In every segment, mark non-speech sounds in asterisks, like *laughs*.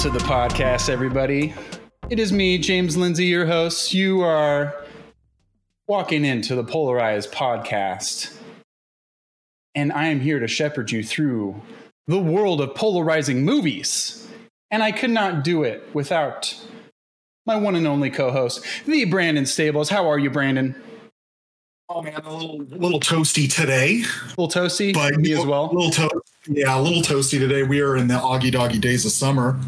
To the podcast, everybody. It is me, James Lindsay, your host. You are walking into the Polarized podcast, and I am here to shepherd you through the world of polarizing movies. And I could not do it without my one and only co host, the Brandon Stables. How are you, Brandon? Oh man, a little little toasty today, A little toasty, but me as well. A little to- yeah, a little toasty today. We are in the Augie Doggy days of summer.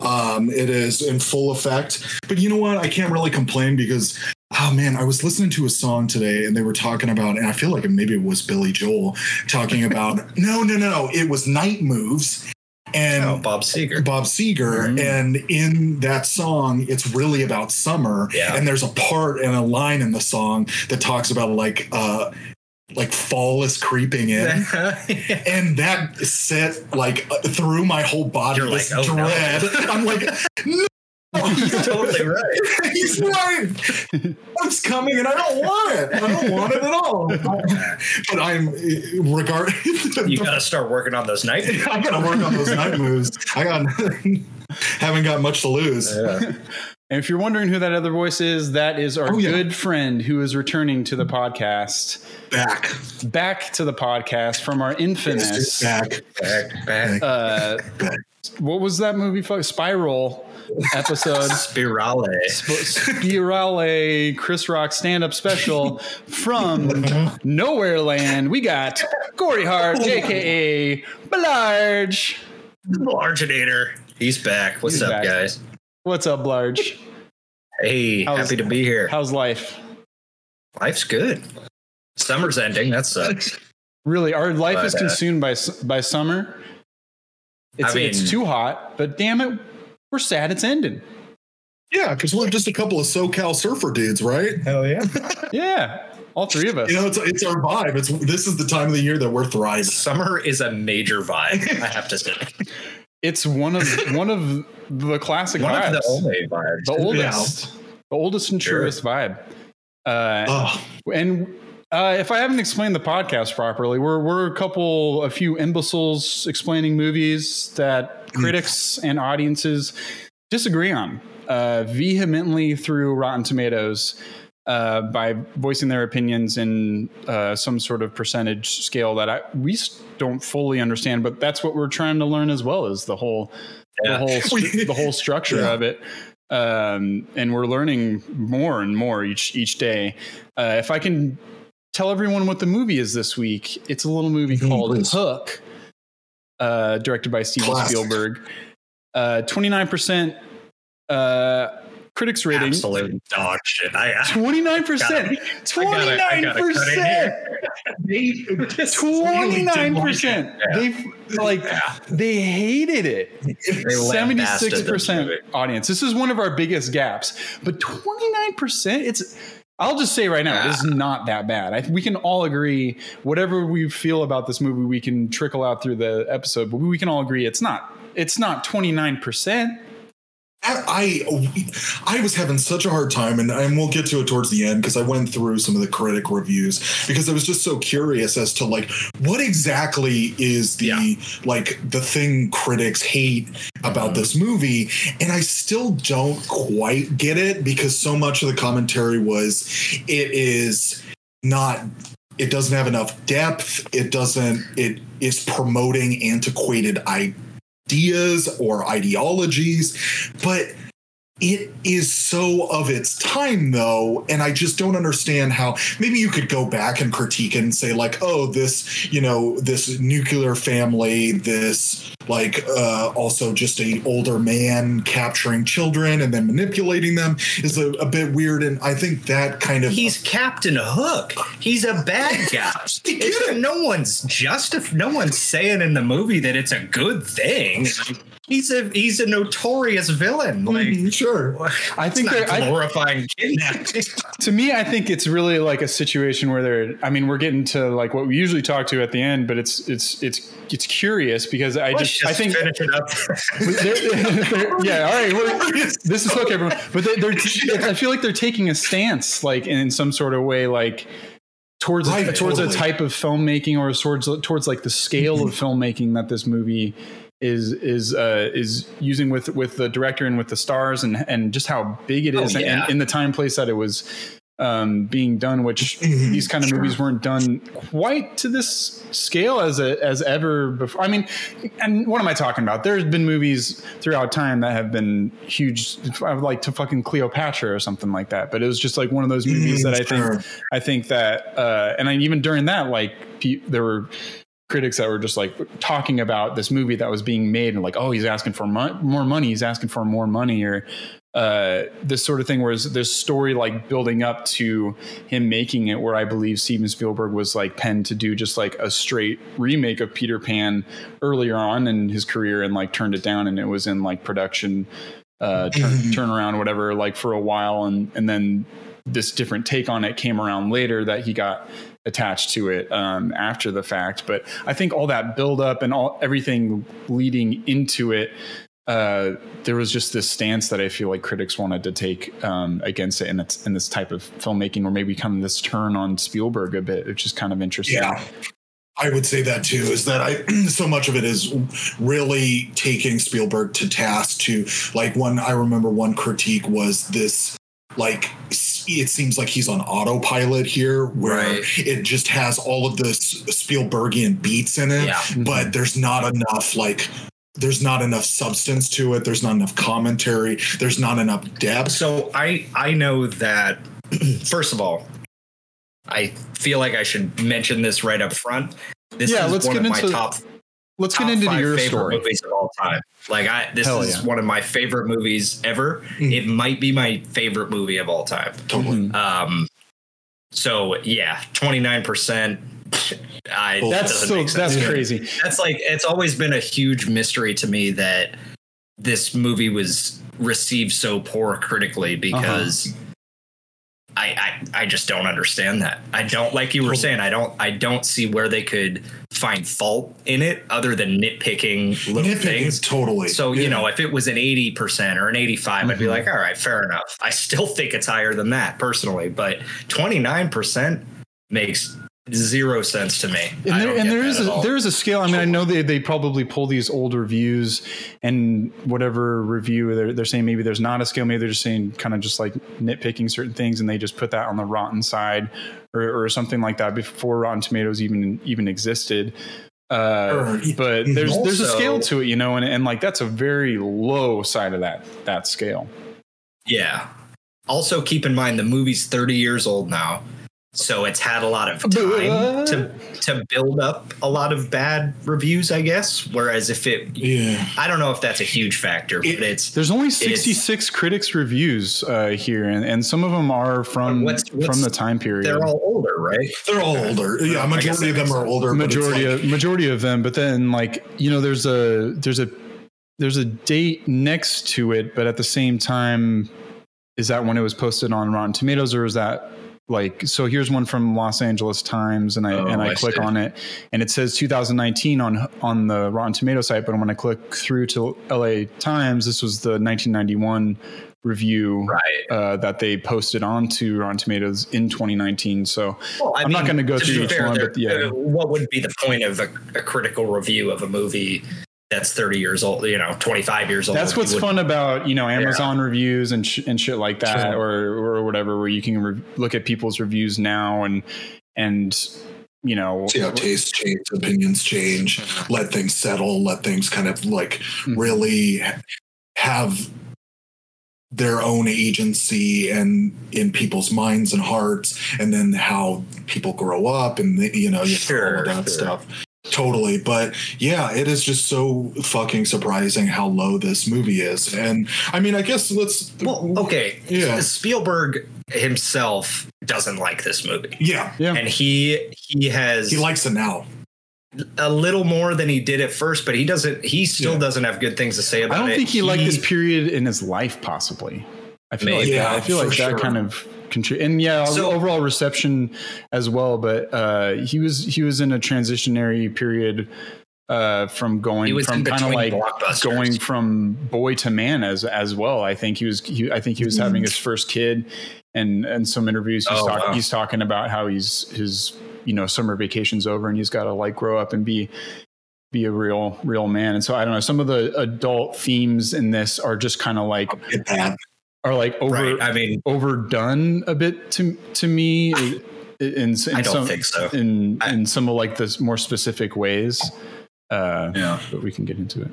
Um, it is in full effect. But you know what? I can't really complain because oh man, I was listening to a song today and they were talking about, and I feel like maybe it was Billy Joel talking *laughs* about no, no, no, it was Night Moves. And Oh, Bob Seger. Bob Seger, Mm. and in that song, it's really about summer. Yeah. And there's a part and a line in the song that talks about like uh like fall is creeping in. *laughs* And that set like uh, through my whole body You're this like, oh, no. dread. I'm like, *laughs* no, You're totally right. *laughs* he's right. It's coming, and I don't want it. I don't want it at all. But I'm regard. You got to start working on those night. I gotta work on those night moves. I got haven't got much to lose. Yeah. And if you're wondering who that other voice is, that is our Oh, yeah. good friend who is returning to the podcast, Back, back to the podcast from our infamous. back. Back, back. Uh, back. what was that movie? Spiral episode. *laughs* Spirale. Sp- Spirale Chris Rock stand up special from Nowhere Land. We got Gory Hart, aka Blarge. Larginator. He's back. What's He's up, back. guys? What's up, Large? Hey, How's- happy to be here. How's life? Life's good. Summer's ending. That sucks. Really, our life But, is uh, consumed by by summer. It's, I mean- it's too hot, but damn it, we're sad it's ending. Yeah, because we're just a couple of SoCal surfer dudes, right? Hell yeah. *laughs* Yeah, all three of us. You know, it's it's our vibe. It's this is the time of the year that we're thriving. Summer is a major vibe, I have to say. It's one of one of the classic One vibes. the vibes. the oldest, the oldest and Sure. truest vibe. Uh, Oh, and uh, if I haven't explained the podcast properly, we're we're a couple, a few imbeciles explaining movies that critics and audiences disagree on uh, vehemently through Rotten Tomatoes. Uh, by voicing their opinions in uh, some sort of percentage scale that I, we don't fully understand, but that's what we're trying to learn as well as the whole the whole *laughs* the whole structure Yeah. of it. Um, and we're learning more and more each each day. Uh, if i can tell everyone what the movie is this week it's a little movie Mhm, called please. hook uh, directed by steven spielberg. Uh, 29% uh, critics rating Absolute dog shit. I, I, 29% I gotta- I gotta cut in 29% here. Twenty nine percent. They like they hated it. They Seventy lambasted six this percent audience. This is one of our biggest gaps. But twenty nine percent. It's. I'll just say right now, it is not that bad. I, we can all agree. Whatever we feel about this movie, we can trickle out through the episode. But we can all agree it's not. It's not twenty nine percent. I I was having such a hard time, and, and we'll get to it towards the end because I went through some of the critic reviews because I was just so curious as to like what exactly is the Yeah. like the thing critics hate about mm-hmm. this movie, and I still don't quite get it because so much of the commentary was it is not it doesn't have enough depth it doesn't it is promoting antiquated ideas or ideologies but it is so of its time though and i just don't understand how maybe you could go back and critique and say like oh this you know this nuclear family this like uh also just a older man capturing children and then manipulating them is a, a bit weird and i think that kind of He's Captain Hook. He's a bad *laughs* guy. No one's just no one's saying in the movie that it's a good thing. He's a he's a notorious villain. Like Mhm, sure I think they're- glorifying *laughs* kidnapping. to me, I think it's really like a situation where they're. I mean, we're getting to like what we usually talk to at the end, but it's it's it's it's curious because I Let's just, I think finish it up. *laughs* they're, they're- yeah, all right. We're, *laughs* this is hook everyone, but they, they're. I feel like they're taking a stance, like in some sort of way, like towards Right, towards totally. a type of filmmaking or towards towards like the scale of filmmaking that this movie is is uh, is using with with the director and with the stars and and just how big it is Oh, is and- yeah. and in the time place that it was um, being done, which *clears throat* Mhm, these kind of sure. movies weren't done quite to this scale as a, as ever before. I mean, and what am I talking about? There's been movies throughout time that have been huge. I would like to fucking Cleopatra or something like that, but it was just like one of those movies Mm, that I think sure. I think that, uh, and I, even during that, like pe- there were critics that were just like talking about this movie that was being made and like, oh, he's asking for mo- more money, he's asking for more money, or uh, this sort of thing. Whereas this story like building up to him making it, where I believe Steven Spielberg was like penned to do just like a straight remake of Peter Pan earlier on in his career, and like turned it down, and it was in like production uh, turn, Mhm. turnaround, whatever, like for a while, and and then this different take on it came around later that he got attached to it um, after the fact. But I think all that buildup and all everything leading into it, uh, there was just this stance that I feel like critics wanted to take um, against it in, in this type of filmmaking, or maybe of this turn on Spielberg a bit, which is kind of interesting. Yeah. I would say that too. Is that I *clears throat* so much of it is really taking Spielberg to task. To like one, I remember one critique was this like it seems like he's on autopilot here, where Right. it just has all of this Spielbergian beats in it, Yeah. but mm-hmm. there's not enough like. There's not enough substance to it. There's not enough commentary. There's not enough depth. So I I know that *clears throat* first of all, I feel like I should mention this right up front. This Yeah, is let's one get of my top, Let's get into your favorite story. movies of all time. Like I this Hell is yeah. one of my favorite movies ever. Mm. It might be my favorite movie of all time. Totally. Mhm. Um so yeah, 29% I That's doesn't so that's Yeah. crazy. that's like it's always been a huge mystery to me that this movie was received so poor critically because I, I I just don't understand that. I don't like you were saying. I don't I don't see where they could find fault in it other than nitpicking little Nitpicking, things. totally. So you know, if it was an eighty percent or an eighty-five, I'd be Mhm. like, all right, fair enough. I still think it's higher than that personally, but twenty-nine percent makes zero sense to me. and there, and there is a, there is a scale. I mean, I know they, they probably pull these old reviews and whatever review they're, they're saying maybe there's not a scale. Maybe they're just saying kind of just like nitpicking certain things, and they just put that on the rotten side or, or something like that before Rotten Tomatoes even even existed. Uh, but there's there's a scale to it, you know, and, and like that's a very low side of that that scale. Yeah. Also, keep in mind the movie's 30 years old now. So it's had a lot of time to, to build up a lot of bad reviews, I guess. Whereas if it, yeah. I don't know if that's a huge factor, It- but it's There's only 66 critics reviews uh, here, and, and some of them are from What's- what's- from the time period. they're all older, right? They're all older. Yeah, I guess majority of them are older. but majority like- of majority of them but then like you know there's a there's a there's a date next to it but at the same time is that when it was posted on rotten tomatoes or is that like so here's one from los angeles times and i Oh, and i, I click see. on it and it says 2019 on on the rotten tomato site but when i click through to la times this was the 1991 review Right. uh, that they posted onto rotten tomatoes in 2019 so Well, I I'm not gonna go to through be each fair, one, but yeah. uh, What would be the point of a, a critical review of a movie that's 30 years old, you know, 25 years old? That's what's fun about you know Amazon reviews and sh- and shit like that, Sure. or or whatever, where you can re- look at people's reviews now and and you know see how tastes change, opinions change, let things settle, let things kind of like Mhm. really have their own agency and in people's minds and hearts, and then how people grow up and you know, you know all of that sure. stuff. Totally, but yeah, it is just so fucking surprising how low this movie is, and I mean, I guess let's. Well, okay. Yeah. Spielberg himself doesn't like this movie. Yeah, yeah And he he has he likes it now. a little more than he did at first, but he doesn't he still Yeah. doesn't have good things to say about it. I don't think he, liked this period in his life, possibly. I feel like Maybe. that, I feel like that sure. kind of contribute, and yeah, So- overall reception as well. But uh, he was he was in a transitionary period uh, from going was from kind of like going from boy to man as as well. I think he was he, I think he was having his first kid, and and some interviews he's, Oh, talk, wow. he's talking about how he's his you know summer vacation's over and he's got to like grow up and be be a real real man. And so I don't know. Some of the adult themes in this are just kind of like Get that. Are like over right. I mean, overdone a bit to to me. In, in, I don't some, think so. In I- in some of like the more specific ways. Uh, Yeah. but we can get into it.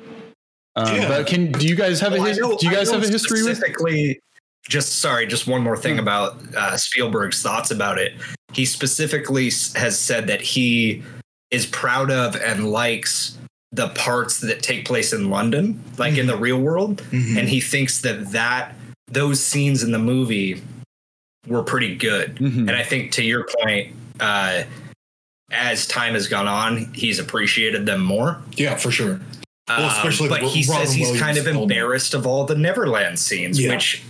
Um, Yeah. But can do you guys have Well, a know- do you guys have a history with? specifically? Just sorry, just one more thing Hmm. about uh, Spielberg's thoughts about it. He specifically has said that he is proud of and likes the parts that take place in London, like in the real world, Mhm. and he thinks that that those scenes in the movie were pretty good. Mhm. And I think to your point, uh, as time has gone on, he's appreciated them more. Yeah, for sure. Well, Um, especially but he Robin says he's Williams kind of embarrassed of all the Neverland scenes, Yeah. which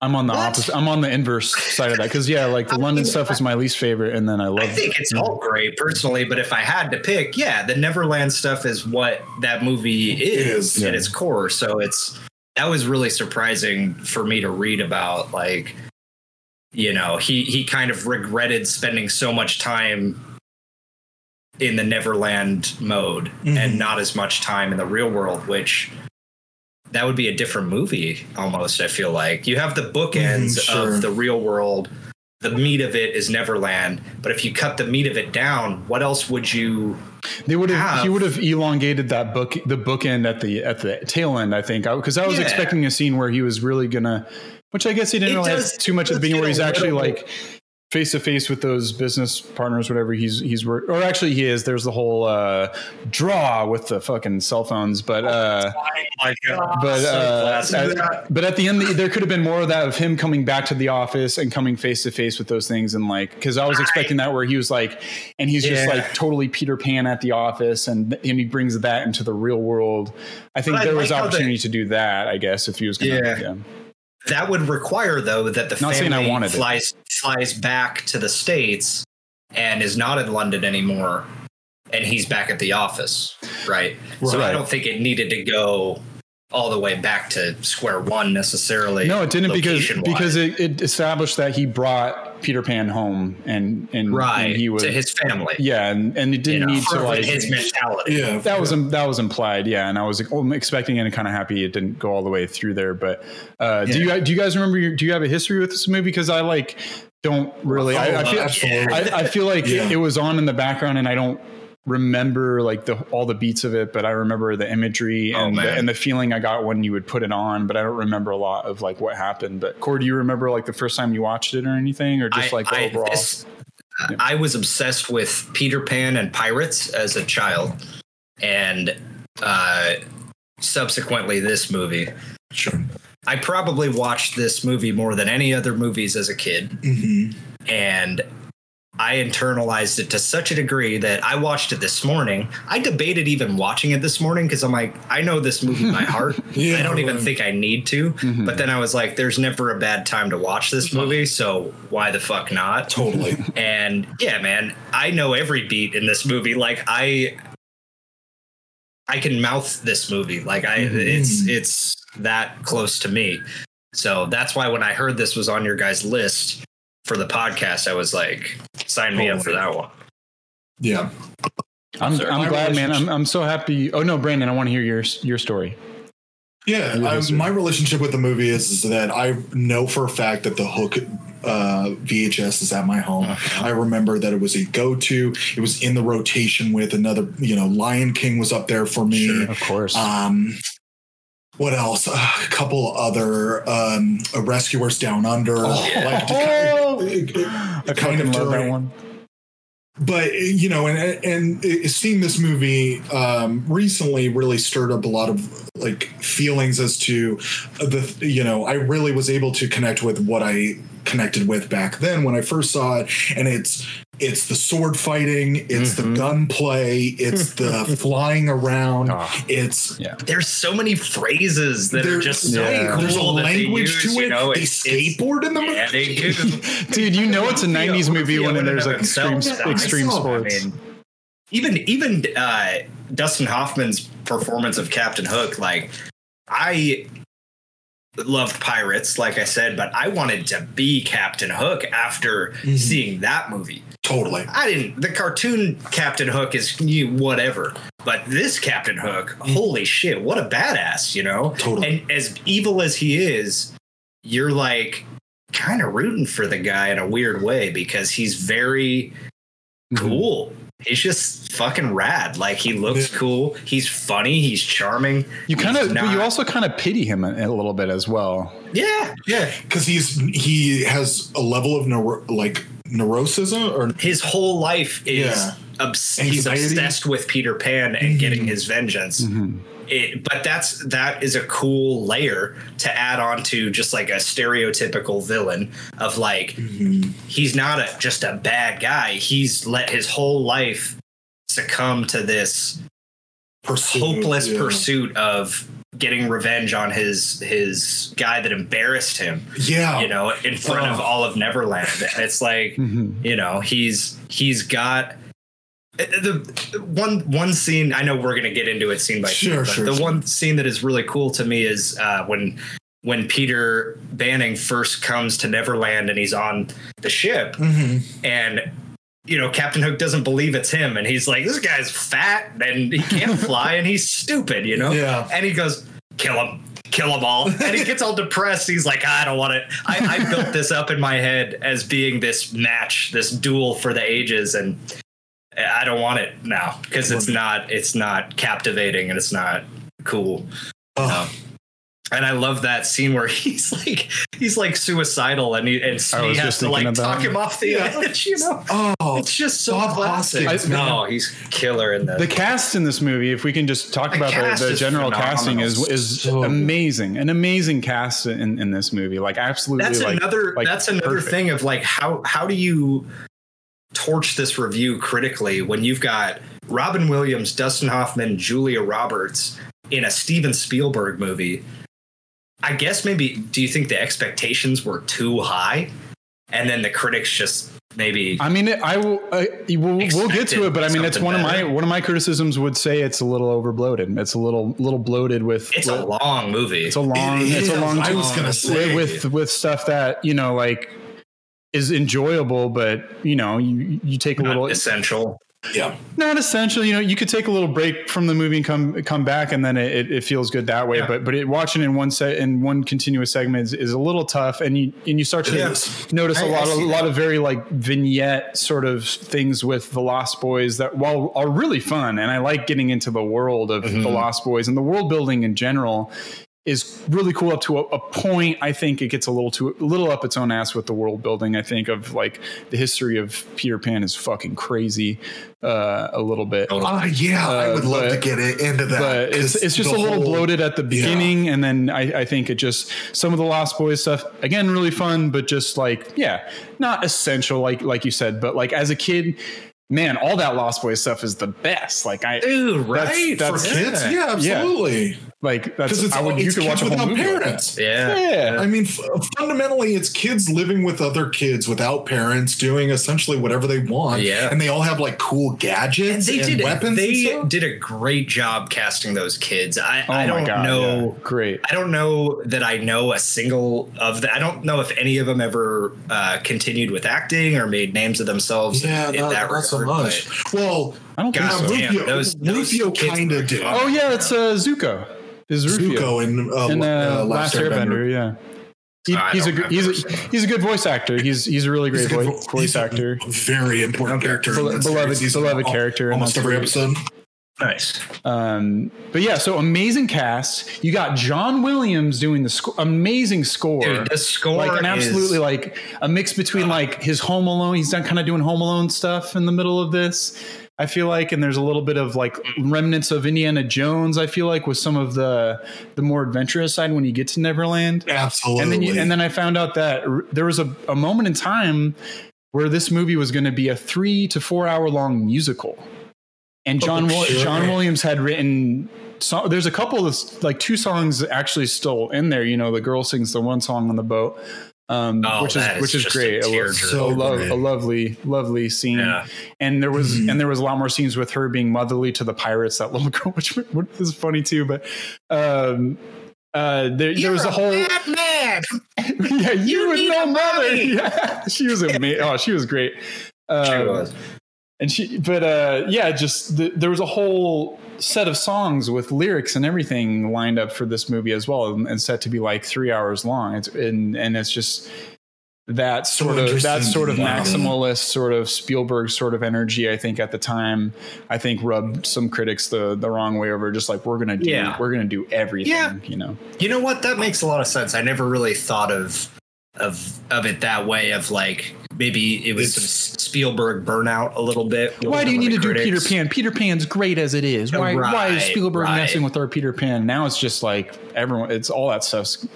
I'm on the What? opposite. I'm on the inverse *laughs* side of that because yeah, like the I London mean, stuff is my least favorite, and then I love. I think it's all great personally. But if I had to pick, yeah, the Neverland stuff is what that movie is is, at yeah. its core. So it's that was really surprising for me to read about. Like, you know, he he kind of regretted spending so much time in the Neverland mode Mhm. and not as much time in the real world, which that would be a different movie almost. I feel like you have the bookends Mhm, sure. of the real world. The meat of it is Neverland, but if you cut the meat of it down, what else would you? They would have. He would have elongated that book, the bookend at the at the tail end. I think because I, was Yeah. expecting a scene where he was really gonna, which I guess he didn't It really have does- too much at the beginning, where he's actually like face to face with those business partners, whatever he's he's work, or actually he is. There's the whole uh, draw with the fucking cell phones, but uh, but uh, at, but at the end, there could have been more of that of him coming back to the office and coming face to face with those things, and like because I was expecting that where he was like, and he's just like totally Peter Pan at the office, and and he brings that into the real world. I think But I there was like how opportunity to do that. I guess if he was gonna, Yeah. yeah. That would require though that the Not saying I family wanted it. flies flies back to the states and is not in London anymore, and he's back at the office, right? So I don't think it needed to go all the way back to square one necessarily. No, it didn't because because it, it established that he brought Peter Pan home and and, right and he was to his family. yeah, and, and it didn't know, need to like his mentality. Yeah, that was that was implied, yeah, and I was I'm expecting it and kind of happy it didn't go all the way through there. But uh, do you do you guys remember? Your, do you have a history with this movie? Because I like don't really. I, I Oh, feel. I, I feel like Yeah. it, it was on in the background, and I don't remember like the all the beats of it, but I remember the imagery Oh, and the, and the feeling I got when you would put it on. But I don't remember a lot of like what happened. But Core, do you remember like the first time you watched it or anything, or just I- like I, overall? this- I was obsessed with Peter Pan and pirates as a child, and uh, subsequently this movie. sure. I probably watched this movie more than any other movies as a kid, hmm and I internalized it to such a degree that I watched it this morning. I debated even watching it this morning because I'm like, I know this movie by heart. *laughs* Yeah, I don't even think I need to. Mhm. But then I was like, there's never a bad time to watch this movie, so why the fuck not? Totally. *laughs* And yeah, man, I know every beat in this movie. Like I I can mouth this movie. Like I Mhm. it's it's that close to me. So that's why when I heard this was on your guys' list for the podcast, I was like, sign me up for that one. Yeah. I'm, Sorry. I'm glad, man. I'm, I'm so happy. Oh no, Brandon, I want to hear your your story. Yeah, Your I, my relationship with the movie is, is that I know for a fact that the Hook uh, VHS is at my home. Uh-huh. I remember that it was a go-to. It was in the rotation with another. You know, Lion King was up there for me. Of course. Um, what else? Uh, a couple other um, Rescuers Down Under. yeah. Like, Oh! it- it- I kind of love that one. but you know and and seeing this movie um recently really stirred up a lot of like feelings as to the you know i really was able to connect with what i connected with back then when i first saw it and it's it's the sword fighting it's Mhm. the gunplay it's the *laughs* flying around Ah. it's Yeah. There's so many phrases that are just so Yeah. cool there's a that they language use, to you it know, they it's- it's- skateboard in the movie Yeah, they do. *laughs* Dude, you know it's a 90s movie Rufio when in there's like extreme, himself, extreme I sports. I mean, even even uh, Dustin Hoffman's performance of Captain Hook, like I loved pirates, like I said, but I wanted to be Captain Hook after Mm-hmm. seeing that movie. Totally. I didn't. The cartoon Captain Hook is you whatever, but this Captain Hook, holy shit, what a badass, you know. Mm. Totally. And as evil as he is, you're like kind of rooting for the guy in a weird way because he's very Mm-hmm. cool. He's just fucking rad. Like he looks Yeah. cool. He's funny. He's charming. You kind of, but not- you also kind of pity him a, a little bit as well. yeah. Yeah, because he's he has a level of neuro, like neurosis or his whole life is Yeah. obs- he's obsessed with Peter Pan and mm-hmm. getting his vengeance. Mm-hmm. It, but that's that is a cool layer to add on to just like a stereotypical villain of like mm-hmm. he's not a, just a bad guy. He's let his whole life succumb to this pursuit, hopeless yeah. pursuit of getting revenge on his his guy that embarrassed him Yeah, you know, in front of Oh. all of Neverland. And it's like, *laughs* you know, he's he's got the one one scene. I know we're gonna get into it scene by scene, Sure, but sure, the sure. one scene that is really cool to me is uh, when when Peter Banning first comes to Neverland and he's on the ship Mhm. and. You know, Captain Hook doesn't believe it's him, and he's like, "This guy's fat and he can't *laughs* fly, and he's stupid." You know, Yeah. and he goes, "Kill him, kill them all," and he gets all depressed. He's like, "I don't want it. I, I built this up in my head as being this match, this duel for the ages, and I don't want it now because it's not, it's not captivating and it's not cool." Oh, um, And I love that scene where *laughs* he's like, he's like suicidal, and he and I Smee has just to like talk it. him off the Yeah. edge. You know, oh, it's just so Bob classic. Hoskins, no, he's killer in the, The cast in this movie, if we can just talk The about the, the is general casting, is is So- amazing. An amazing cast in, in this movie. Like absolutely. that's like, another like, that's another perfect. thing of like how how do you torch this review critically when you've got Robin Williams, Dustin Hoffman, Julia Roberts in a Steven Spielberg movie. I guess maybe do you think the expectations were too high and then the critics just maybe I mean, I will. I, we'll, we'll get to it, but I mean, it's something one of my one of my criticisms would say it's a little over bloated. It's a little little bloated with. it's a long movie. It's a long. It it's a long. I was gonna say. with with stuff that you know like is enjoyable, but you know you you take a little. essential. Yeah. not essential. You know, you could take a little break from the movie and come come back, and then it, it feels good that way. Yeah. But but it, watching in one set in one continuous segment is, is a little tough, and you and you start to It is. notice a I- I lot of a lot of very like vignette sort of things with the Lost Boys that while are really fun, and I like getting into the world of mm-hmm. the Lost Boys and the world building in general is really cool up to a, a point. I think it gets a little too a little up its own ass with the world building. I think of like the history of Peter Pan is fucking crazy uh, a little bit. Ah, yeah, I Uh, would love but- to get it into that. But it's it's just a little whole- bloated at the beginning, and then I, I think it just some of the Lost Boys stuff again really fun, but just like yeah, not essential like like you said, but like as a kid, man, all that Lost Boys stuff is the best. Like I Dude, right? that's- For kids, yeah, Yeah. absolutely. like that's Because it's, I would you it's could watch kids a whole without movie like parents. yeah. Yeah. I mean, f- fundamentally, it's kids living with other kids without parents, doing essentially whatever they want. Yeah. and they all have like cool gadgets And and, they did weapons. they and stuff. did a great job casting those kids. I, Oh I my don't god, know yeah. great. I don't know that I know a single of the. I don't know if any of them ever uh, continued with acting or made names of themselves. Yeah, in not, that not so regard, much. Well, I don't think God so. Rufio, those- those Rufio kind of did. Oh yeah, it's uh, Zuko. Is Rufio Zuko in, uh, in uh, uh, Last Airbender? Yeah. He, I he's a good- he's a he's a good voice actor. He's he's a really great a voice, vo- voice he's a actor. Very important character. in Bel- that beloved- He's beloved al- character Almost that every series. episode. Nice. Um, but yeah, so amazing cast. You got John Williams doing the sc- amazing score. Dude, the score like an is- absolutely like a mix between like his Home Alone. He's done kind of doing Home Alone stuff in the middle of this. I feel like, and there's a little bit of like remnants of Indiana Jones. I feel like with some of the the more adventurous side when you get to Neverland. Absolutely. And then you, and then I found out that r- there was a, a moment in time where this movie was going to be a three to four hour long musical, and John Wil- sure. John Williams had written. So, there's a couple of like two songs actually still in there. You know, the girl sings the one song on the boat, um, Oh, which is that is which is just a great. A, lo- tearjerker. So a, lo- a lovely, lovely scene. Yeah. And there was Mhm. and there was a lot more scenes with her being motherly to the pirates. That *laughs* little girl, which, which is funny too. But um, Uh, there, there was a whole man. *laughs* yeah, you, You would need know a mother. *laughs* Yeah, she was amazing. Oh, she was great. Um, She was. And she, but uh, yeah, just the, there was a whole set of songs with lyrics and everything lined up for this movie as well, and, and set to be like three hours long. It's and and it's just that So sort of that sort of Wow. maximalist sort of Spielberg sort of energy. I think at the time, I think rubbed some critics the the wrong way over. Just like we're gonna do, Yeah. we're gonna do everything. Yeah. you know. You know what? That makes a lot of sense. I never really thought of of of it that way. Of like maybe it was It's- some Spielberg burnout a little bit. Why do you need to the do Peter. Pan? Peter Pan's great as it is. Why, why is Spielberg right. messing with our Peter Pan? Now it's just like everyone, it's all that stuff's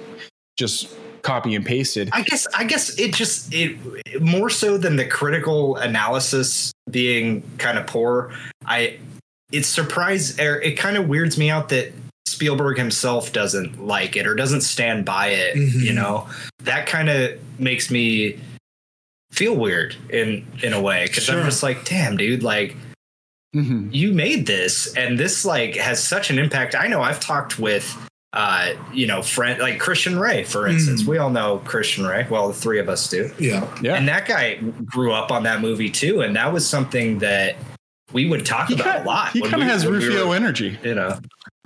just copy and pasted. I guess I guess it just it more so than the critical analysis being kind of poor. I it's surprise or it kind of weirds me out that Spielberg himself doesn't like it or doesn't stand by it. Mhm. You know that kind of makes me feel weird in in a way because Sure. I'm just like, damn, dude, like Mhm. you made this and this like has such an impact i know i've talked with uh you know friend like christian ray for instance Mm. we all know christian ray well the three of us do Yeah. Yeah. and that guy grew up on that movie too and that was something that we would talk he about kind, a lot he kind of we- has when we Rufio were, energy. you know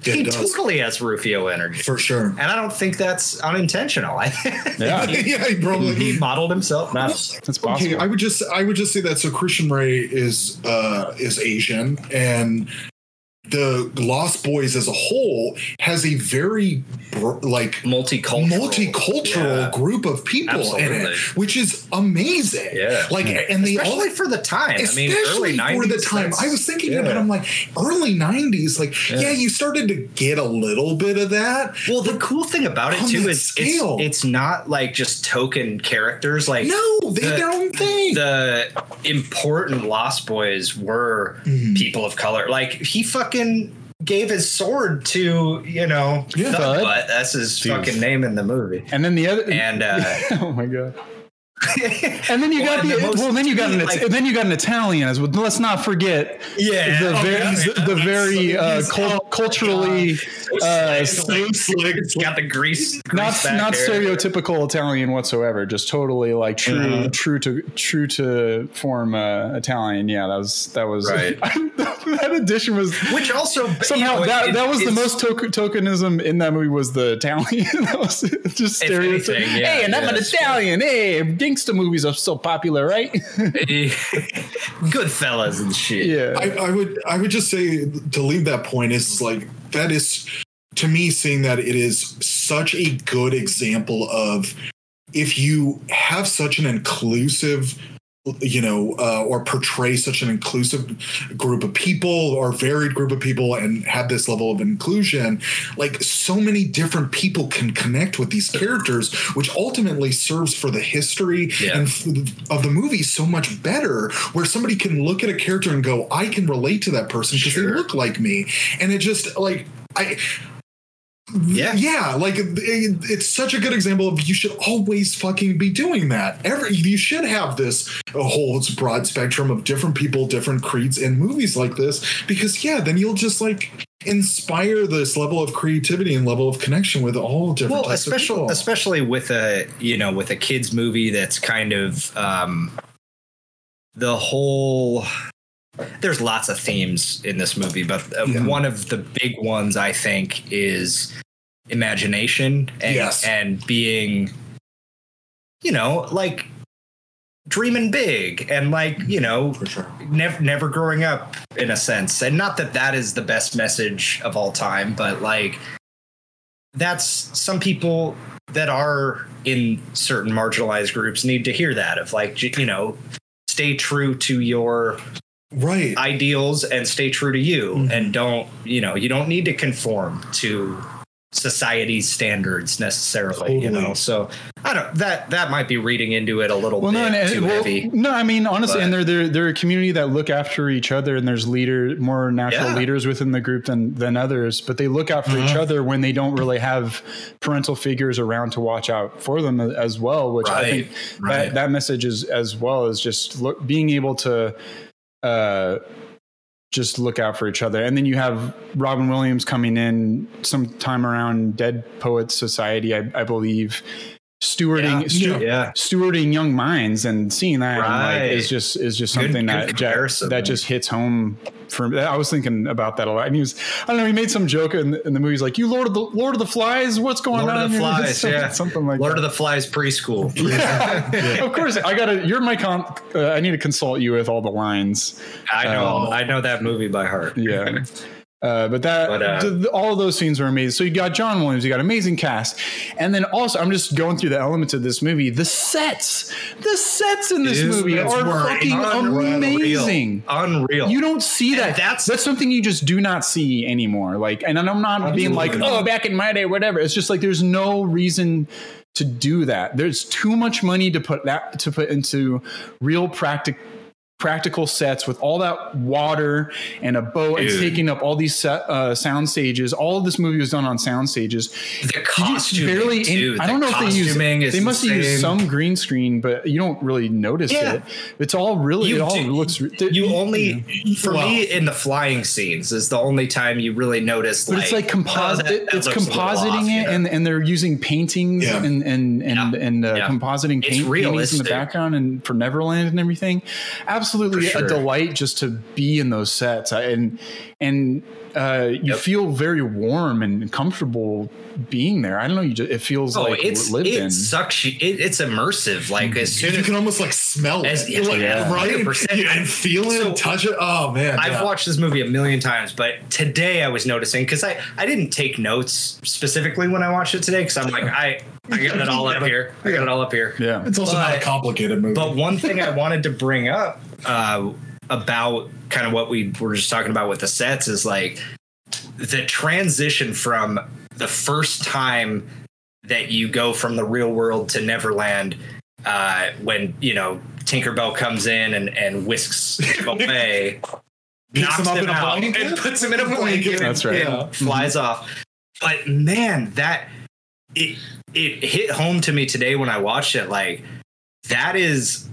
It he does. totally has rufio energy For sure. and i don't think that's unintentional *laughs* i Yeah. yeah, he probably he modeled himself not That's Okay, possible. I would just I would just say that so Christian Ray is uh is Asian and the Lost Boys as a whole has a very like multicultural multicultural Yeah. group of people in it, which is amazing. Yeah. Like and they all for the time i mean especially early 90s for the time. I was thinking yeah. about. I'm like early '90s. Like, Yeah. yeah. you started to get a little bit of that. Well, the cool thing about it too is scale. it's, it's not like just token characters. Like No, they the- did their own thing. the important Lost Boys were Mhm. people of color. Like he fucking gave his sword to you know Yeah. Thud. That's his Dude. fucking name in the movie. and then the other, And uh, *laughs* oh my god. *laughs* And then you Well, got the, the well, then you got an like- then you got an Italian as well. Let's not forget yeah, the oh, very yeah, the, the yeah. very uh, He's- cul- oh, culturally uh, So slick. It's got the grease, not grease not hair. stereotypical Italian whatsoever. Just totally like true Mhm. true to true to form uh, Italian. Yeah, that was that was *laughs* Right. that addition was Which also somehow you know, that it- that was the most token, tokenism in that movie was the Italian. *laughs* that was just stereotypical. yeah, hey, and I'm an Italian. Hey, gangster movies are so popular, right? *laughs* good fellas and shit. yeah. I, I would I would just say to leave that point is like that is to me seeing that it is such a good example of if you have such an inclusive you know uh, or portray such an inclusive group of people or varied group of people and have this level of inclusion like so many different people can connect with these characters which ultimately serves for the history Yeah. and of the movie so much better where somebody can look at a character and go i can relate to that person because Sure. they look like me and it just like i Yeah. yeah like it, it's such a good example of you should always fucking be doing that every you should have this a whole broad spectrum of different people different creeds in movies like this because yeah then you'll just like inspire this level of creativity and level of connection with all different well types of especially people. especially with a you know with a kids movie that's kind of um the whole there's lots of themes in this movie but uh, Yeah. one of the big ones i think is imagination and, Yes. and being you know like dreaming big and like you know for sure never never growing up in a sense and not that that is the best message of all time but like that's some people that are in certain marginalized groups need to hear that of like you know stay true to your right ideals and stay true to you Mhm. and don't you know you don't need to conform to society's standards necessarily you know so i don't that that might be reading into it a little well, bit no, and, too well, heavy no, I mean honestly, But- and they're they're they're a community that look after each other, and there's leader more natural Yeah. leaders within the group than than others, but they look out for each Mhm. other when they don't really have parental figures around to watch out for them as well. Which I think right. that that message is as well as just look, being able to. Uh, just look out for each other. And then you have Robin Williams coming in sometime around Dead Poets Society, I, I believe, stewarding Yeah. stu- Yeah. stewarding young minds and seeing that and, like, is just is just something good that ja- comparison, that just hits home for me. I was thinking about that a lot. And he was I don't know, he made some joke in the, in the movie. He's like, "You Lord of the Lord of the Flies, what's going Lord on?" of the here?" *laughs* Flies, something, yeah. something like Lord that. of the Flies preschool. *laughs* of course, I gotta. You're my con. Uh, I need to consult you with all the lines. I know, Um, I know that movie by heart. Yeah. *laughs* Uh, but that But, uh, th- all of those scenes were amazing. So you got John Williams, you got amazing cast, and then also I'm just going through the elements of this movie. The sets, the sets in this movie are fucking unreal. amazing. Unreal. You don't see And that. that's- that's something you just do not see anymore. Like, and I'm not being like, oh, back in my day, whatever. It's just like there's no reason to do that. There's too much money to put that to put into real practic practical sets with all that water and a boat and taking up all these set, uh, sound stages. All of this movie was done on sound stages. the You costuming, barely- too. I don't know if they use. costuming They must have used some green screen, but you don't really notice Yeah. it. It's all really. You it all do- looks. You only, for Well- me, in the flying scenes is the only time you really notice. But it's like composite. oh, that- that it's looks a little compositing off, it, you know? and and they're using paintings Yeah. and and and Yeah. and uh, Yeah. compositing It's paint, paintings in the background and for Neverland and everything. Absolutely For a delight just to be in those sets, and and uh, you Yep. feel very warm and comfortable being there. I don't know. You just it feels Oh, like it's lived it in. sucks. You, it, it's immersive. Like as soon You as can almost like smell As- it, like, yeah. right? Yeah, and feel it, So- touch it. Oh man, I've yeah. watched this movie a million times, but today I was noticing because I I didn't take notes specifically when I watched it today because I'm like I I got it all up *laughs* here. I got it all up here. yeah. It's also not a complicated movie. But one thing I wanted to bring up uh, about kind of what we were just talking about with the sets is like the transition from the first time that you go from the real world to Neverland uh, when you know Tinkerbell comes in and, and whisks *laughs* him away, Picks knocks him up him in a out, blanket? and puts him in a *laughs* blanket. That's right. and Yeah. flies off. But man, that it it hit home to me today when I watched it. Like that is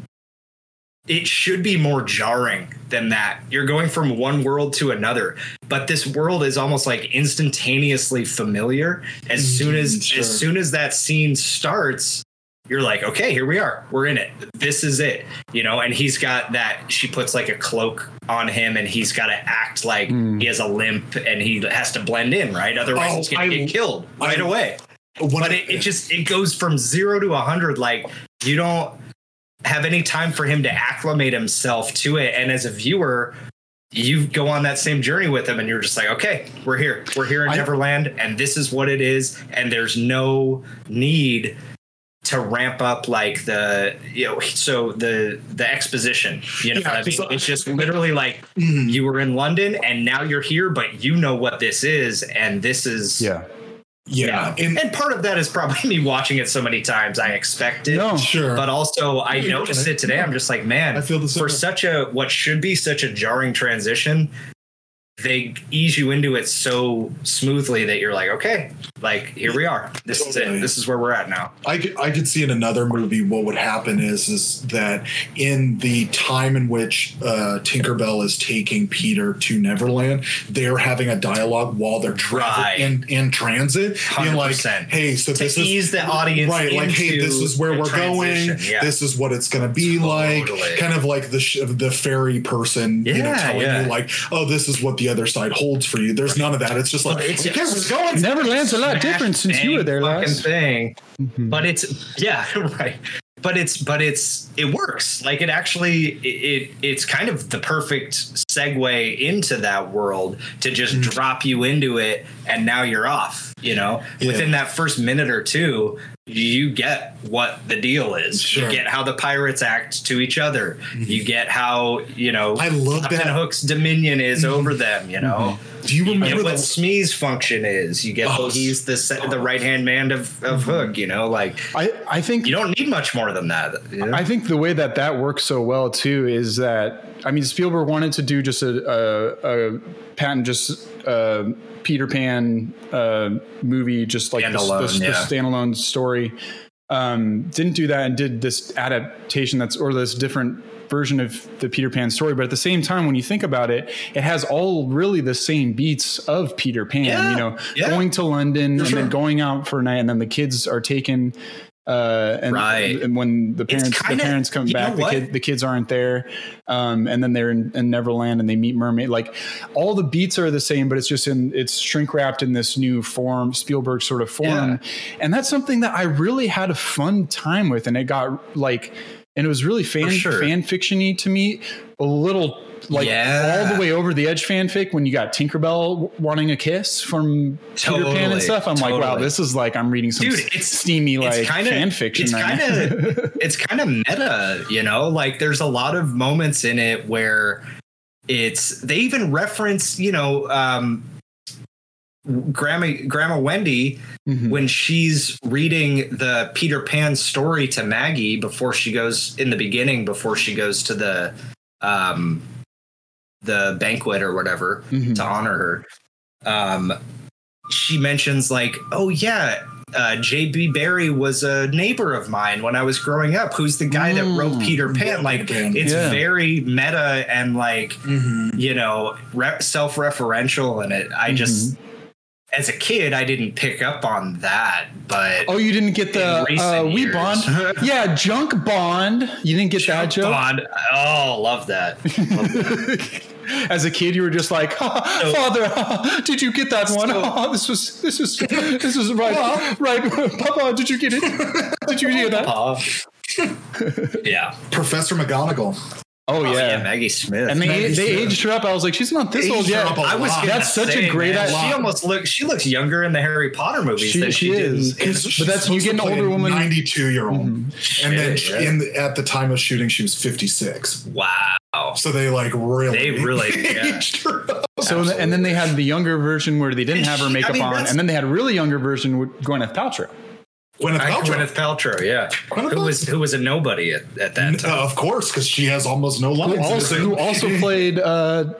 it should be more jarring than that. You're going from one world to another, but this world is almost like instantaneously familiar. As soon as sure. as soon as that scene starts, you're like, okay, here we are. We're in it. This is it. You know, and he's got that she puts like a cloak on him and he's got to act like Mm. he has a limp and he has to blend in, right? Otherwise Oh, he's gonna I- get killed right I- away but I- it, it just it goes from zero to a hundred like you don't have any time for him to acclimate himself to it and as a viewer you go on that same journey with him and you're just like okay we're here we're here in I- neverland and this is what it is and there's no need to ramp up like the you know so the the exposition you know Yeah, I mean? it's just literally like Mhm. you were in london and now you're here but you know what this is and this is yeah. Yeah, and and part of that is probably *laughs* me watching it so many times I expect it. No. sure. But also I noticed it today. I'm just like, man, I feel the same for such a what should be such a jarring transition, they ease you into it so smoothly that you're like, okay, like here we are. This is it. This is where we're at now. I could, I could see in another movie what would happen is is that in the time in which uh, Tinkerbell is taking Peter to Neverland, they're having a dialogue while they're tra- Right. in in transit, being like, "Hey, so To this is ease the audience right, like, hey, this is where we're going. Yeah. This is what it's going to be Totally. like." Kind of like the sh- the fairy person, you know, Yeah, telling yeah. you like, "Oh, this is what the other side holds for you." There's none of that. It's just like, Well, it's "Okay, just- we're going." Neverland's a lot different since you were there last. thing. Mhm. but it's yeah *laughs* right but it's but it's it works like it actually it, it it's kind of the perfect segue into that world to just Mm. drop you into it and now you're off you know Yeah. within that first minute or two you get what the deal is Sure. Mm-hmm. you get how the pirates act to each other mm-hmm. you get how you know I love Captain that. hook's dominion is mm-hmm. over them you know mm-hmm. Do you you remember get what the Smee's function is. You get Oh, he's the se- the right hand man of, of Hook. You know, like I, I think you don't need much more than that. you know? I think the way that that works so well too is that I mean Spielberg wanted to do just a a, a patent just uh, Peter Pan uh, movie, just like the, Standalone, the, the yeah. standalone story. um, didn't do that and did this adaptation that's or this different version of the Peter Pan story. But at the same time, when you think about it, it has all really the same beats of Peter Pan. Yeah, you know, yeah. going to London and sure. then going out for a night, and then the kids are taken. Uh, and, Right. and when the parents kinda- the parents come back, the kid the kids aren't there, um, and then they're in, in Neverland and they meet Mermaid. Like all the beats are the same, but it's just in it's shrink wrapped in this new form, Spielberg sort of form, and that's something that I really had a fun time with, and it got like, and it was really fan sure. fan fictiony to me, a little like Yeah. all the way over the edge fanfic when you got Tinkerbell wanting a kiss from Peter Pan and stuff. I'm like, wow, this is like I'm reading some Dude, it's- steamy like kinda, fan fiction It's right kind of *laughs* it's kind of meta, you know. Like there's a lot of moments in it where it's they even reference, you know, um, Grandma Grandma Wendy Mhm. when she's reading the Peter Pan story to Maggie before she goes in the beginning before she goes to the um the banquet or whatever Mhm. to honor her. Um, she mentions like, oh yeah, uh, J.B. Barrie was a neighbor of mine when I was growing up. Who's the guy that wrote Mm. Peter Pan? Yeah, Like, Pan. it's Yeah. very meta and like Mhm. you know re- self-referential in it. I just. As a kid, I didn't pick up on that, but Oh, you didn't get the uh, we years- bond? *laughs* Yeah, junk bond. You didn't get that joke. Bond. Oh, *laughs* love that. As a kid, you were just like, *laughs* "Father, did you get that one? Oh, this was this was this was right, right, Papa. Did you get it? Did you hear that? Uh, yeah. Professor McGonagall. Oh Oh, yeah, yeah." Maggie Smith. And they Maggie they Smith. aged her up. I was like, she's not this Aged old her yet. up a I was That's such a great man, She almost looks. She looks younger in the Harry Potter movies She- than she she, is. did. in- But that's- you get an older woman- 92 year old. Mm-hmm. And then Shit, she- yeah. in the, at the time of shooting, she was 56. Wow. So they like really, They really- *laughs* yeah. aged her up. So and then they had the younger version where they didn't have her she- I makeup mean, on, and then they had a really younger version with Gwyneth Paltrow. Gwyneth I- Paltrow. Gwyneth Paltrow, yeah, Gwyneth who was who was a nobody at, at that time. Uh, of course, because she has almost no Who lines. also who also *laughs* played uh,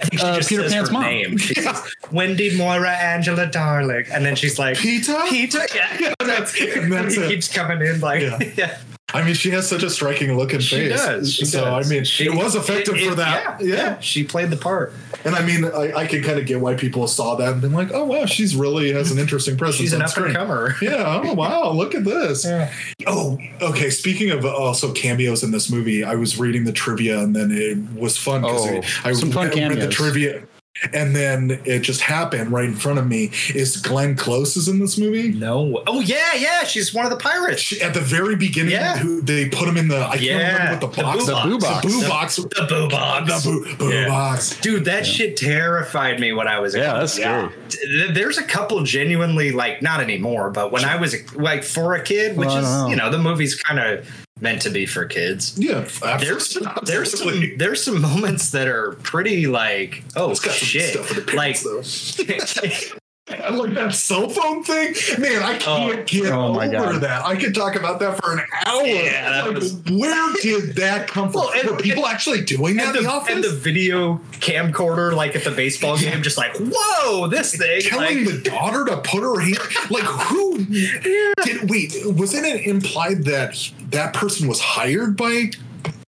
I think she uh, just Peter says Pan's her mom. Name. She *laughs* says Wendy Moira Angela Darling, and then she's like Peter? Peter. Yeah, *laughs* that's, And that's he it. keeps coming in like Yeah. yeah. I mean, she has such a striking look and She face. does. She so does. I mean, She- it was effective it- for that. Yeah, Yeah. yeah, she played the part. And I mean, I, I can kind of get why people saw that and been like, "Oh wow, she's really has an interesting presence." She's an up and comer. *laughs* Yeah. Oh wow, look at this. Yeah. Oh, okay. Speaking of uh, also cameos in this movie, I was reading the trivia and then it was fun because Oh, I some fun read the trivia. And then it just happened right in front of me. Is Glenn Close is in this movie? No. Oh yeah, yeah. She's one of the pirates. She, at the very beginning, Yeah. who they put him in the I can't Yeah, remember what the the box, The boo box. the boo box, The boo box. the boo, boo Yeah. box. Dude, that shit terrified me when I was a Yeah, kid. that's scary. Th- There's a couple genuinely like not anymore, but when I was like for a kid, which Well, is know. you know the movie's kind of meant to be for kids. Yeah, There's some, there's some there's some moments that are pretty like oh It's got shit stuff for the like. I *laughs* like that cell phone thing, man. I oh, can't get Oh over God. that. I could talk about that for an hour. Yeah, Like, was- where did that come from? Well, and- Were people actually doing that and in the, the office? and the video camcorder like at the baseball game just like whoa this thing Telling like, the daughter to put her hand like who *laughs* did wait wasn't it implied that that person was hired by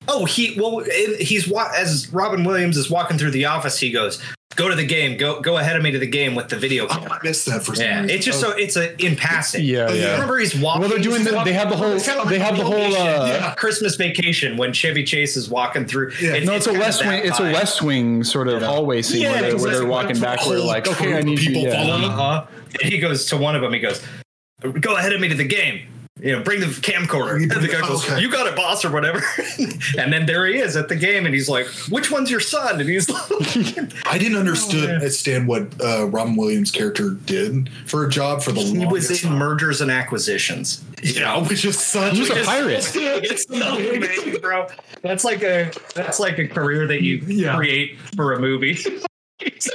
Oh, he well, he's wa- as Robin Williams is walking through the office. He goes, "Go to the game. Go go ahead of me to the game with the video oh. I missed that for some Yeah, reason. it's just Oh, so it's a in passing. Yeah, Oh, yeah. Remember, he's walking. Well, they're doing. he's The, they have the whole. Kinda like They have the whole. Uh, yeah. Christmas vacation when Chevy Chase is walking through. Yeah. No, it's, a kinda West Wing. It's a. West Wing sort of hallway scene Yeah, where, they're, where they're West Wing walking for back. a Where whole like, okay, I need people you. Yeah. Uh-huh. And he goes to one of them. He goes, "Go ahead of me to the game." You know, bring the camcorder. You And bring the guy goes, okay. "You got it, boss," or whatever. *laughs* and then there he is at the game, and he's like, "Which one's your son?" And he's like, *laughs* I didn't Oh, understand what uh, Robin Williams' character did for a job for the He was in time. mergers and acquisitions. yeah, *laughs* which is such He was a pirate. It's amazing, bro. That's like a that's like a career that you Yeah. create for a movie.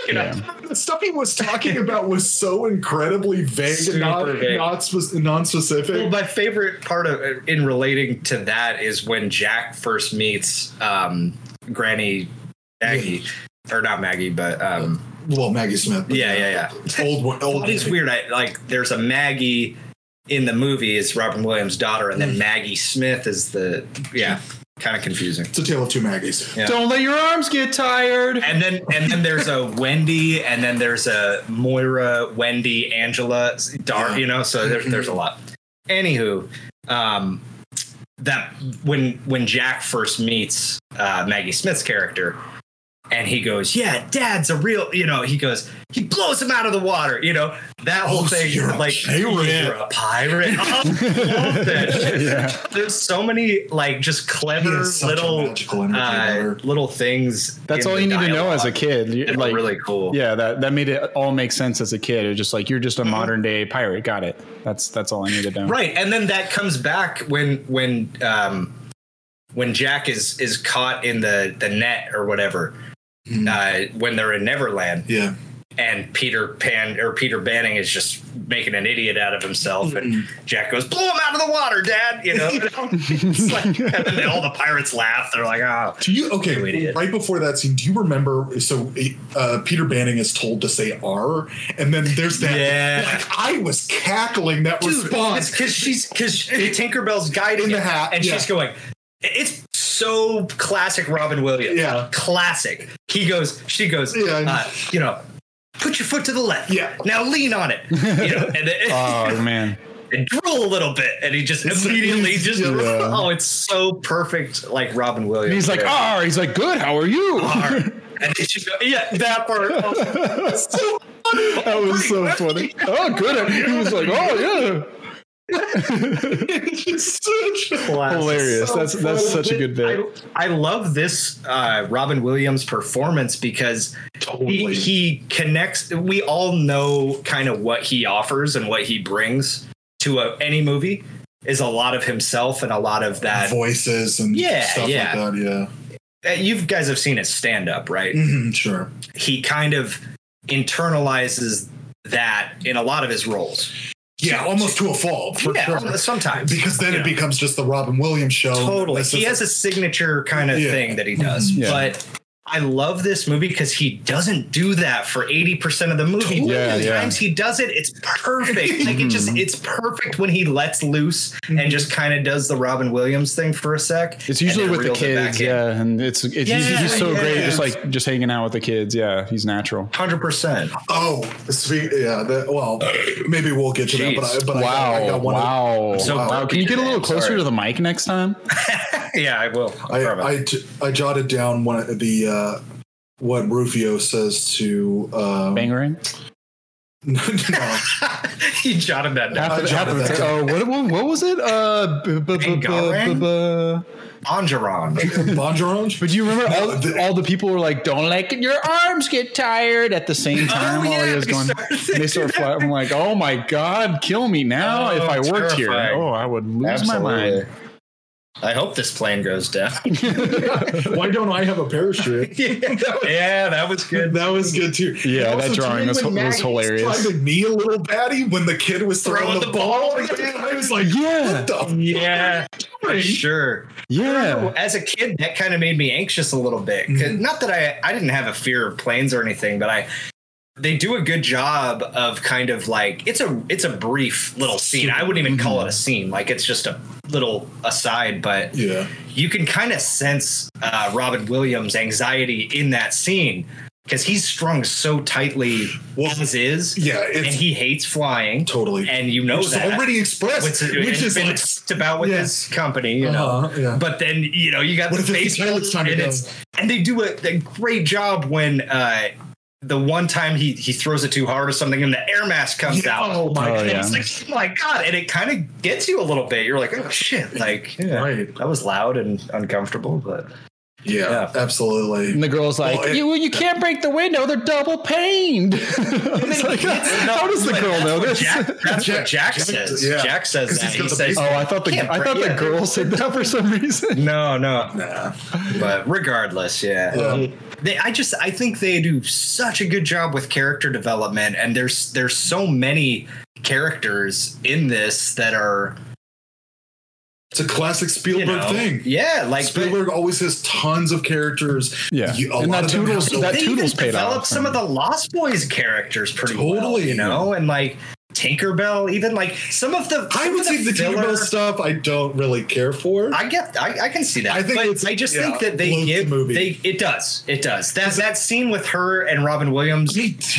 You know? the stuff he was talking about was so incredibly vague and not, vague. not spe- non-specific. Well, my favorite part of in relating to that is when Jack first meets um, Granny Maggie, or not Maggie, but um, well, Maggie Smith. yeah, yeah, yeah. *laughs* Old. Old Well, it's weird. I like there's a Maggie in the movie is Robin Williams' daughter, and then Maggie Smith is the yeah, kind of confusing. It's a tale of two Maggies. Yeah. Don't let your arms get tired. And then and then there's a Wendy, and then there's a Moira, Wendy, Angela, Dar, you know. So there's there's a lot. Anywho, um, that when when Jack first meets uh, Maggie Smith's character, and he goes, "Yeah, Dad's a real," you know. He goes, he blows him out of the water, you know. That whole Oh, thing, you're like pirate. you're a pirate. Oh, *laughs* I love that shit. There's so many like just clever has such a little uh, little things. That's all you need to know as a kid. You- Like, really cool. yeah, that that made it all make sense as a kid. It was just like you're just a modern day pirate. Got it. That's that's all I needed to know. Right, and then that comes back when when um, when Jack is is caught in the the net or whatever. Mhm. Uh, when they're in Neverland, yeah. and Peter Pan or Peter Banning is just making an idiot out of himself, and Mm-hmm. Jack goes, "Blow him out of the water, Dad!" You know, *laughs* *laughs* like, and then they- all the pirates laugh. They're like, "Oh, Do you okay? You. Right before that scene, do you remember? So uh, Peter Banning is told to say "R," and then there's that. Yeah. Like I was cackling that response. because she's because Tinkerbell's guiding In the hat, and yeah. she's going. It's so classic Robin Williams. Yeah. classic. He goes, she goes. Yeah, uh, you know, put your foot to the left. Yeah. Now lean on it. You know, and, then, *laughs* *laughs* Oh man. and drool a little bit, and he just It's- immediately it's- just. yeah. *laughs* Oh, it's so perfect, like Robin Williams. And he's like, Yeah. ah, he's like, good. How are you? R. And then she goes, yeah, that part. Oh, so funny. that was so funny. Oh, good. He was like, oh It's such- Classic. Hilarious. That's- that's such a good bit. I, I love this uh, Robin Williams performance because he, Totally. he connects. We all know kind of what he offers and what he brings to a, any movie is a lot of himself and a lot of that. voices and Yeah, stuff yeah. like that. Yeah. Uh, You guys have seen his stand up, right? Mhm, sure. He kind of internalizes that in a lot of his roles. Yeah, almost to a fault for yeah, sure. sometimes Because then you it becomes just the Robin Williams show. Totally. He is- has a signature kind of Yeah. thing that he does. Yeah. But I love this movie because he doesn't do that for 80% of the movie. Yeah, the yeah. times he does it, it's perfect. like it just mm-hmm. it's perfect when he lets loose and just kind of does the Robin Williams thing for a sec. It's usually with the reels it kids, in. yeah, and it's, it's he's, Yeah, he's so yeah. great, just like just hanging out with the kids. Yeah, he's natural. 100%. Oh, sweet. yeah. That, well, maybe we'll get to that. But I, but I got, I wow, got one. wow, so wow! Can you get a little closer sorry. to the mic next time? *laughs* yeah, I will. i i i jotted down one of the uh, what Rufio says to uh, Bangarang. *laughs* no, *laughs* he jotted that down. Half I half of jotted that oh, what, what what was it? Uh, b- b- b- b- Bangarang? b- b- Angeron. But do you remember all, the- all the people were like, "Don't let your arms get tired" at the same time while Oh, yeah, he was going. started They start flying. I'm like, "Oh my god, kill me now!" Oh, if I worked here, oh, I would lose my mind. I hope this plane goes down. *laughs* Why don't I have a parachute? *laughs* yeah, that was good. That was good too. Yeah, that drawing do was- remember was hilarious. Trying to knee a little baddie when the kid was throwing, Throwing the, the ball. ball. I was like, Yeah. what the Yeah, for sure. Yeah, As a kid, that kind of made me anxious a little bit. 'Cause Mhm. Not that I I didn't have a fear of planes or anything, but I they do a good job of kind of like it's a it's a brief little scene. I wouldn't even call it a scene. Like it's just a little aside, but Yeah. you can kind of sense uh, Robin Williams' anxiety in that scene because he's strung so tightly Well, as is, Yeah. and he hates flying. totally. and you know Which that already expressed, which, which is been like, about with yeah. his company, you know. Uh-huh, yeah. But then you know you got What the face the pilot's time to and it's and they do a, a great job when uh, the one time he he throws it too hard or something and the air mask comes Yeah, out. oh my Oh, And yeah. it's like, oh my god, and it kind of gets you a little bit. You're like, oh shit, like yeah, Right. that was loud and uncomfortable, but Yeah, Yeah. absolutely. and the girl's like, Well, it- "You you can't break the window; they're double paned." *laughs* It's like, how does the But girl know what this? Jack, that's Jack- what *laughs* Jack, Jack- says. yeah. Jack says 'Cause that. He says, Oh, I thought the Can't I thought the yeah. girl said that for some reason. No, no. Nah. But regardless, yeah. Yeah. They, I just I think they do such a good job with character development, and there's there's so many characters in this that are It's a classic you Spielberg know, thing. yeah, like Spielberg always has tons of characters. Yeah, You- a and lot that of Toodles have that they Toodles even paid developed off. some of the Lost Boys characters pretty well, Totally. you know, and like Tinkerbell, even like some of the I would say the filler- Tinkerbell stuff I don't really care for. I get, I, I can see that. I think but it's- I just yeah, think that they bloats the give, movie. they, it does, it does. That that scene with her and Robin Williams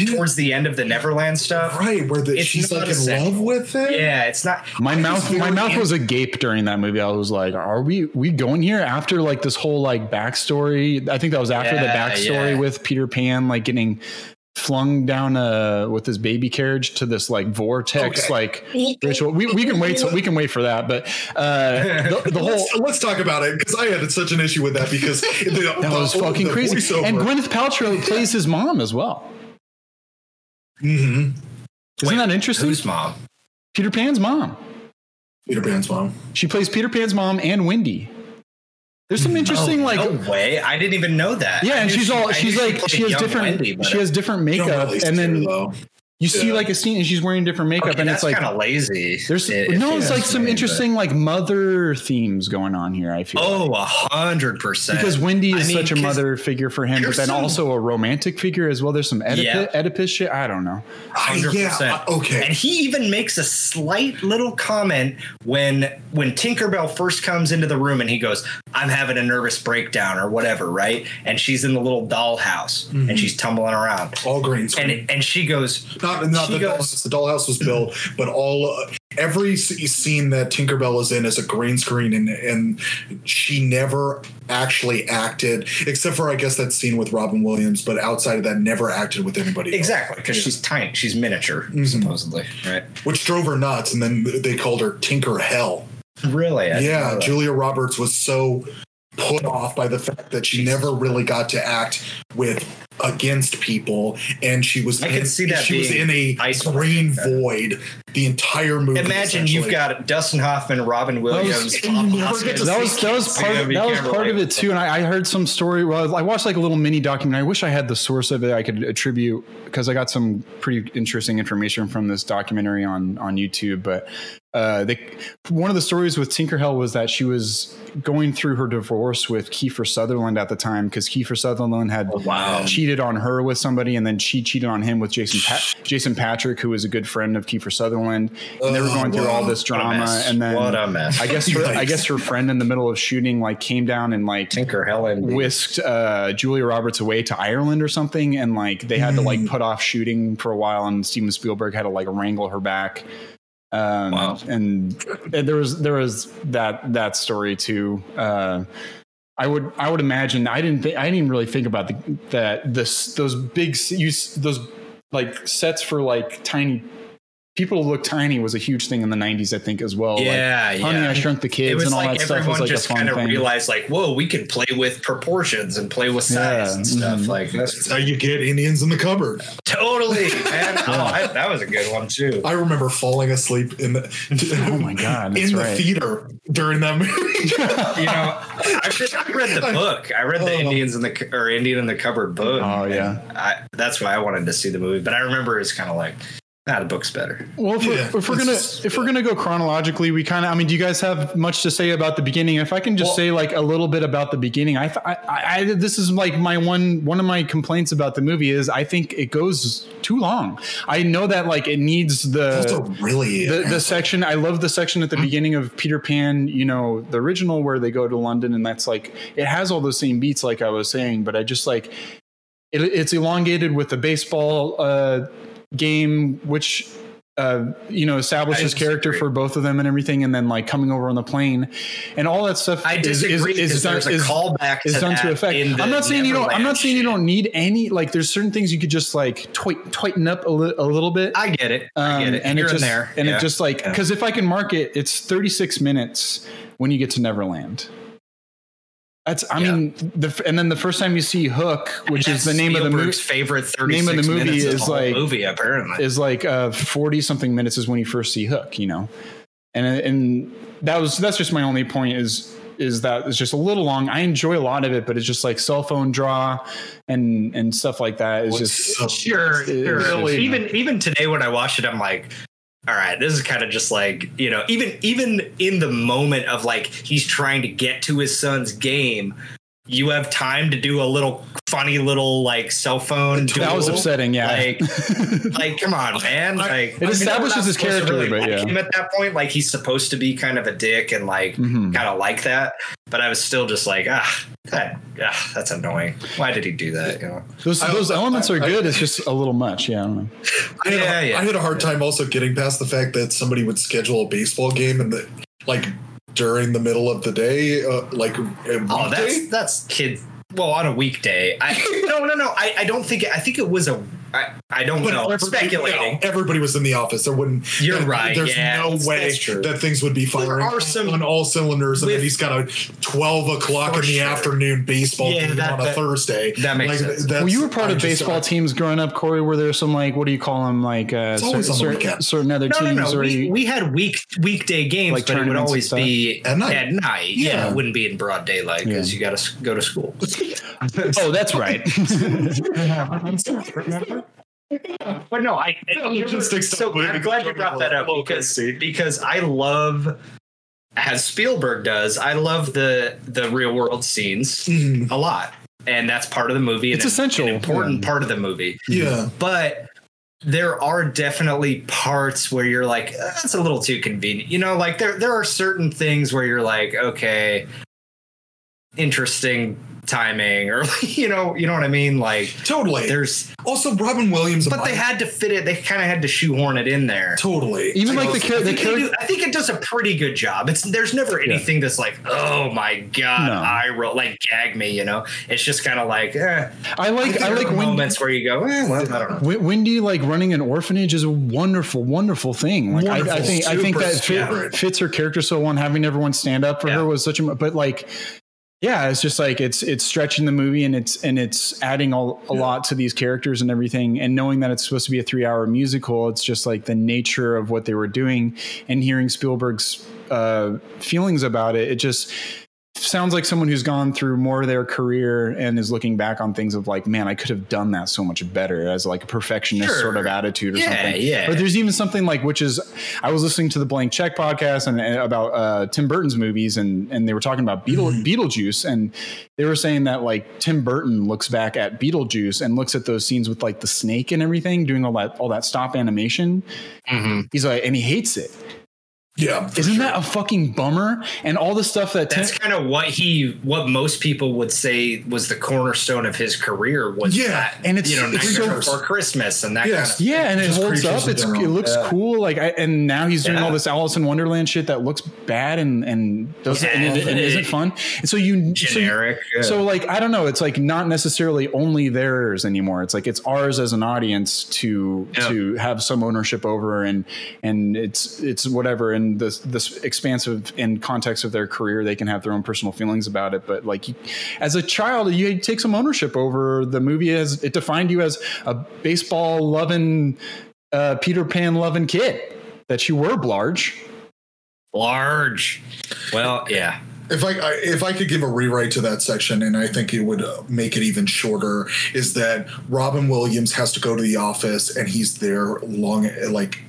towards the end of the Neverland stuff. right, where the, It's she's like in sequel. love with him. Yeah, it's not. My I mouth, was my mouth was agape during that movie. I was like, "Are we we going here after like this whole like backstory?" I think that was after the backstory yeah. with Peter Pan like getting flung down uh with his baby carriage to this like vortex Okay. like *laughs* ritual. We, we can wait. So we can wait for that. But uh, the, *laughs* the whole let's, let's talk about it because I had such an issue with that because *laughs* the, that was fucking crazy. And Gwyneth Paltrow plays his mom as well. mm-hmm Isn't that interesting? Whose mom? Peter Pan's mom. Peter Pan's mom. She plays Peter Pan's mom and Wendy. There's some interesting Oh, like no way! I didn't even know that. Yeah, and she's all I she's like she has different Wendy, she has different You makeup really and then though. You see Yeah. like a scene and she's wearing different makeup okay, and that's it's like kind of lazy. there's if no you it's like some me, but- interesting like mother themes going on here I feel. Oh, a hundred percent. because Wendy is I mean, such a mother figure for him, but then some- also a romantic figure as well. There's some Oedipus, Yeah. Oedipus shit. I don't know. I- yeah, 100%. I- okay. And he even makes a slight little comment when when Tinkerbell first comes into the room and he goes, "I'm having a nervous breakdown" or whatever, right? And she's in the little dollhouse Mm-hmm. and she's tumbling around. all green screen. And and she goes, not not the goes- dollhouse. The dollhouse was built, but all uh, every scene that Tinkerbell is in is a green screen, and and she never actually acted, except for I guess that scene with Robin Williams. But outside of that, never acted with anybody. exactly, because she's tiny, she's miniature, Mm-hmm. supposedly, right? which drove her nuts, and then they called her Tinker Hell. Really? I Yeah. Julia Roberts was so put off by the fact that she never really got to act with against people, and she was I can see that she was in a isolating. green void the entire movie. Imagine you've got Dustin Hoffman, Robin Williams, and you never Hoskins. get to That was that was part yeah, of, that was part of it too. And I, I heard some story. Well, I watched like a little mini documentary. I wish I had the source of it. I could attribute because I got some pretty interesting information from this documentary on on YouTube. But uh, they, one of the stories with Tinkerhell was that she was going through her divorce with Kiefer Sutherland at the time because Kiefer Sutherland had Oh, wow. cheated on her with somebody, and then she cheated on him with Jason Pat- Jason Patric, who was a good friend of Kiefer Sutherland. And they were Oh, going through all this drama, and then what a mess. I guess *laughs* her, I guess her friend in the middle of shooting like came down and like Tinker Helen. whisked uh, Julia Roberts away to Ireland or something, and like they had to like put off shooting for a while, and Steven Spielberg had to like wrangle her back. Um, Wow. and, and there was there was that that story too. Uh, I would I would imagine I didn't think I didn't even really think about the, that this those big use those like sets for like tiny people to look tiny was a huge thing in the 90s I think as well. Like, Yeah, yeah. Honey, I Shrunk the it Kids was and all like that stuff everyone was like a just fun kind of thing. realized, like, whoa, we can play with proportions and play with size Yeah, and stuff. mhm. Like That's that's how you get Indians in the cupboard. totally, man. *laughs* Oh, I, that was a good one too. I remember falling asleep in the Oh my God, that's in the theater during that movie. You know, I read, I read the book. I read the Oh. Indians in the or Indian in the cupboard book. Oh, yeah. I, that's why I wanted to see the movie. But I remember it's kind of like, nah, the book's better. Well, if, Yeah, we're, if we're gonna just- if we're gonna go chronologically, we kind of. I mean, do you guys have much to say about the beginning? If I can just Well- say like a little bit about the beginning, I, th- I, I, I this is like my one one of my complaints about the movie is I think it goes too long. I know that like it needs the really the, the *laughs* section i love the section at the beginning of peter pan you know the original where they go to london and that's like it has all those same beats like i was saying but i just like it, it's elongated with the baseball uh, game which uh, you know establishes character for both of them and everything and then like coming over on the plane and all that stuff I is, disagree is, is done, is, callback is to done to effect. I'm not saying you don't. I'm not saying you don't need any. Like, there's certain things you could just like tighten up a, li- a little bit. I get it. I get Um, it. and Here it just and there. and Yeah. it just like Yeah. because if I can mark it, it's 36 minutes when you get to Neverland. That's I Yeah. mean, the, and then the first time you see Hook, which is the name of the movie, favorite 36 name of the movie is like- movie apparently. is like uh 40 something minutes is when you first see Hook, you know, and and that was that's just my only point is is that it's just a little long. I enjoy a lot of it, but it's just like cell phone draw and and stuff like that is What's just Sure, It's sure. really- even even today when I watch it, I'm like, all right, this is kind of just like you know, even even in the moment of like he's trying to get to his son's game, you have time to do a little funny little like cell phone. That was upsetting. Yeah. Like, *laughs* like, come on, man. Like, It I establishes I'm his character, really but yeah. him at that point, like he's supposed to be kind of a dick and like Mhm. kind of like that. But I was still just like, ah, that, ah, that's annoying. Why did he do that? You know? Those I- those elements are I- good. It's just a little much. Yeah. I don't know. I had, Yeah, a, yeah. I had a hard time also getting past the fact that somebody would schedule a baseball game and that like during the middle of the day, uh, like a Oh, that's that's kid. Well, on a weekday, I *laughs* no, no, no. I, I don't think. I think it was a. I, I don't know. everybody- Speculating. no, everybody was in the office. There wouldn't. You're there- right, There's yeah, no that's- way that's that things would be firing there are some- on all cylinders, and then he's got a 12 o'clock in the sure. afternoon baseball Yeah, game that- on a that- Thursday. that makes sense. that's- Well, you were part I of just- baseball teams growing up, Corey. Were there some like what do you call them like uh, certain, certain, certain other No, no, teams? no. or We, you, we had week weekday games, Like but it would always be At night. At night, yeah. Yeah. it wouldn't be in broad daylight because you got to go to school. *laughs* oh, that's right. *laughs* *laughs* But no, I. Logistics so don't I'm glad you brought that up because because I love, as Spielberg does, I love the the real world scenes Mhm. a lot, and that's part of the movie. It's and essential, an important yeah. part of the movie. Yeah. But there are definitely parts where you're like, "Uh, that's a little too convenient. You know, like there there are certain things where you're like, okay, interesting timing, or *laughs* you know, you know what I mean? Like Totally. there's, also, Robin Williams. but they had to fit it. They kind of had to shoehorn it in there. totally. Even like the know- char- I the think, character. I think it does a pretty good job. It's there's never anything that's like, oh my god, No. I roll like gag me. You know, it's just kind of like, eh. I like I There like are when moments where you go, eh, well, I don't know. Wendy like running an orphanage is a wonderful, wonderful thing. Like I, I think I think that fit, fits her character so well. Having everyone stand up for Yeah. her was such a. But like, yeah, it's just like it's it's stretching the movie and it's and it's adding a, a lot to these characters and everything. And knowing that it's supposed to be a three hour musical, it's just like the nature of what they were doing and hearing Spielberg's uh, feelings about it. It just sounds like someone who's gone through more of their career and is looking back on things of like, man, I could have done that so much better as like a perfectionist Sure. sort of attitude or Yeah, something. yeah. Or there's even something like, which is, I was listening to the Blank Check podcast and, and about uh, Tim Burton's movies, and and they were talking about Beetle, Mm-hmm. Beetlejuice, and they were saying that like Tim Burton looks back at Beetlejuice and looks at those scenes with like the snake and everything, doing all that all that stop animation. He's like, and he hates it. Yeah. Isn't sure. that a fucking bummer? And all the stuff that Tim, That's kind of what he, what most people would say was the cornerstone of his career was Yeah, that, and it's- you know, it's Nightmare so- Before Christmas and that Yeah. kind of Yeah, and it Just holds up. It's it looks Yeah. cool. Like, I, and now he's doing Yeah. all this Alice in Wonderland shit that looks bad and and doesn't and, it, and Yeah. isn't fun. And so you so you- yeah. So like I don't know, it's like not necessarily only theirs anymore. It's like it's ours as an audience to Yeah. to have some ownership over and and it's it's whatever in this this expansive in context of their career they can have their own personal feelings about it. But like you, as a child, you take some ownership over the movie as it defined you as a baseball loving uh, Peter Pan loving kid that you were Blarge. large. Well, yeah. If I, I if I could give a rewrite to that section, and I think it would uh, make it even shorter, is that Robin Williams has to go to the office, and he's there long, like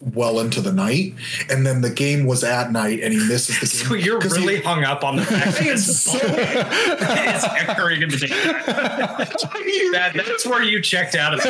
well into the night, and then the game was at night, and he misses the *laughs* game. so you're really he, hung up on the *laughs* fact that it's so *laughs* it's in the that, that's where you checked out of the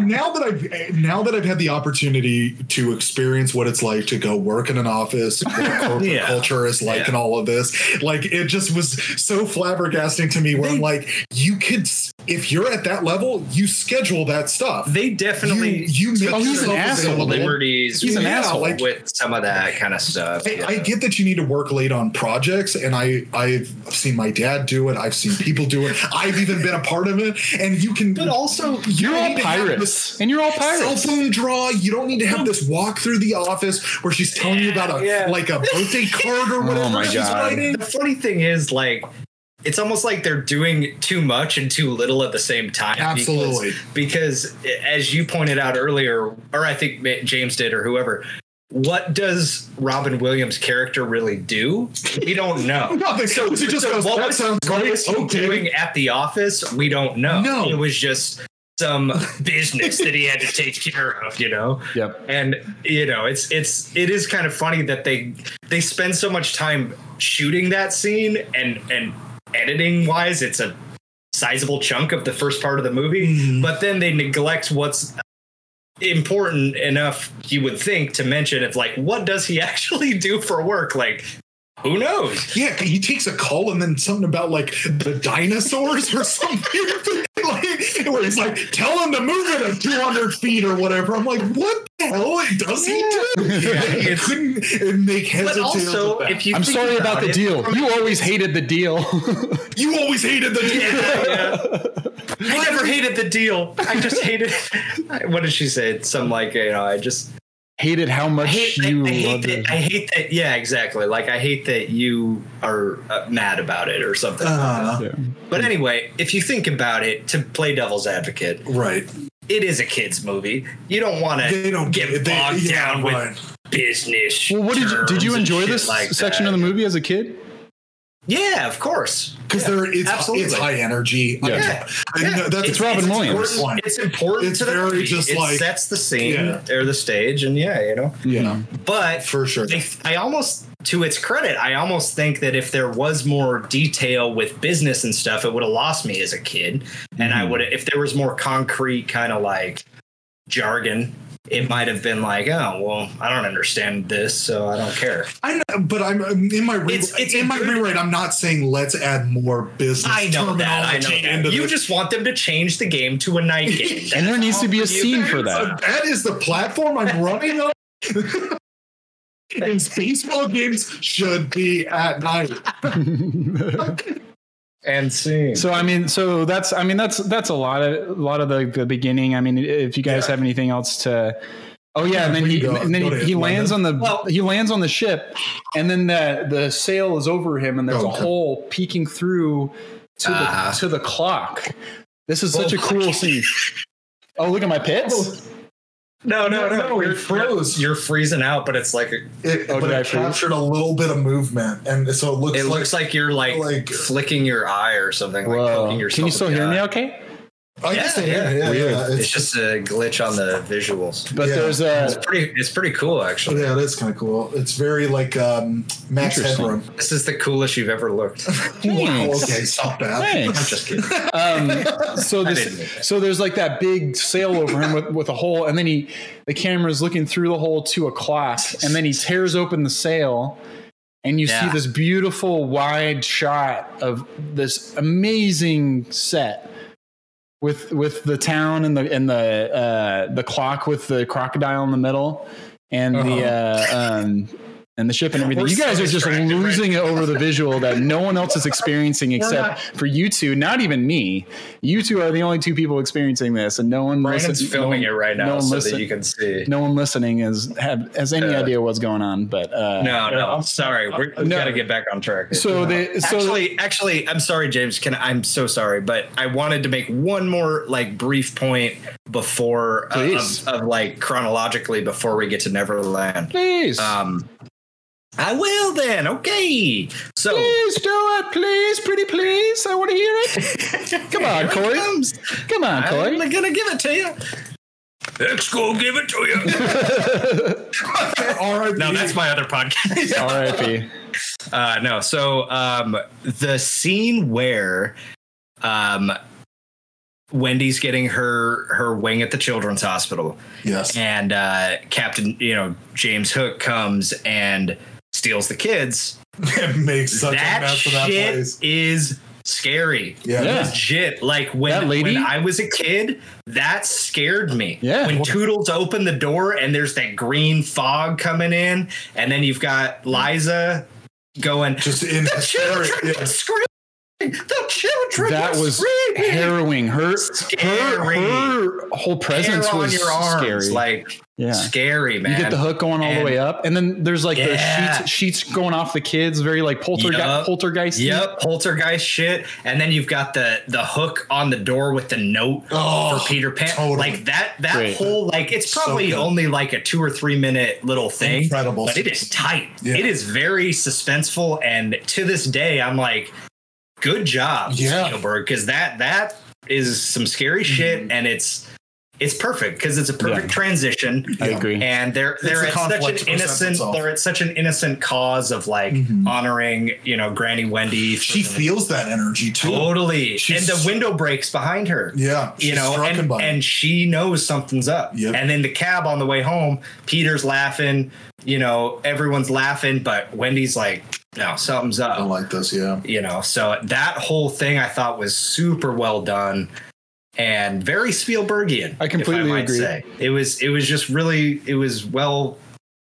Now that I've now that I've had the opportunity to experience what it's like to go work in an office, what corporate yeah. culture is like, yeah. and all of this, like it just was so flabbergasting to me. Where they, I'm like, you could. If you're at that level, you schedule that stuff. They definitely you, you make oh, yourself an asshole. They were 30s. He's an yeah, asshole like, with some of that kind of stuff. I, yeah. I, get that you need to work late on projects, and I I've seen my dad do it. I've seen people do it. I've even been a part of it. And you can, but also you're all pirates, and you're all pirates. Cell phone draw. You don't need to have this walk through the office where she's telling you about a yeah. like a birthday card or oh whatever. Oh my god. The funny thing is, like it's almost like they're doing too much and too little at the same time. because- Absolutely. Because, as you pointed out earlier, or I think James did, or whoever, what does Robin Williams' character really do? We don't know. *laughs* Nothing. So he just So goes, what "That was, sounds what great." was he Okay. doing at the office? We don't know. No. It was just some *laughs* business that he had to take care of, you know? Yep. and you know it's it's it is kind of funny that they they spend so much time shooting that scene and and editing wise, it's a sizable chunk of the first part of the movie. Mhm. But then they neglect what's important enough you would think to mention it's like what does he *laughs* actually do for work like who knows Yeah, he takes a call and then something about like the dinosaurs or something. *laughs* like, where he's like, tell him to move it at 200 feet or whatever. I'm like, what the hell does he do? *laughs* Yeah, it couldn't it make heads but or tails also if you I'm sorry about the deal. You always hated the deal. *laughs* you always hated the deal. I never hated the deal. I just hated. What did she say? Some like you know. I just hated how much I hate. You I hate loved that. it. I hate that. Yeah, exactly. Like I hate that you are uh, mad about it or something. Uh, Yeah. but anyway, if you think about it, to play devil's advocate, right. it is a kids movie. You don't want They to don't get get they, bogged yeah, down with business. Well, what did you did you enjoy this like section that. of the movie as a kid? Yeah, of course. Because Yeah, there it's absolutely. it's high energy. I Yeah. know. And Yeah. that's It's Robin Williams. Important, it's important It's to very movie. just it like- sets the scene Yeah. or the stage, and yeah, you know. Yeah. But for sure. I, I almost, to its credit, I almost think that if there was more detail with business and stuff, it would have lost me as a kid. And I Mhm. would, if there was more concrete kind of like jargon, it might have been like, oh, well, I don't understand this, so I don't care. I know, but I'm I'm- in my re- It's- it's in my good- rewrite. I'm not saying let's add more business. I know that. I know that. You this. just want them to change the game to a night game. *laughs* And there needs to be a you. scene for So that. that is the platform I'm running on. *laughs* and baseball games should be at night. *laughs* And scene. So I mean, so that's I mean that's that's a lot of a lot of the, the beginning. I mean, if you guys Yeah. have anything else to, oh yeah, and then he go- and then go he, he lands on the Well- he lands on the ship, and then the the sail is over him, and there's a Okay. hole peeking through to Ah. the to the clock. This is such a Oh. cool scene. Oh, look at my pits. No, no, No, no. no, it you're, froze. You're, you're freezing out, but it's like a, It, Oh, but it captured a little bit of movement, and so it looks it like looks like you're like, like- flicking your eye or something. Like poking yourself Can you still the hear me? Okay, I Yeah, guess yeah, yeah, yeah, yeah, weird. yeah. It's just a glitch on the visuals. but Yeah. there's It's a pretty. It's pretty cool, actually. yeah, that's kind of cool. It's very like um, Max Headroom. This is the coolest you've ever looked. *laughs* wow, okay, stop that. Thanks. I'm just kidding. um, so this, didn't mean that. so there's like that big sail over him with, with a hole, and then he, the camera's looking through the hole to a clock, and then he tears open the sail, and you see this beautiful wide shot of this amazing set with with the town and the and the uh, the clock with the crocodile in the middle, and the uh, um, and the ship and everything. We're you guys so are just distracted right losing it over the visual that no one else is experiencing except not- for you two. Not even me. You two are the only two people experiencing this, and no one. Brandon's listen- filming no it right now no one so listen- that you can see. No one listening is have has any Uh, idea what's going on. But uh, No, no, I'm sorry. We're, we No. got to get back on track. So they so actually, actually, I'm sorry, James. Can I'm so sorry, but I wanted to make one more like brief point before uh, Please. of, of like chronologically before we get to Neverland. please, Um, I will then. Okay, so please do it, please, pretty please. I want to hear it. *laughs* Come on, Here it Corey. comes. Come on, Corey. I'm gonna give it to you. X go give it to you. All right, *laughs* no, that's my other podcast. *laughs* R.I.P. Uh, no, so um, the scene where um, Wendy's getting her her wing at the children's hospital, yes. and uh, Captain, you know, James Hook comes and steals the kids. it *laughs* makes such a that mess of that shit place. is scary. Yeah. Yeah. Legit. Like when, That lady? when I was a kid, that scared me. Yeah. When Toodles opened the door and there's that green fog coming in, and then you've got Liza going, Just in the hysteria. children Yeah. screaming. The children That was screaming. harrowing. Her, her, Scary. her whole presence Hair on was your arms, scary. like yeah. scary, man. You get the hook going all the way up, and then there's like Yeah. the sheets sheets going off the kids, very like poltergeist. Yup. Poltergeist. Yep, poltergeist shit, and then you've got the the hook on the door with the note Oh, for Peter Pan. totally. Like that that Great. whole like it's probably good. only like a two or three minute little thing. Incredible. But it is tight. Yeah. It is very suspenseful, and to this day, I'm like, good job, Yeah. Spielberg, because that that is some scary Mm-hmm. shit, and it's it's perfect because it's a perfect Yeah. transition. I agree. And they're they're a at such an innocent itself. they're at such an innocent cause of like honoring you know Granny Wendy. She the- feels that energy too. totally, She's- and the window breaks behind her. Yeah, you know, and, by and she knows something's up. Yep. And then the cab on the way home, Peter's laughing. You know, everyone's laughing, but Wendy's like, "No, something's up. I up." like this. Yeah. you know so that whole thing i thought was super well done and very spielbergian I completely if I might agree. say. it was it was just really it was well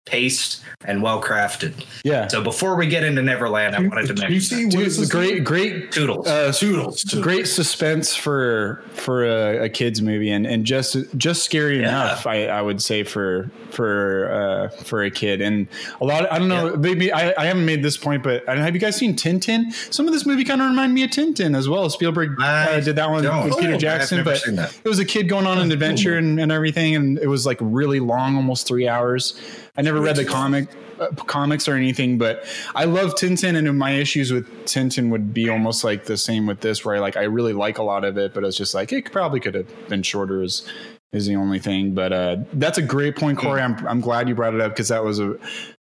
paced and well crafted Yeah. so before we get into neverland i wanted to Did you mention see that. what Dude, is great, great toodles uh, Toodles. Toodles. great suspense for for a, a kids movie and and just just scary Yeah. enough I, I would say for for uh for a kid and a lot of, I don't know maybe I, I haven't made this point but I don't, have you guys seen Tintin some of this movie kind of remind me of Tintin as well Spielberg uh, did that one don't. with Oh, Peter Jackson but it was a kid going on an adventure and, and everything and it was like really long almost three hours I never read the comic uh, comics or anything, but I love Tintin, and my issues with Tintin would be almost like the same with this, where I like I really like a lot of it, but it's just like it probably could have been shorter. Is is the only thing, but uh, that's a great point, Corey. I'm I'm glad you brought it up because that was a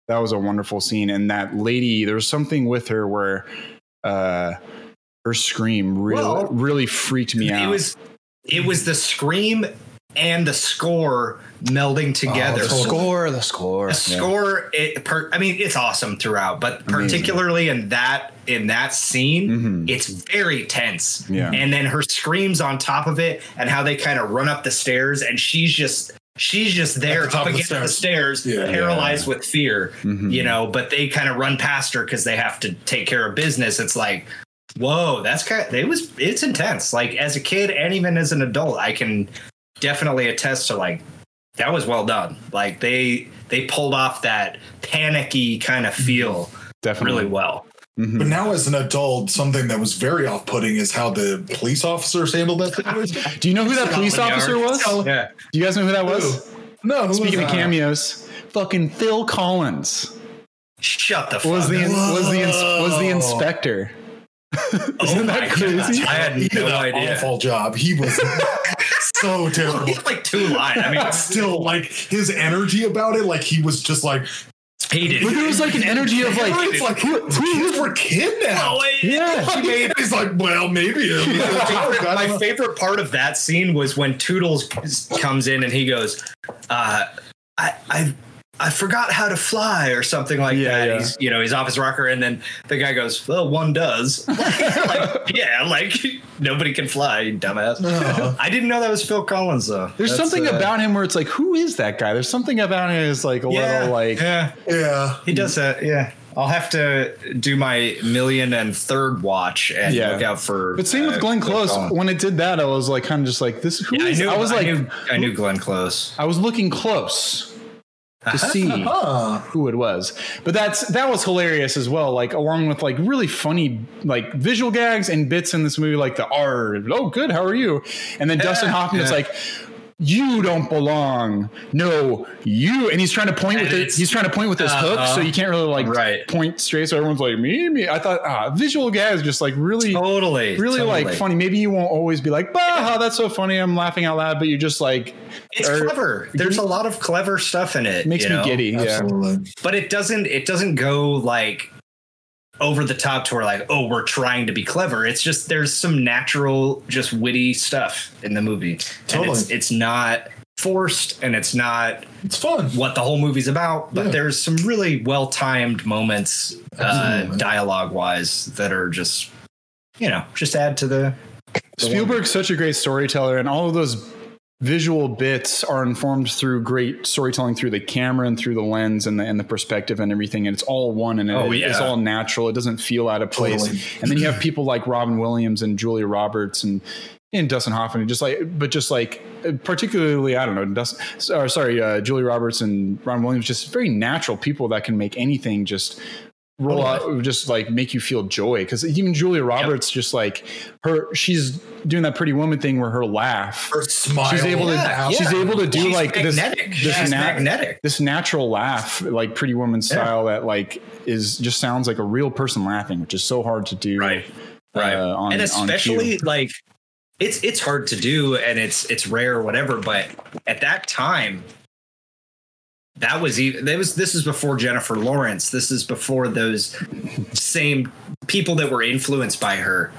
that was a wonderful scene, and that lady, there was something with her where uh, her scream really Well, really freaked me out. it was it was the scream and the score melding together the score, the score, the score it per, i mean it's awesome throughout but particularly in that in that scene Mhm. it's very tense Yeah. and then her screams on top of it and how they kind of run up the stairs and she's just she's just there the up of the against the stairs. stairs Yeah. paralyzed with fear Mhm. you know but they kind of run past her because they have to take care of business it's like whoa that's kind of, it was it's intense like as a kid and even as an adult i can definitely attest to like that was well done like they they pulled off that panicky kind of feel definitely really well Mhm. But now, as an adult, something that was very off-putting is how the police officers handled that situation. *laughs* Do you know who that police officer was? yeah Do you guys know who that was? Who? No, who Speaking was of that? cameos, fucking Phil Collins shut the fuck was the up. was the ins- was the inspector. *laughs* oh Isn't my that crazy? God. i had He did no idea awful job. He was *laughs* so *laughs* terrible. like two lines i mean But *laughs* still, like his energy about it, like he was just like, did But there was like an energy of like, it's like who, who were kidnapped? Oh, yeah, *laughs* He made, he's like, well, maybe. it'll be a joke. I don't my favorite part of that scene was when Toodles comes in and he goes, uh, I, I, I forgot how to fly or something like Yeah, that. yeah. He's, you know, he's off his rocker, and then the guy goes, "Well, one does." *laughs* like, yeah, like nobody can fly, you dumbass. Uh-huh. I didn't know that was Phil Collins though. There's That's, something uh, about him where it's like, who is that guy? There's something about him is like a yeah, little like, yeah, Yeah. he does that. Yeah. I'll have to do my million and third watch and Yeah. look out for. But same uh, with Glenn Close. When it did that, I was like, kind of just like, this. Who Yeah, I knew. I was like, knew, I knew Glenn Close. I was looking close to *laughs* see. Who it was. But that's that was hilarious as well. Like along with like really funny like visual gags and bits in this movie, like the R. Oh, good. How are you? And then Dustin Hoffman is like. You don't belong. No, you. And he's trying to point And with it. He's trying to point with his hook, Uh-huh. so you can't really like Right. point straight. So everyone's like me, me. I thought ah, visual gags just like really, Totally. really like funny. Maybe you won't always be like, bah, that's so funny. I'm laughing out loud, but you're just like, It's or- clever. There's a lot of clever stuff in it. makes you me know? giddy. Yeah. But it doesn't it doesn't go like over the top to where like, oh, we're trying to be clever. It's just there's some natural, just witty stuff in the movie. And Totally. it's, it's not forced and it's not It's fun. what the whole movie's about, but Yeah. there's some really well timed moments, uh, dialogue wise, that are just, you know, just add to the. Spielberg's such a great storyteller, and all of those visual bits are informed through great storytelling through the camera and through the lens and the, and the perspective and everything. And it's all one and Oh, it- yeah. it's all natural. It doesn't feel out of place. Totally. And then you have people like Robin Williams and Julia Roberts and and Dustin Hoffman, and just like, but just like, particularly, I don't know, Dustin, or sorry, uh, Julia Roberts and Robin Williams, just very natural people that can make anything just roll out, just like make you feel joy. Because even Julia Roberts, just like her, she's doing that Pretty Woman thing where her laugh, Her smile. she's able to, Yeah, she's able to do She's like this, magnetic. this She's nat- magnetic. this natural laugh, like Pretty Woman style, that like is just sounds like a real person laughing, which is so hard to do. Right. Right. uh, on- and especially cue. like it's it's hard to do and it's it's rare or whatever. But at that time, that was even that was this is before Jennifer Lawrence. This is before those same people that were influenced by her.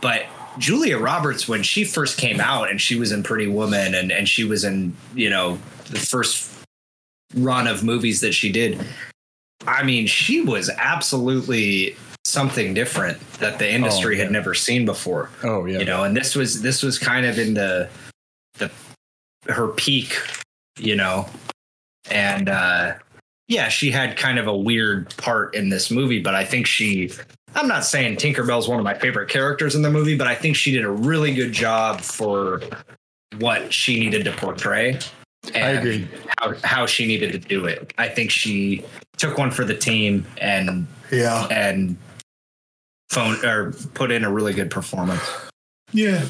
But Julia Roberts, when she first came out and she was in Pretty Woman and, and she was in, you know, the first run of movies that she did, I mean, she was absolutely something different that the industry oh, yeah. had never seen before. Oh yeah. You know, and this was this was kind of in the the her peak, you know. And uh yeah, she had kind of a weird part in this movie, but I think she I'm not saying Tinkerbell's one of my favorite characters in the movie, but I think she did a really good job for what she needed to portray. And I agree. How, how she needed to do it. I think she took one for the team and Yeah. and phone or put in a really good performance. Yeah.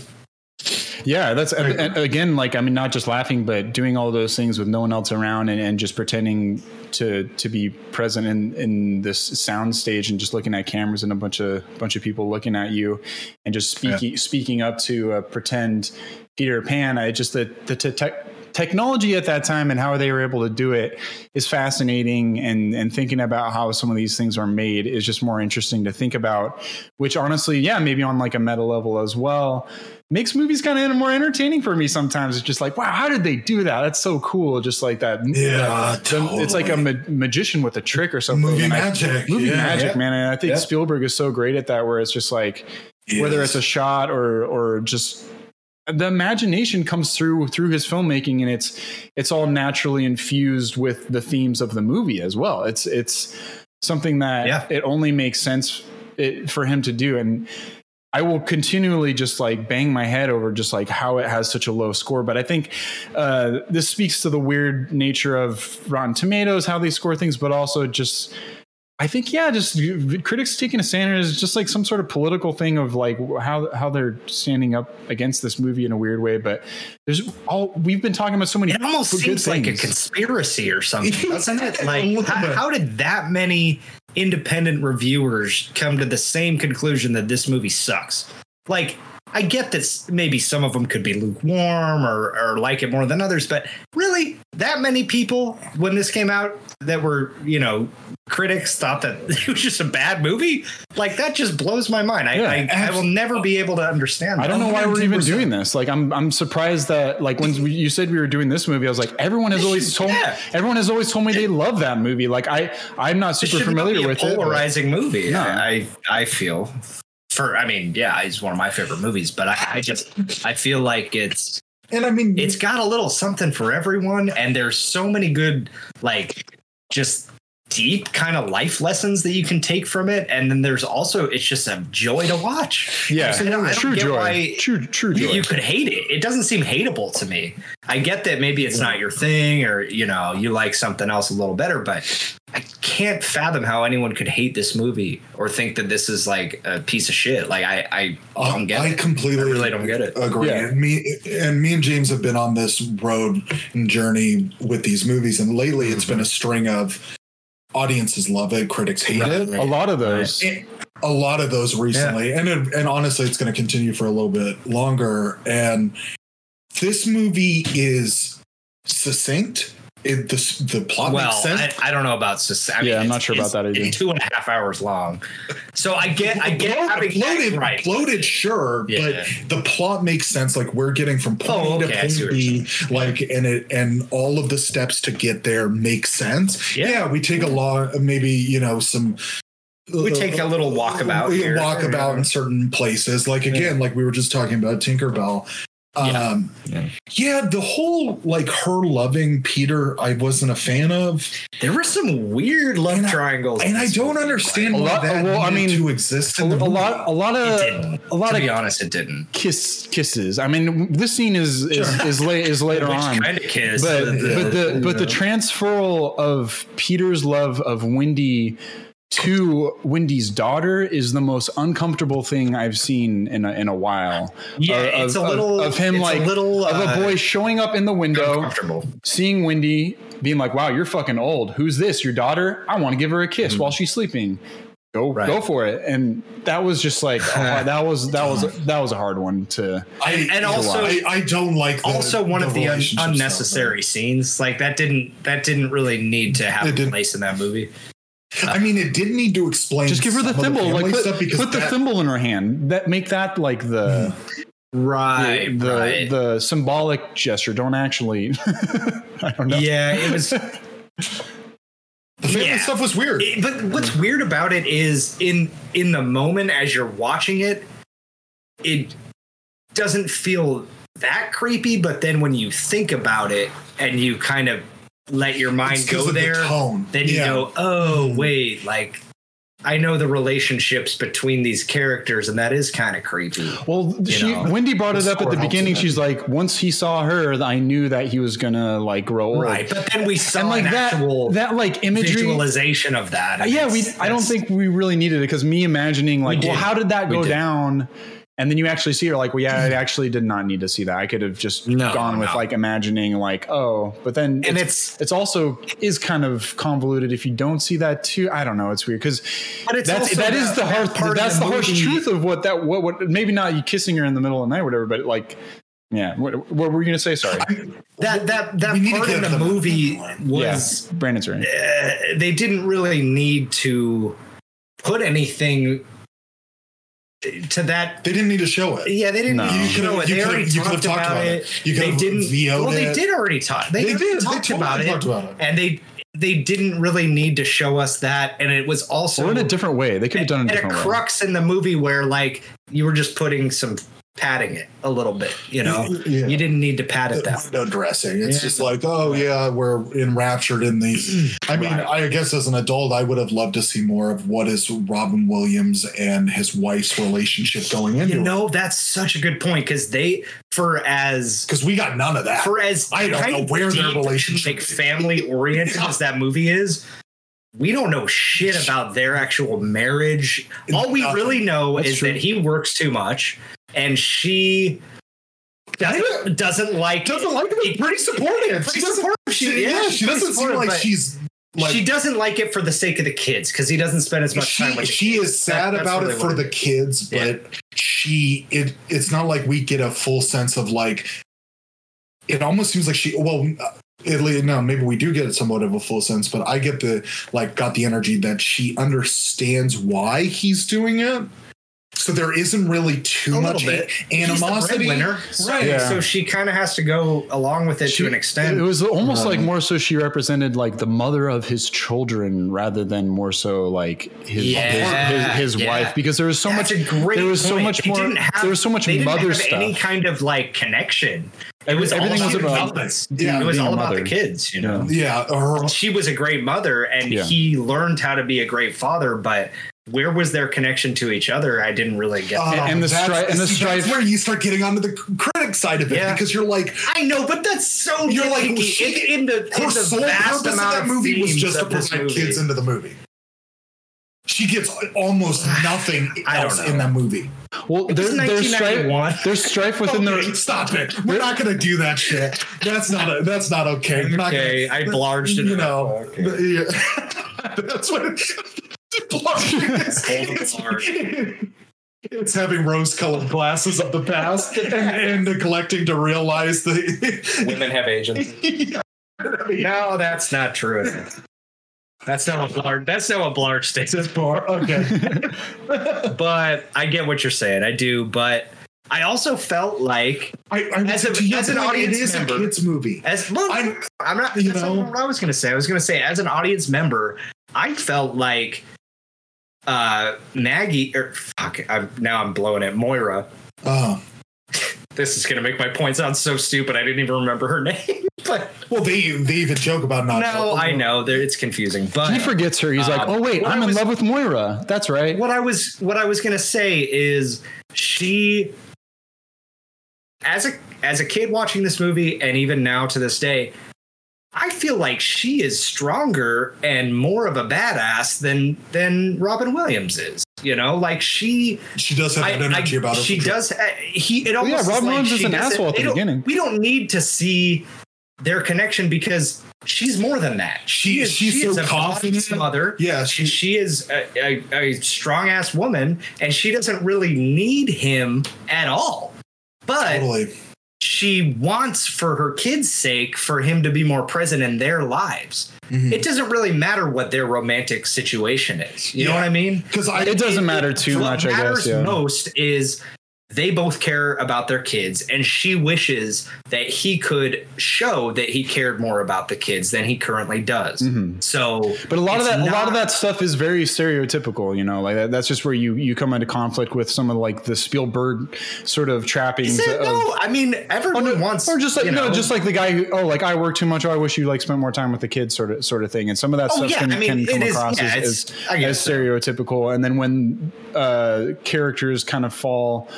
Yeah, that's and, and again, like I mean, not just laughing, but doing all those things with no one else around and, and just pretending to to be present in in this sound stage and just looking at cameras and a bunch of bunch of people looking at you and just speaking speaking up to uh, pretend Peter Pan. I just the the te- tech technology at that time and how they were able to do it is fascinating. And and thinking about how some of these things are made is just more interesting to think about which honestly yeah maybe on like a meta level as well makes movies kind of more entertaining for me sometimes. It's just like wow how did they do that? That's so cool. Just like that. Yeah, the- it's like a ma- magician with a trick or something. Movie And I- magic. movie yeah. magic man. And i think Yeah. spielberg is so great at that where it's just like whether it's a shot or or just the imagination comes through through his filmmaking and it's it's all naturally infused with the themes of the movie as well it's it's something that Yeah. it only makes sense it, for him to do and I will continually just like bang my head over just like how it has such a low score. But I think uh, this speaks to the weird nature of Rotten Tomatoes, how they score things, but also just I think yeah, just critics taking a stand is just like some sort of political thing of like how how they're standing up against this movie in a weird way. But there's all we've been talking about so many It almost seems like a conspiracy or something, *laughs* doesn't it? Like, how, how did that many independent reviewers come to the same conclusion that this movie sucks? Like, I get that maybe some of them could be lukewarm or, or like it more than others, but really, that many people when this came out that were, you know, critics thought that *laughs* it was just a bad movie? Like, that just blows my mind. I, Yeah, I, I will never be able to understand I don't know why we're even doing this. Like, I'm I'm surprised that like when we, you said we were doing this movie, I was like, everyone has always told Yeah. everyone has always told me they love that movie. Like, I I'm not super familiar with it. polarizing movie. No. I I feel for I mean, yeah, it's one of my favorite movies, but I, I just I feel like it's And I mean, it's got a little something for everyone, and there's so many good like just deep kind of life lessons that you can take from it, and then there's also it's just a joy to watch. Yeah, I don't- true joy. why- true true You, joy. you could hate it. It doesn't seem hateable to me. I get that maybe it's not your thing, or you know, you like something else a little better, but I can't fathom how anyone could hate this movie or think that this is like a piece of shit. Like I, I Uh, don't get I it. completely I really don't get it. agree. Yeah. And me and me and James have been on this road and journey with these movies, and lately it's been a string of audiences love it, critics hate Right. it. a lot of those. It- a lot of those recently, and it, and honestly, it's going to continue for a little bit longer. And this movie is succinct. It the the plot Well, makes sense. I, I don't know about. sus- I Yeah, I'm not sure about that either. Two and a half hours long, so I get, I get having bloated, right. bloated, sure, Yeah. but the plot makes sense. Like we're getting from oh, point Oh, A okay, I to see point B, like and it and all of the steps to get there make sense. Yeah. Yeah, we take a lot, maybe you know some. We take a little walkabout We here. walkabout in certain places. Like again, like we were just talking about Tinkerbell. Yeah. Um, Yeah. yeah, the whole like her loving Peter, I wasn't a fan of, There were some weird love And I- triangles, and I don't movie. understand A why lot- that well, I needed mean, to exist a, in the a lot a lot of a lot to of be honest, it didn't. kiss kisses. I mean, this scene is is Sure. is, la- is later on. kind of kiss? but the- but the but the transferal of Peter's love of Wendy to Wendy's daughter is the most uncomfortable thing I've seen in a, in a while. yeah, of, it's a little of him like a little of a uh, boy showing up in the window, seeing Wendy, being like, "Wow, you're fucking old. Who's this? Your daughter? I want to give her a kiss while she's sleeping." go Right. go for it. And that was just like oh, that was that was *laughs* that was a hard one to. I, And also- I, I don't like the, also one of the un- relationship stuff, unnecessary scenes like that didn't that didn't really need to have a didn't. place in that movie though. I mean, it didn't need to explain. Just give her the some of thimble, like family put, stuff because put the thimble in her hand. That make that like the right the right the symbolic gesture. Don't actually. *laughs* I don't know. yeah it was The family Yeah. stuff was weird. it- but what's weird about it is in in the moment as you're watching it it doesn't feel that creepy but then when you think about it and you kind of let your mind It's 'cause go of the there tone. then you Yeah. go, oh Mhm. wait, like I know the relationships between these characters, and that is kind of creepy. Well, she Wendy brought it up at the beginning. She's like, once he saw her, I knew that he was gonna like grow old. Right, but then we saw and like an that actual that like imagery. visualization of that. and yeah, we. I don't think we really needed it because me imagining like, We well, did. how did that We go did. down? And then you actually see her like, well, yeah, I *laughs* actually did not need to see that. I could have just No, gone with no. like imagining like, oh, but then and it's, it's it's also is kind of convoluted if you don't see that too. I don't know. It's weird because but it's that's that is the that harsh part that's the, harsh truth of what that what what maybe not you kissing her in the middle of the night or whatever, but like yeah. What, what were you gonna say? Sorry. That that that We part get in the the movie movie. was yeah, Brandon's right. uh, they didn't really need to put anything to that They didn't need to show it. Yeah, they didn't. No. You You know could've- you They already you talked talked about about it. it. You they could've didn't. VO'd Well, they it. did already talk. They, They already did. They talked totally about, talked it, about it. and they they didn't really need to show us that. And it was also Or in a different way. They could have done it and a a different way. crux in the movie where like you were just putting some padding it a little bit. You know, Yeah. you didn't need to pad it that. window dressing. It's Yeah. just like, oh yeah, we're enraptured in these. *clears throat* I mean, Right. I guess as an adult, I would have loved to see more of what is Robin Williams and his wife's relationship going into You know, that's such a good point because they, for as because we got none of that. for as I don't know where their relationship like family oriented as that movie is we don't know shit about their actual marriage all we Nothing. really know That's is true. that he works too much and she doesn't, doesn't like doesn't like it. Pretty supportive. Pretty She supportive. She, yeah, she doesn't seem like she's like. she doesn't like it for the sake of the kids because he doesn't spend as much time she, with the she is sad That- about it for the kids, but Yeah. she it it's not like we get a full sense of like. It almost seems like she well. uh, At least, no, maybe we do get somewhat of a full sense, but I get the like got the energy that she understands why he's doing it. So there isn't really too A much bit. animosity. He's the Right. Yeah. so she kind of has to go along with it She- to an extent It was almost like more so she represented like the mother of his children rather than more so like his Yeah, his, his, his yeah. wife because there was so That's much a great there was so point. much more have- there was so much they didn't mother have stuff. any kind of like connection. It was Everything all was about, about Yeah, it was all about mother. the kids, you know. Yeah, her, She was a great mother, and Yeah. he learned how to be a great father. But where was their connection to each other? I didn't really get. Oh, and the that's- stri- and the see, that's strife- where you start getting onto the critic side of it Yeah. because you're like, I know, but that's so You're like, nitpicky. she- in, in the in her the sole vast purpose of amount that of movie was just to of provide kids into the movie. She gets almost *sighs* nothing I don't else know. in that movie. well, It was there, there's strife there's strife within Okay, the stop it. We're not going to do that shit. That's not a, that's not okay. We're not Okay, gonna, I blarged it. You know, Okay. yeah. *laughs* that's what. It, it's, it's having rose-colored glasses of the past and, *laughs* and neglecting to realize that Women have agents. *laughs* No, that's not true. That's not what Blard. That's not what Blard states. It's bar. Okay. *laughs* But I get what you're saying. I do. But I also felt like I, I, As a- as an audience it is member- a kids movie. as well, I'm, I'm, I'm not. you That's know- not what I was going to say. I was going to say as an audience member, I felt like uh Maggie or fuck. I'm, now I'm blowing it. Moira. oh, This is going to make my point sound so stupid. I didn't even remember her *laughs* name. But well, they they even joke about not. no, I know it's confusing. But he forgets her. He's like, Um, oh wait, I'm I in love with Moira. That's right. what I was what I was gonna say is she as a as a kid watching this movie and even now to this day, I feel like she is stronger and more of a badass than than Robin Williams is. You know, like she She does have I, that energy I- about her. she for sure. does. uh, He it Well, yeah, almost Robin like Williams is an asshole at the beginning. We don't need to see their connection because she's more than that. She- is, she's she is so a confident. confident mother. Yeah, she, she- she is a, a, a strong ass woman, and she doesn't really need him at all. But Totally. She wants, for her kids' sake, for him to be more present in their lives. Mhm. It doesn't really matter what their romantic situation is. You know what I mean? Because I It doesn't matter too what much, I matters guess. Yeah. most is they both care about their kids and she wishes that he could show that he cared more about the kids than he currently does Mhm. so But a lot of that, a lot of that stuff is very stereotypical. You know, like that, that's just where you you come into conflict with some of like the Spielberg sort of trappings. It? of, no i mean everyone Oh, no, wants or just like you no, know, just like the guy who oh like I work too much. Oh, I wish you like spent more time with the kids, sort of sort of thing. And some of that Oh, stuff yeah, can, I mean, can come is- across yeah, as, as, as so. stereotypical. And then when uh, characters kind of fall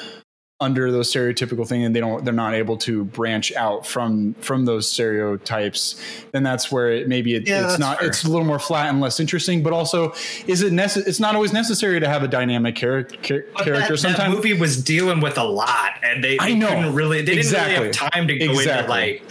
under those stereotypical thing and they don't they're not able to branch out from from those stereotypes then that's where it maybe it, Yeah, it's not fair. it's a little more flat and less interesting but also is it necess- it's not always necessary to have a dynamic char- char- character sometimes movie was dealing with a lot and they, i know really they didn't really have time to go into Exactly. like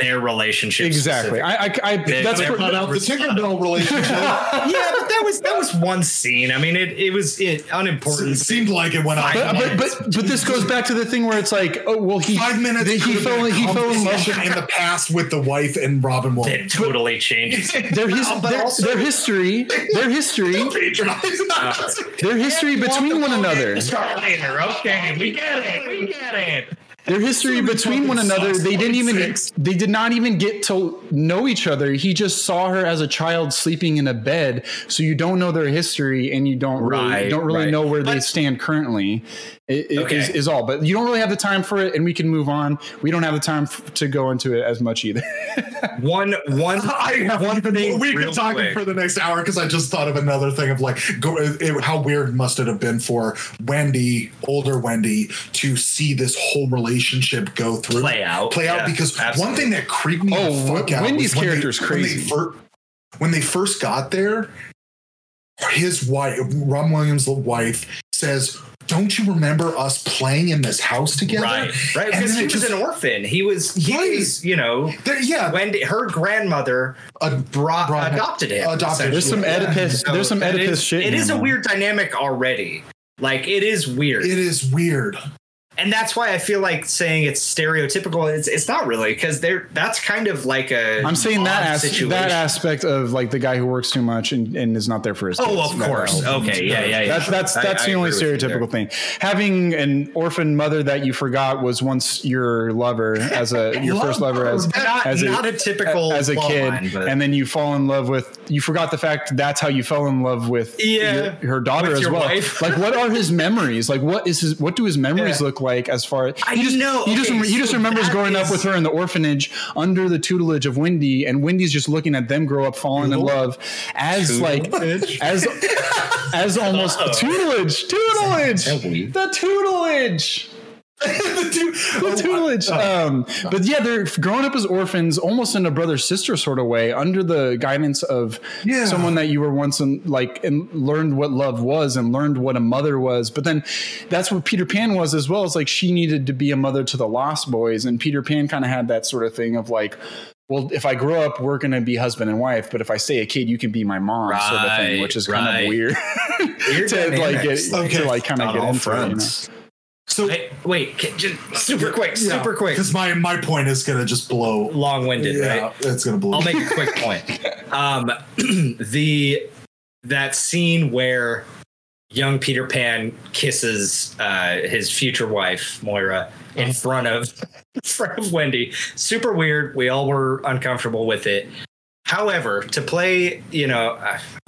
their relationship exactly I, I, I They- that's they pr- cut out the Tinkerbell *laughs* relationship. yeah but that was that was one scene i mean it, it was it, unimportant it seemed like it went on. but, but, but but this goes back to the thing where it's like oh well he Five minutes. he, he fell he fell in love conversation in the past with the wife and Robin Williams. it totally changes their, his, But *laughs* their, also- their history their history Patronize. their history between one another Later, okay, we get it, we get it. Their history between one another they didn't even they did not even get to know each other. He just saw her as a child sleeping in a bed. So you don't know their history and you don't really Right, don't really right. know where they stand currently Okay. is, is all but you don't really have the time for it and we can move on we don't have the time f- to go into it as much either *laughs* One, one, *laughs* I have one thing. we real could talk quick. for the next hour because I just thought of another thing of like go, it, how weird must it have been for Wendy, older Wendy, to see this whole relationship go through, Play out, play out. yeah, because one thing that creeped me Oh, the fuck out Wendy's was when they- character's when crazy. They fir- when they first got there, his wife, Robin Williams' wife, says. Don't you remember us playing in this house together? Right, right. Because he was just- an orphan. He was, he Right. was, you know, There- yeah, When her grandmother a brought, Brought- adopted him. adopted. there's some Yeah. oedipus So there's some oedipus is- shit It in is here, a weird dynamic already. Like it is weird. It is weird. And that's why I feel like saying it's stereotypical. It's it's not really because they're that's kind of like a. I'm saying that as, that aspect of like the guy who works too much and, and is not there for his oh, kids. Oh, of That course. helps. Okay, yeah, yeah, yeah. That's that's I- that's I the only with you stereotypical thing. Having an orphan mother that you forgot was once your lover as a *laughs* your first lover as Not, as a- not a typical as a kid, line, and then you fall in love with. You forgot the fact that's how you fell in love with Yeah, your, her daughter with as well. wife. like, what are his *laughs* memories? Like, what is his? What do his memories Yeah. look like? Like as far as I he just know, he just okay, rem- he just remembers that growing up with her in the orphanage under the tutelage of Wendy, and Wendy's just looking at them grow up, falling in love as like as as almost *laughs* tutelage, tutelage, Tutelage. the tutelage. *laughs* the two, The tutelage. Um, but yeah, they're growing up as orphans, almost in a brother sister sort of way, under the guidance of Yeah. someone that you were once in, like and learned what love was and learned what a mother was. But then that's what Peter Pan was as well. It's like she needed to be a mother to the Lost Boys, and Peter Pan kind of had that sort of thing of like. Well, if I grow up, we're going to be husband and wife. But if I stay a kid, you can be my mom, sort of thing, which is kind of weird, Weird *laughs* to like get Okay. to like kind of get all into. it, you know? So Wait, wait, just super quick, super quick, because my my point is gonna just blow. long-winded, Yeah, right? it's gonna blow. I'll make a quick point. *laughs* Um, *clears throat* the that scene where young Peter Pan kisses uh, his future wife Moira in front of *laughs* in front of Wendy, super weird. We all were uncomfortable with it. However, to play, you know,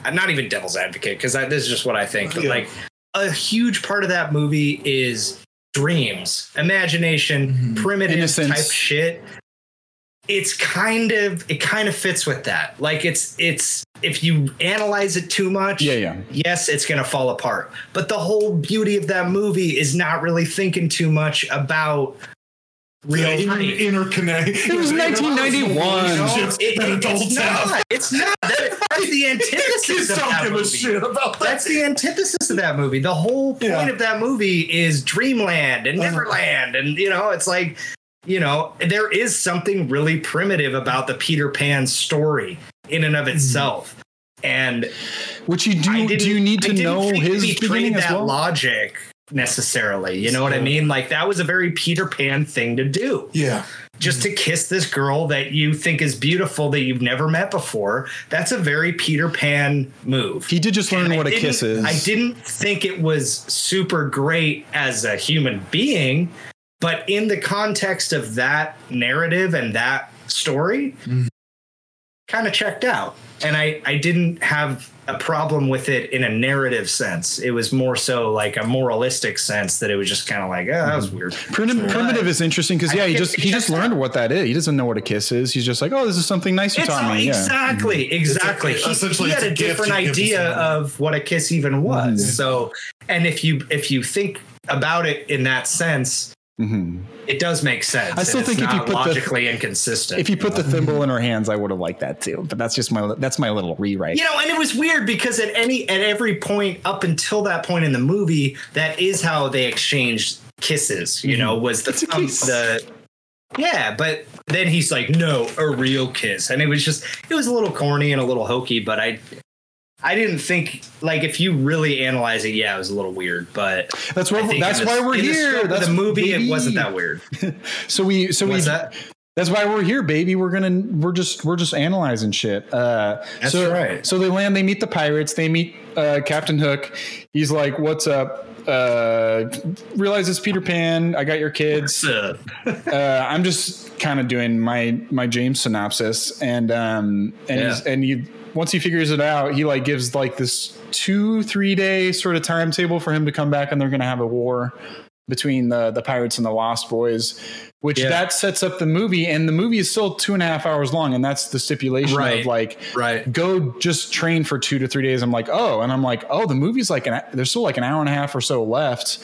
I'm not even devil's advocate because this is just what I think. But Yeah. like, a huge part of that movie is dreams, imagination, Mhm. primitive Innocence. type shit it's kind of it kind of fits with that like it's it's if you analyze it too much Yeah, yeah. yes it's going to fall apart but the whole beauty of that movie is not really thinking too much about real Yeah, life. inter- interconnect. It was 1991. It- it- it's not it's not That- that's the *laughs* antithesis of that movie that. that's the antithesis of that movie. The whole point Yeah. of that movie is Dreamland and Uh-huh. Neverland, and you know, it's like you know, there is something really primitive about the Peter Pan story in and of Mm-hmm. itself. And Which you do. Do you need to know his he beginning betrayed as that well? logic necessarily. You know what I mean? Like that was a very Peter Pan thing to do. Yeah. Just to kiss this girl that you think is beautiful that you've never met before. That's a very Peter Pan move. He did just learn And what a kiss is. I didn't think it was super great as a human being, but in the context of that narrative and that story, Mhm. kind of checked out. And I, I didn't have a problem with it in a narrative sense. It was more so like a moralistic sense that it was just kind of like, oh, that was mm-hmm. weird. Prim- primitive is interesting because I yeah, he just he just it's- learned what that is. He doesn't know what a kiss is. He's just like, oh, this is something nice you It's taught me. Yeah. exactly, mm-hmm. exactly. It's a- He- he, had a a different you give to idea of what a kiss even was. Mhm. So, and if you if you think about it in that sense, hmm it does make sense. I still and it's think if you not put the- logically inconsistent. If you put the thimble in her hands, I would have liked that too. But that's just my that's my little rewrite. you know, and it was weird because at any at every point up until that point in the movie, that is how they exchanged kisses. You know, was the It's thumb- the yeah, but then he's like, no, a real kiss, and it was just it was a little corny and a little hokey, but I. I didn't think like if you really analyze it, yeah, it was a little weird, but That's why that's the- why we're the here. scope That's the movie. baby. It wasn't that weird. *laughs* So we so Was we that? That's why we're here, baby. We're gonna we're just we're just analyzing shit. Uh, That's so, right. So they land. They meet the pirates. They meet uh, Captain Hook. He's like, "What's up?" Uh, realize it's Peter Pan. I got your kids. *laughs* Uh, I'm just kind of doing my my James synopsis, and um, and Yeah. he's, and he once he figures it out, he like gives like this two three day sort of timetable for him to come back, and they're gonna have a war between the the pirates and the Lost Boys, which Yeah. that sets up the movie, and the movie is still two and a half hours long, and that's the stipulation Right. of like right. go just train for two to three days. I'm like, oh, and I'm like, oh, the movie's like an there's still like an hour and a half or so left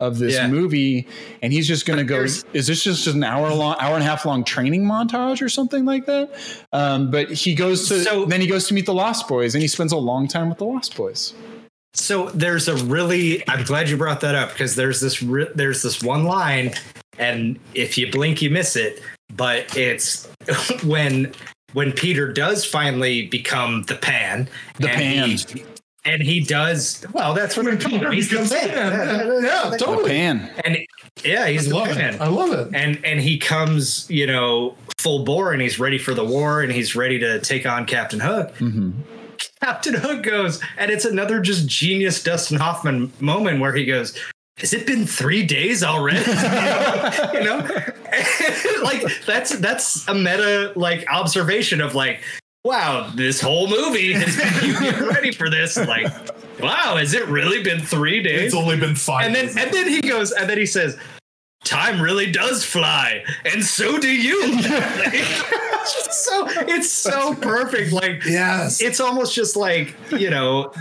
of this Yeah. movie, and he's just gonna go. Is this just an hour long, hour and a half long training montage or something like that? Um, but he goes to So- then he goes to meet the Lost Boys, and he spends a long time with the Lost Boys. So there's a really I'm glad you brought that up because there's this re- there's this one line and if you blink you miss it but it's *laughs* when when Peter does finally become the pan The Pan. he, and he does well that's what When I'm Peter He's the becomes pan. Pan. Yeah, The totally. Pan. and yeah he's I the love it. I love it. and and he comes you know full bore and he's ready for the war and he's ready to take on Captain Hook hmm Captain Hook goes, and it's another just genius Dustin Hoffman moment where he goes, "Has it been three days already?" *laughs* you know, *laughs* like that's that's a meta like observation of like, wow, this whole movie has been you getting *laughs* ready for this. Like, wow, has it really been three days? It's only been five. and then and then he goes, and then he says. Time really does fly, and so do you. *laughs* it's *laughs* so it's so perfect. Like yes, it's almost just like you know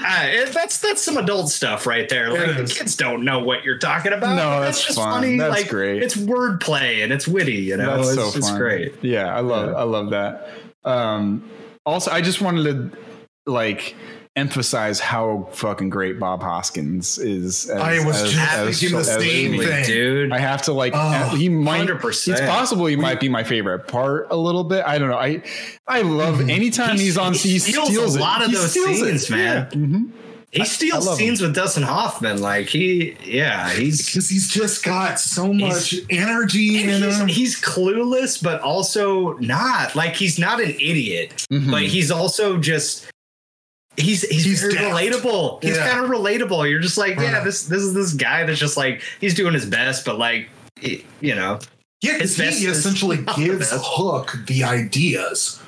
uh, that's that's some adult stuff right there like the kids don't know what you're talking about No, but that's just fun. funny That's like great. it's wordplay and it's witty you know That's it's, so it's great Yeah, I love Yeah. I love that. Um, also, I just wanted to like emphasize how fucking great Bob Hoskins is. As, I was as- just as- thinking the same Amy. thing. dude I have to like Oh, he might 100%. it's possible he might be my favorite part a little bit. I don't know. I I love Mhm. anytime He- he's on he he steals steals a it. lot of He those steals it. scenes, man. Yeah. Mhm. he steals love him. scenes with Dustin Hoffman like he yeah he's because he's just got so much energy and in he's, him. he's clueless but also not like he's not an idiot Mhm. but he's also just he's he's, He's relatable. He's Yeah. kind of relatable. You're just like, yeah, Uh-huh. this this is this guy that's just like he's doing his best, but like you know, Yeah, 'cause his best he essentially gives. Hook the ideas.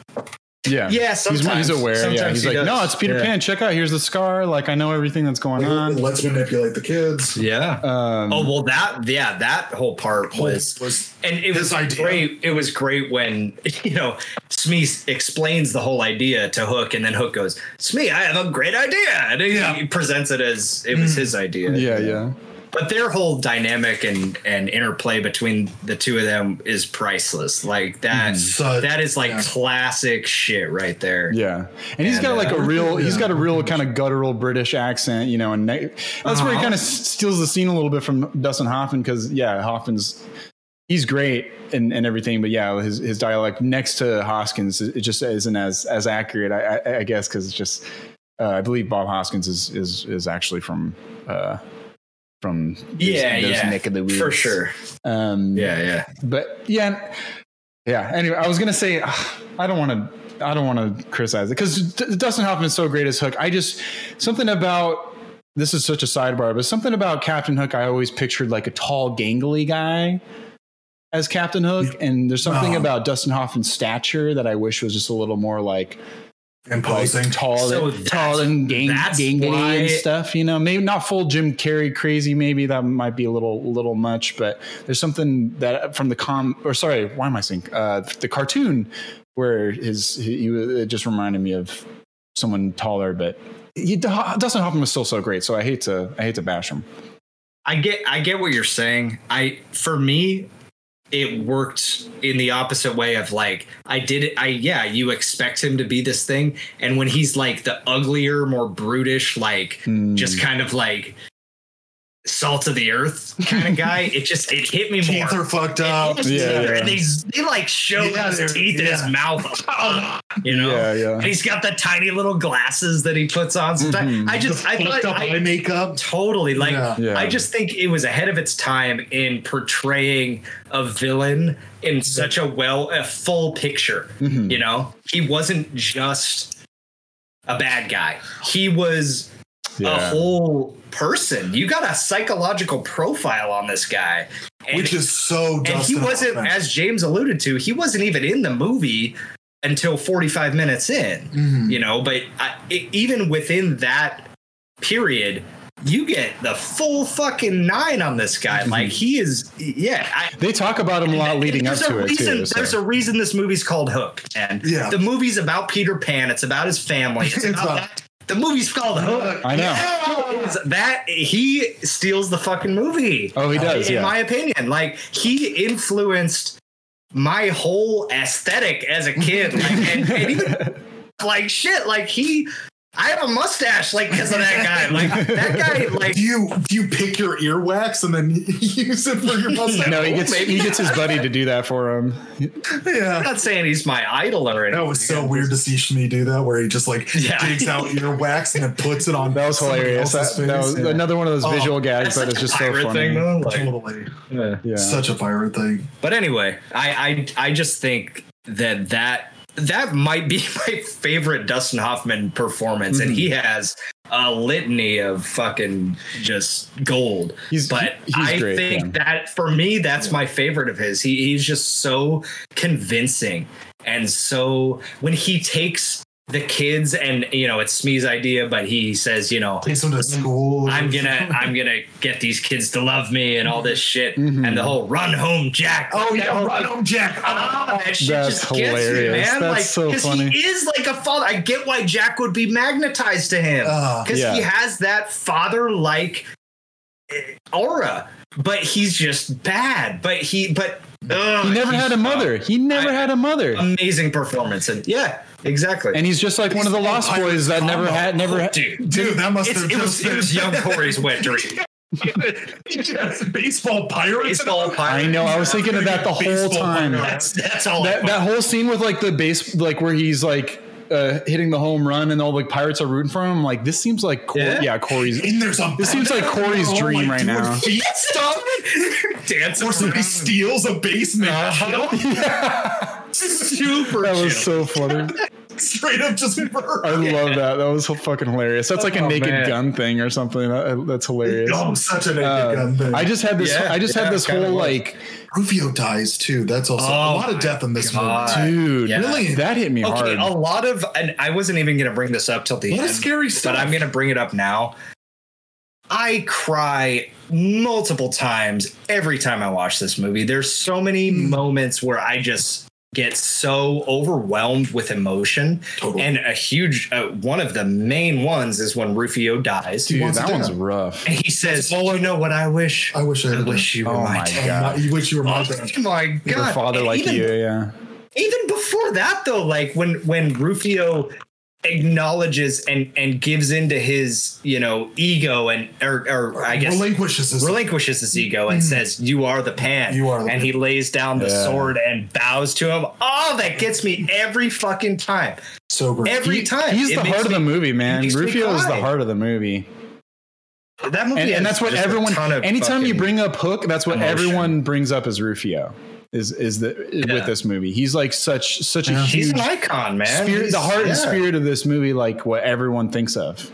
Yeah. yeah. He's, Sometimes he's aware. yeah. He's he like, does. no, it's Peter Yeah. Pan. Check out. Here's the scar. Like, I know everything that's going on. Let's manipulate the kids. Yeah. Um, Oh well, that yeah, that whole part was was and it was His idea. great. It was great when *laughs* you know Smee explains the whole idea to Hook, and then Hook goes, "Smee, I have a great idea," and he, Yeah. he presents it as it was Mm. his idea. yeah, yeah. But their whole dynamic and and interplay between the two of them is priceless. Like that. Such- that is like yeah. classic shit right there. Yeah, and he's got like uh, a real, he's got a real kind of guttural British accent, you know, and ne- that's where he Uh-huh. kind of steals the scene a little bit from Dustin Hoffman because yeah, Hoffman's he's great and, and everything, but yeah, his his dialect next to Hoskins it just isn't as as accurate, I, I, I guess, because it's just uh, I believe Bob Hoskins is is is actually from uh, from those- Yeah, those yeah, neck of the woods. for sure. Um, Yeah, yeah. but yeah, yeah. Anyway, I was gonna say ah, I don't want to. I don't want to criticize it because Dustin Hoffman is so great as Hook. I just something about this is such a sidebar, but something about Captain Hook. I always pictured like a tall, gangly guy as Captain Hook, and there's something Oh. about Dustin Hoffman's stature that I wish was just a little more like like Imposing. tall, So and, tall and gang, gangly why- and stuff. You know, maybe not full Jim Carrey crazy. Maybe that might be a little little much, but there's something that from the com or sorry, why am I saying uh, the cartoon where his he, he it just reminded me of someone taller, but. He, Dustin Hoffman was still so great, so I hate to I hate to bash him. I get I get what you're saying. I for me it worked in the opposite way of like I did it I yeah, you expect him to be this thing and when he's like the uglier, more brutish like Hmm. just kind of like salt of the earth kind of guy, it just it hit me *laughs* more. Teeth are fucked up. Yeah, yeah. and he's they like show Yeah, his teeth in his mouth, *laughs* you know. Yeah, yeah. And he's got the tiny little glasses that he puts on. Sometimes Mhm. I The just I fucked thought up I, eye makeup. totally like Yeah. Yeah. I just think it was ahead of its time in portraying a villain in such a well a full picture. Mhm. You know, he wasn't just a bad guy. He was a whole person. You got a psychological profile on this guy. And, which is so and he wasn't Hoffman. as James alluded to, he wasn't even in the movie until 45 minutes in Mhm. you know but I, e- even within that period you get the full fucking nine on this guy Mm-hmm. like he is yeah I, They talk about him a lot leading up to a it reason, too. so- There's a reason this movie's called Hook, and Yeah. the movie's about Peter Pan. It's about his family. *laughs* It's It's about about- that. The movie's called Hook. I know. It's That he steals the fucking movie. Oh, he does. in Yeah. my opinion. Like he influenced my whole aesthetic as a kid, *laughs* like, and, and even like shit. Like he, I have a mustache, like because of that guy. Like that guy, like Do you do you pick your earwax and then *laughs* use it for your *laughs* mustache? no, he gets maybe he gets his buddy to do that for him. Yeah, I'm yeah. not saying he's my idol or anything. That was so weird to see Smee do that, where he just like Yeah. digs out *laughs* earwax and then puts it on. That was hilarious. That, that was Yeah. another one of those Oh, visual gags That's that is such a just so funny. thing, though. Like, totally, yeah. Yeah. such a pirate thing. But anyway, I, I I just think that that that might be *laughs* my favorite Dustin Hoffman performance, and he mm-hmm. has a litany of fucking just gold. He's- but he- he's I great, think yeah. that for me, that's my favorite of his. He he's just so convincing, and so when he takes the kids, and you know, it's Smee's idea, but he says, you know, Takes him to school. I'm gonna I'm gonna get these kids to love me and all this shit Mhm. and the whole run home Jack. Oh yeah, That run home, Jack. Ah, *laughs* that shit That's just gets you, hilarious. man. That's like, so 'cause funny. He is like a father. I get why Jack would be magnetized to him because he Yeah. has that father-like eh, aura, but he's just bad. But he, but ugh, He never had a mother. He never I- had a mother. Amazing performance, and yeah, exactly. And he's just like one of the Lost Boys that never had never had. dude, Dude, that must have it was just it was been- young *laughs* Corey's wet dream. *laughs* yes, baseball pirates. Baseball pirate. I know. I was thinking of that the whole time. That's that's all. That that whole scene with like the base, like where he's like uh, hitting the home run and all the pirates are rooting for him. I'm like this seems like Cor- Yeah? yeah. Corey's. And there's a This seems like Corey's Oh, dream right doing now. Feet stuff. *laughs* dancing Or somebody around. steals a basement. Super That chill. was so funny. *laughs* Straight up just murder. I love that. That was so fucking hilarious. That's like a Oh, naked man. gun thing or something. That- that's hilarious. Oh, such a naked Uh, gun thing. I just had this. Yeah, I just yeah, had this whole like, Rufio dies too. That's also a Oh lot of death in this God. movie. dude, Yeah. Really? that hit me Okay, hard. a lot of, and I wasn't even going to bring this up till the A lot end, of scary stuff. but I'm going to bring it up now. I cry multiple times every time I watch this movie. There's so many Hmm. moments where I just get so overwhelmed with emotion, Totally. and a huge uh, one of the main ones is when Rufio dies, dude, that it one's down. rough. and he says, "Oh, you know what I wish? I wish I I had wish you were Oh my my dad." God. You wish you were my Oh my god! Your father And like even, you, yeah. even before that though like when when rufio acknowledges and and gives into his you know ego and or, or I guess relinquishes his relinquishes his ego and mm-hmm. says, "You are the pan." You are the and he lays down the Yeah. sword and bows to him. Oh, that gets me every fucking time. so great. Every He- time. he's It the makes heart of the movie, man. Rufio is the heart of the movie. That movie, and, and that's what everyone. Anytime you bring up Hook, that's what emotion. everyone brings up as Rufio. Is is the Yeah. with this movie? He's like such such a Yeah. he's an icon, man. spirit. He's- The heart and spirit of this movie, like what everyone thinks of.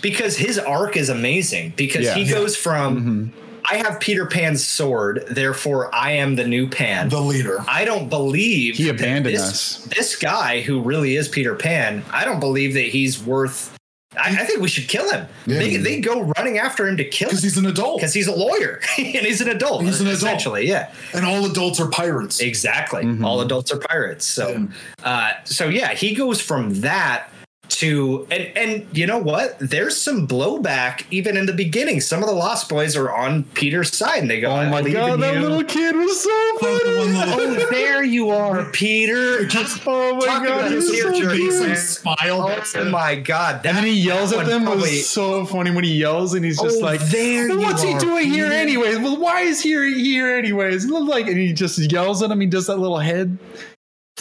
because his arc is amazing. Because Yeah. he Yeah. goes from Mhm. I have Peter Pan's sword, therefore I am the new Pan. the leader. I don't believe He that abandoned this, us. This guy who really is Peter Pan, I don't believe that he's worth. I, I think we should kill him. Yeah. They, they go running after him to kill him Because he's an adult. because he's a lawyer *laughs* and he's an adult. He's an adult. essentially, yeah, And all adults are pirates. exactly. Mhm. All adults are pirates. So, uh, so yeah, he goes from that to and and you know what? There's some blowback even in the beginning. Some of the Lost Boys are on Peter's side, and they go, Oh my god, that you." little kid was so Oh, the one funny. little- Oh, there you are, Peter. Oh my Talk god, about he was his so tear cute. smile. Oh my god! And then he yells at one them. It probably- was so funny when he yells and he's just Oh, like, there well, you "What's he are, doing here Peter." anyways? Well, why is he here anyways?" And like, and he just yells at him. He does that little head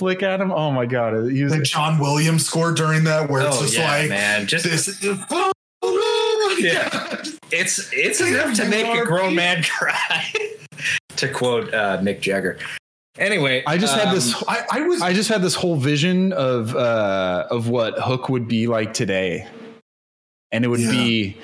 flick at him. Oh my god, he was The John Williams score during that, where it's Oh just yeah, like man! Just this. *laughs* *laughs* Yeah. it's it's enough to make a grown man *laughs* cry. to quote uh, Mick Jagger. Anyway, I just had um, this. I, I was. I just had this whole vision of uh, of what Hook would be like today, and it would Yeah. be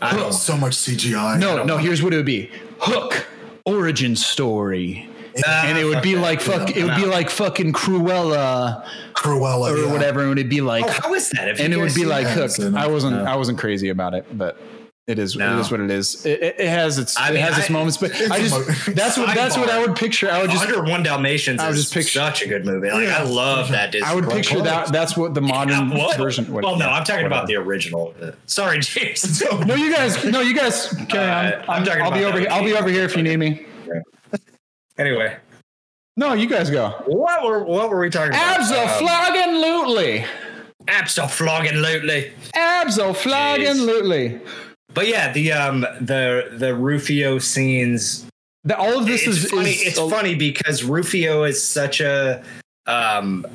I don't- so much CGI. no, no. Here's what it would be: Hook origin story, And it would be that. like fuck. It would I'm be like fucking Cruella Cruella or yeah. whatever, and it'd be like, Oh, how is that? Have and it would be like that? Hook. I wasn't. No. I wasn't crazy about it, but. It is. No. It is what it is. It, it, it has its. I it mean, has its moments, but It's I a just. mo- *laughs* That's what. That's what I would picture. I would just. 101 Dalmatians I would just picture- such a good movie. Like, Yeah. I love that Disney. I would picture that. That's what the *laughs* modern Yeah, what? version. would- Well, no, I'm talking about the original. Uh, Sorry, James. *laughs* No, you guys. No, you guys. Carry on. I'm talking I'll be over. Here. I'll be over here if you need me. Anyway, No, you guys go. what were what were we talking about? Absolutely. Absolutely. Absolutely. But yeah, the um the the Rufio scenes. The, all of this it's is. funny. is it's funny because Rufio is such a um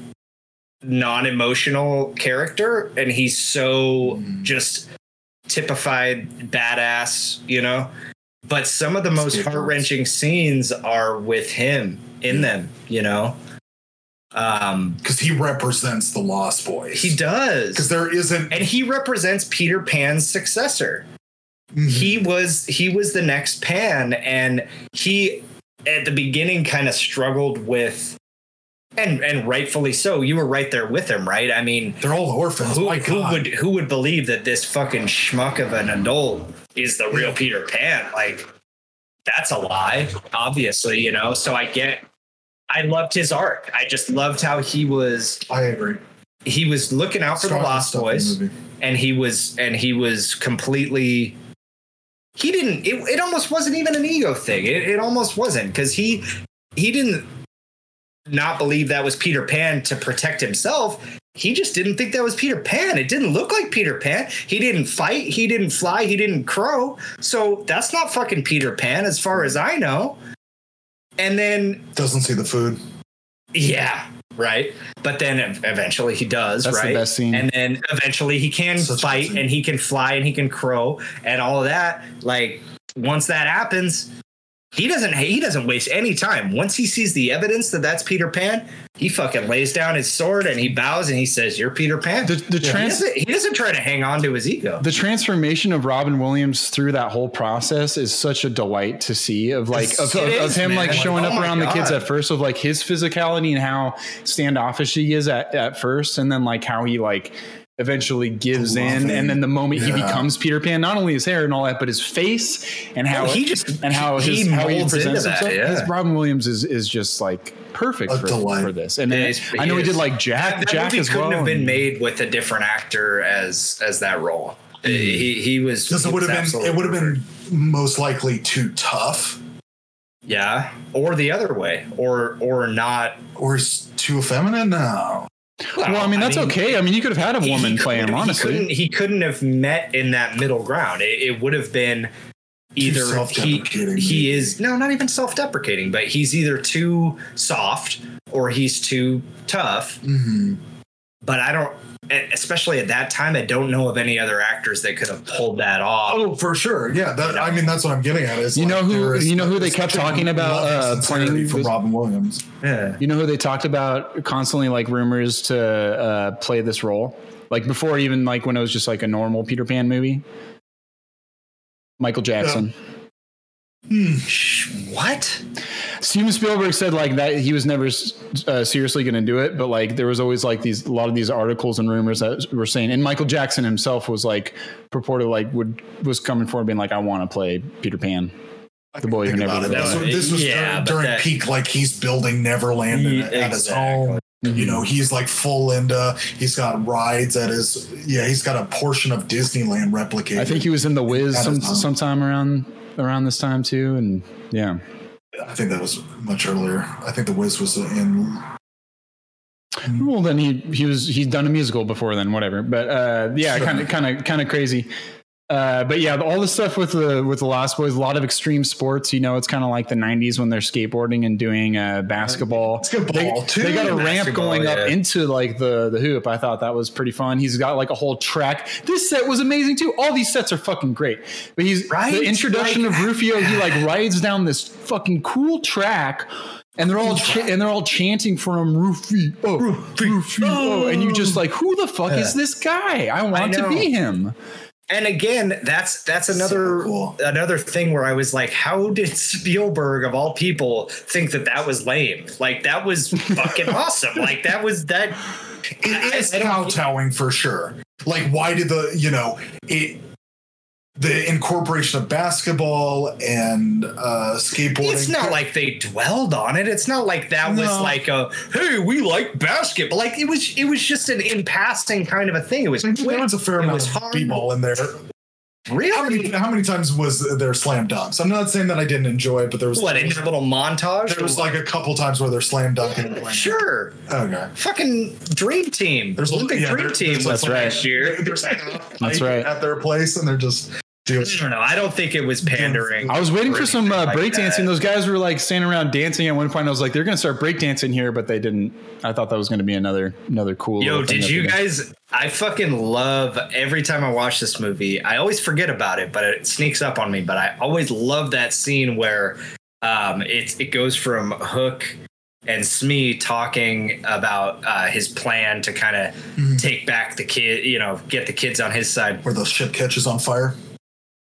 non-emotional character, and he's so Mm. just typified badass, you know. But some of the most heart wrenching scenes are with him in them, you know. Um, because he represents the Lost Boys. he does, because there isn't. and he represents Peter Pan's successor. Mhm. he was he was the next pan and he at the beginning kind of struggled with and and rightfully so you were right there with him right i mean they're all orphans. who, My who would who would believe that this fucking schmuck of an adult is the real peter pan. Like that's a lie obviously you know? So i get i loved his arc. I just loved how he was I agree. he was looking out for the lost in the boys and he was and he was completely he didn't it, it almost wasn't even an ego thing. It, it almost wasn't because he he didn't not believe that was peter pan to protect himself he just didn't think that was peter pan. It didn't look like peter pan. He didn't fight. He didn't fly. He didn't crow. So that's not fucking peter pan as far as i know. And then Doesn't see the food. yeah right. But then eventually he does That's the best scene. and then eventually he can Such fight and he can fly and he can crow and all of that. Like once that happens he doesn't he doesn't waste any time. Once he sees the evidence that that's peter pan he fucking lays down his sword and he bows and he says you're peter pan. The, the, he, trans, doesn't, he doesn't try to hang on to his ego. The transformation of Robin Williams through that whole process is such a delight to see of like of, of, of him man. like Like, showing oh up my around the kids at first of like his physicality and how standoffish he is at, at first and then like how he like eventually gives in and then the moment he becomes Peter Pan not only his hair and all that but his face and how Oh, he just- and how he his how he molds into presents that, himself. yeah. his Robin Williams is is just like perfect for, for this and then he's- I know he he did like Jack that Jack movie as couldn't well have been made with a different actor as as that role he, hmm. he was Because it would have been. It would have been most likely too tough, Yeah, or the other way, or or not. or s- too effeminate. No. well, I mean, that's okay. I mean, you could have had a woman he play him, couldn't- He honestly. couldn't, he couldn't have met in that middle ground. It, it would have been either he, he is no, not even self-deprecating, but he's either too soft or he's too tough. Mhm. But I don't, especially at that time, I don't know of any other actors that could have pulled that off. Oh, for sure. Yeah, that, I mean that's what I'm getting at. Is You like, know who- you know who they kept talking about, uh, playing for Robin Williams. Yeah. You know who they talked about constantly, like rumors to uh, play this role, like before even like when it was just like a normal Peter Pan movie. Michael Jackson. Sh- What? Steven Spielberg said like that he was never uh, seriously going to do it, but like there was always like these a lot of these articles and rumors that were saying, and Michael Jackson himself was like purported like would was coming forward being like I want to play Peter Pan. The boy who never about This was, this was Yeah, during, during that- peak, like he's building Neverland Ye- at, at his exactly. Home. You know, he's like full Linda. He's got rides at his. Yeah, he's got a portion of Disneyland replicated. I think he was in the Wiz some, sometime around around this time too, and yeah. I think that was much earlier. I think the Wiz was in. Well, then he he was he's done a musical before then, whatever. But uh, yeah, kind of kind of kind of crazy. Uh, but yeah, all the stuff with the with the Lost Boys, a lot of extreme sports. You know, it's kind of like the '90s when they're skateboarding and doing uh, basketball. Basketball, they, too. they got a ramp going up into like the the hoop. I thought that was pretty fun. He's got like a whole track. This set was amazing too. All these sets are fucking great. But he's Right? the introduction Like- of Rufio. He like *sighs* rides down this fucking cool track. And they're all ch- and they're all chanting for him, Rufio, Rufio, and you just like, who the fuck is this guy? I want to be him. And again, that's that's another cool. another thing where I was like, how did Spielberg of all people think that that was lame? Like that was fucking *laughs* awesome. Like that was that. It is I- I kowtowing for sure. Like, why did the you know it? The incorporation of basketball and uh, skateboarding. It's not like they dwelled on it. It's not like that was like a hey, we like basketball. Like it was it was just an in passing kind of a thing. It was there was a fair amount of hard. b-ball in there. How many, really how many times was there slam dunks? I'm not saying that I didn't enjoy it, but there was what in a little montage. there was like a couple times where they're slam dunking. sure. Okay. Fucking dream team. There's Olympic yeah, dream there- team there's was like- last year. *laughs* There's like That's right. at their place, and they're just doing. I don't know. I don't think it was pandering. I was waiting for some uh, Like breakdancing. that. Those guys were like standing around dancing at one point. I was like, they're going to start breakdancing here, but they didn't. I thought that was going to be another another cool. Yo, did you guys? I fucking love every time I watch this movie. I always forget about it, but it sneaks up on me. But I always love that scene where um, it it goes from Hook and Smee talking about uh, his plan to kind of Mhm. take back the kid, you know, get the kids on his side. Where the ship catches on fire.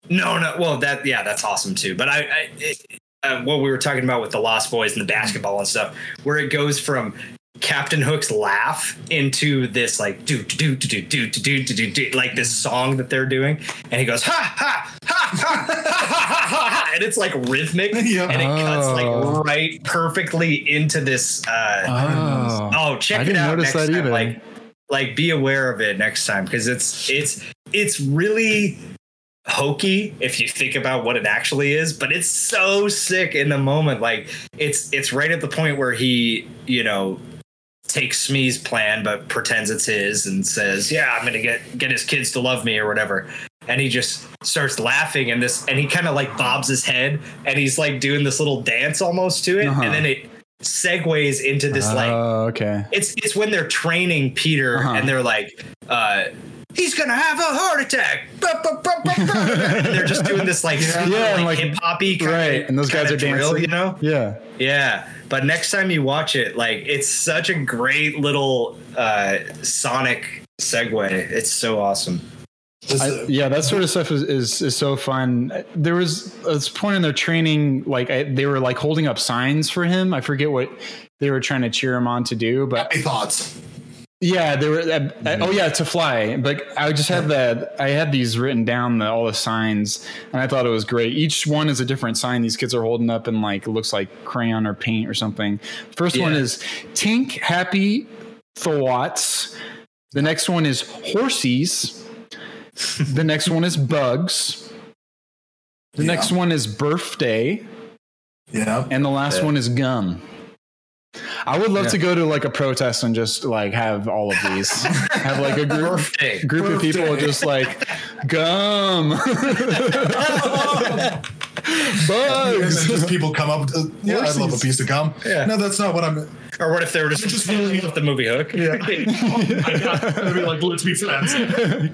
No, no. Well, that yeah, that's awesome too. But I, I it, uh, what we were talking about with the Lost Boys and the basketball and stuff, where it goes from Captain Hook's laugh into this like do do do do do do do do do like this song that they're doing, and he goes ha ha ha ha ha ha ha, ha, and it's like rhythmic, Yeah. and it cuts Oh. like right perfectly into this. Uh, Oh, oh, check I it out next that time. either. Like, like be aware of it next time because it's it's it's really hokey if you think about what it actually is but it's so sick in the moment like it's it's right at the point where he you know takes Smee's plan but pretends it's his and says yeah i'm gonna get get his kids to love me or whatever and he just starts laughing and this and he kind of like bobs his head and he's like doing this little dance almost to it Uh-huh. and then it segues into this like Oh, okay. it's it's when they're training Peter Uh-huh. and they're like, uh, he's gonna have a heart attack. They're just doing this like, Yeah, like, like- hip hoppy right, and those guys are drill, dancing. you know? Yeah. Yeah. But next time you watch it, like it's such a great little uh, sonic segue. It's so awesome. I, yeah, that sort of stuff is, is is so fun. There was this point in their training, like I, they were like holding up signs for him. I forget what they were trying to cheer him on to do, but Happy thoughts. Yeah, they were. Uh, oh yeah, to fly. But I just had that. I had these written down, the, all the signs, and I thought it was great. Each one is a different sign. These kids are holding up, and like it looks like crayon or paint or something. First one is Tink Happy Thoughts. The next one is Horsies. the next one is Bugs. The Yeah. next one is Birthday, Yeah. and the last Yeah. one is Gum. I would love to go to like a protest and just like have all of these. *laughs* have like a group Birthday. group of people just like gum. *laughs* Bugs. just people come up. Uh, yeah, I love a piece of gum. Yeah. No, that's not what I'm. Or what if they were just Just following up *laughs* the movie Hook? Yeah. I'd be like, let's be friends.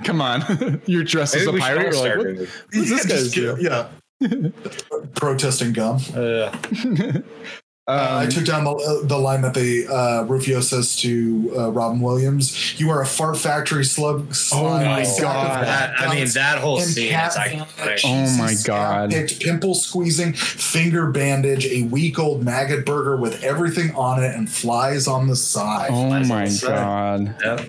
Come on. You're dressed as a pirate. all You're like, what, doing what's this Yeah, guy's just deal? get- yeah. Protesting gum. Uh, Uh, I Um, took down the, the line that they uh, Rufio says to uh, Robin Williams. You are a fart factory slug. slime, my God. that, I mean, that whole scene cat is like, vomit, Oh my God. scab-picked, Pimple squeezing, finger bandage, a week old maggot burger with everything on it and flies on the side. Oh my god. yeah.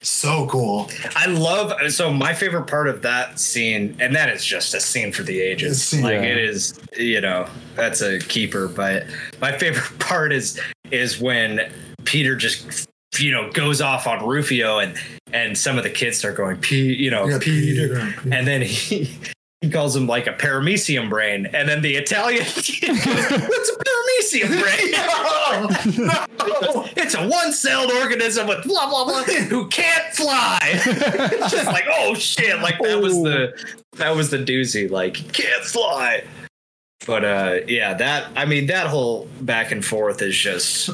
So cool. I love so my favorite part of that scene, and that is just a scene for the ages. It's- Like it is, you know, that's a keeper. But my *laughs* favorite part is is when Peter just you know goes off on Rufio, and and some of the kids start going, P, you know, Yeah, Peter, Peter. and then he. He calls him like a paramecium brain, and then the Italian *laughs* kid goes, "What's a paramecium brain?" *laughs* No, it's a one-celled organism with blah blah blah who can't fly. *laughs* it's just like, oh shit! Like that was the that was the doozy. Like can't fly. But uh, yeah, that I mean that whole back and forth is just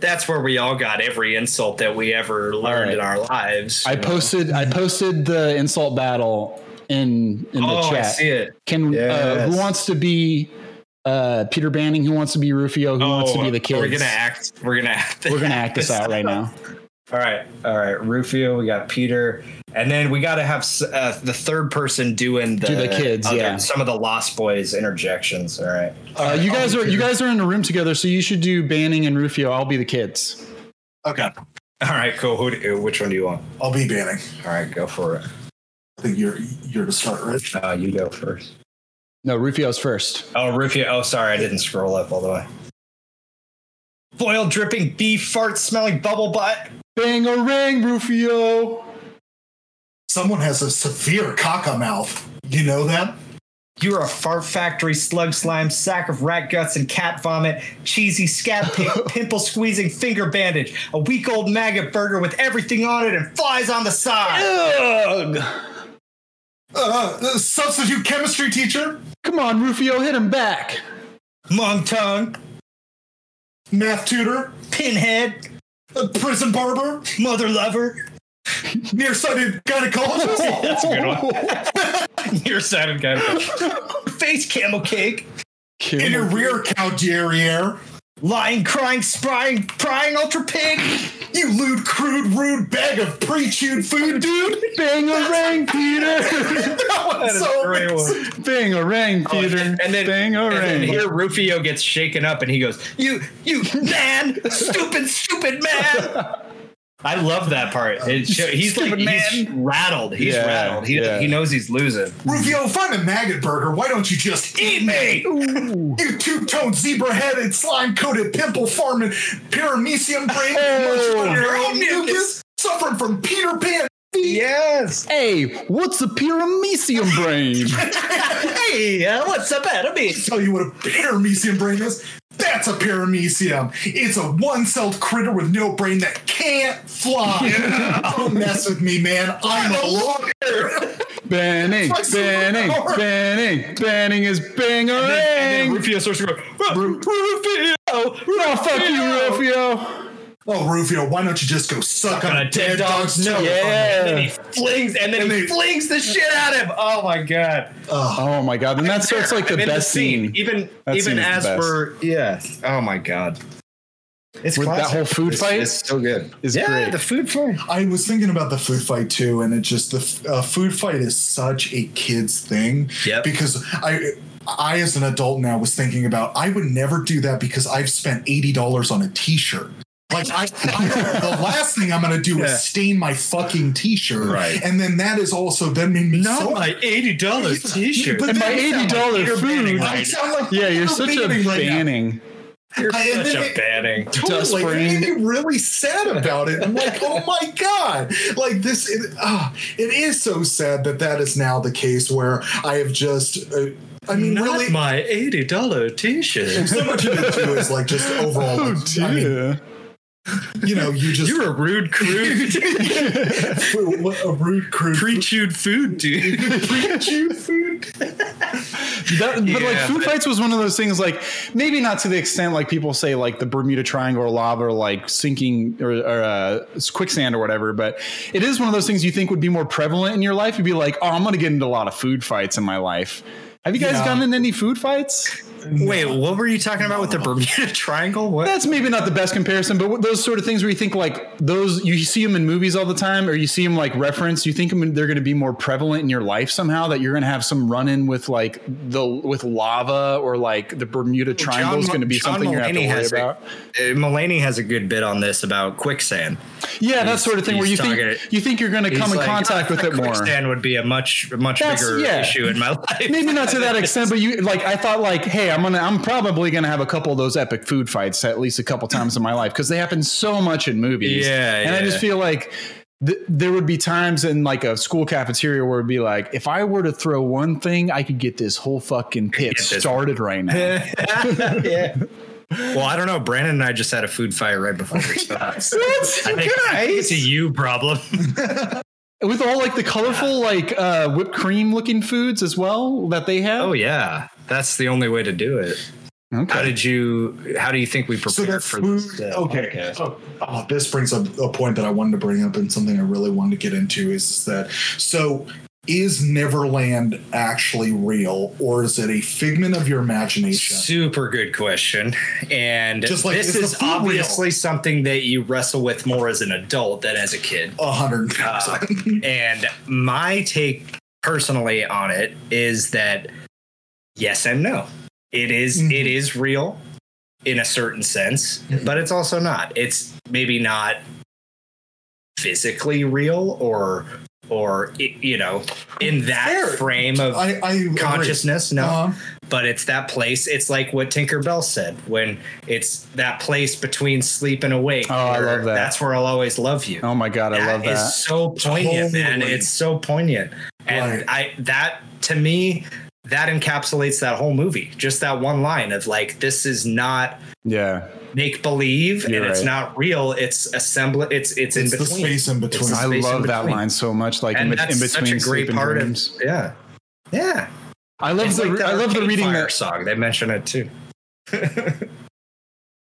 that's where we all got every insult that we ever learned in our lives. I know? posted I posted the insult battle in in the Oh, I chat. see it. Can uh, who wants to be uh, Peter Banning? Who wants to be Rufio? Who wants to be the kids? Oh, We're gonna act. We're gonna act. We're gonna act this out right now. *laughs* All right, all right. Rufio, we got Peter, and then we got to have uh, the third person doing the, Do the kids, other- yeah. some of the Lost Boys interjections. All right. Uh, you guys I'll are be you guys are in a room together, so you should do Banning and Rufio. I'll be the kids. Okay, All right, cool. Who, do- which one do you want? I'll be banning. All right, go for it. I think you're you're to start, right? Uh, you go first. No, Rufio's first. Oh, Rufio. Oh, sorry, I didn't scroll up all the way. Boiled, dripping beef, fart smelling bubble butt. Bangarang, Rufio. Someone has a severe caca mouth. You know that? You're a fart factory, slug slime, sack of rat guts and cat vomit, cheesy scab pick, *laughs* pimple squeezing finger bandage, a week old maggot burger with everything on it and flies on the side. Ugh. Uh, uh, substitute chemistry teacher, Come on, Rufio, hit him back. Mong tongue, math tutor, pinhead, a prison barber, mother lover. *laughs* nearsighted gynecologist. *laughs* That's a good one. *laughs* Nearsighted guy. Face camel cake. Kill In your rear cow derriere. Lying, crying, sprying, prying ultra pig. You lewd, crude, rude bag of pre-chewed food, dude. Bangarang, *laughs* Peter. that one's so great amazing. Bangarang, Oh, Peter. and then, and then, Bang a and here Rufio gets shaken up and he goes, "You, you man, stupid, stupid man." *laughs* I love that part. It show, he's Stupid like he's rattled. He's Yeah, rattled. He, yeah. he knows he's losing. Rufio, if I'm a maggot burger. Why don't you just eat me? Ooh. You two-toned, zebra-headed, slime-coated, pimple-farming, paramecium brain, Oh. munching on your own mucus, suffering from Peter Pan. Yes. Hey, what's a paramecium brain? *laughs* Hey, uh, what's up, enemy? Tell you what a paramecium brain is. That's a paramecium. It's a one-celled critter with no brain that can't fly. *laughs* Don't mess with me, man. I'm a lawyer. Banning, Like banning, banning, banning is bang a And then ring. Rufio starts to go, Rufio, No, fuck you, Rufio. Oh, Rufio, why don't you just go suck on a dead dog's nose? Yeah. And then he flings, and then And he they- flings the shit out of him. Oh my god! Ugh. Oh my god, and that starts like the I'm in best scene. Even That even scene as for we're yeah. Oh my god! It's With that whole food It's- fight It's so good. is yeah, great. the food fight. I was thinking about the food fight too, and it just the uh, food fight is such a kid's thing. Yeah. Because I, I as an adult now was thinking about I would never do that because I've spent eighty dollars on a T-shirt. Like I, I the last thing I'm gonna do Yeah. is stain my fucking T-shirt, Right. And then that is also then made me so. eighty dollars T-shirt. And my then you sound $80 Peter Banning food. right like Yeah, you're such a Banning now. You're I- such a banning. Totally. It made me really sad about it. I'm like, oh my *laughs* god! Like this, it, ah, it is so sad that that is now the case where I have just. Uh, I mean, Not really, my eighty dollar T-shirt. so much of it too is like just overall. *laughs* Oh like, I mean, dear. You know, you just You're a rude, crude, *laughs* what a rude, crude, pre-chewed food, dude. pre-chewed food. That, but like food but- fights was one of those things like maybe not to the extent like people say like the Bermuda Triangle or lava or like sinking or, or uh, quicksand or whatever, but it is one of those things you think would be more prevalent in your life. You'd be like, oh, I'm going to get into a lot of food fights in my life. Have you guys Yeah. gotten in any food fights? Wait, what were you talking about with the Bermuda *laughs* Triangle? What? That's maybe not the best comparison, but those sort of things where you think like those, you see them in movies all the time, or you see them like referenced. You think they're going to be more prevalent in your life somehow. That you're going to have some run in with like the with lava or like the Bermuda Triangle is going to be John something you have to Mulaney worry has a- about. Uh, Mulaney has a good bit on this about quicksand. Yeah, that sort of thing where you think talking- you think you're going to come in like, contact "I with it thought more. Quicksand would be a much much That's- bigger yeah. issue in my *laughs* life. Maybe not to that extent, but you like I thought like, hey, I'm gonna I'm probably gonna have a couple of those epic food fights at least a couple times in my life because they happen so much in movies. Yeah, and I just feel like. th- There would be times in like a school cafeteria where it'd be like, if I were to throw one thing, I could get this whole fucking pit started right now. *laughs* yeah. *laughs* Well, I don't know. Brandon and I just had a food fight right before. So *laughs* that's- What? I think, it's a you problem. With all like the colorful like uh, whipped cream looking foods as well that they have. oh yeah, that's the only way to do it. okay. How did you? How do you think we So prepared that's for food. this? uh, okay. podcast? Oh, oh, this brings up a point that I wanted to bring up and something I really wanted to get into is that so is Neverland actually real or is it a figment of your imagination? Super good question. And Just like, this is is food real? obviously something that you wrestle with more as an adult than as a kid. A hundred Uh, percent. and my take personally on it is that yes and no. It is- Mhm. it is real in a certain sense, Mhm. but it's also not. It's maybe not physically real or or you know in that Fair. frame of I, I agree. consciousness no Uh-huh. but it's that place it's like what tinker bell said when it's that place between sleep and awake Oh, I love that. that's where i'll always love you Oh my god, I love is that. so poignant, man. It's so poignant, and Right. I that to me that encapsulates that whole movie. Just that one line of like, this is not Yeah. make believe, and You're it's right. not real. It's assembly. It's it's, in It's the between. space in between. It's I space in love that between. line so much. Like in, and be- that's in between such a great and part of yeah, yeah. I love It's the like I love the Arcade Fire that. song. They mention it too. *laughs*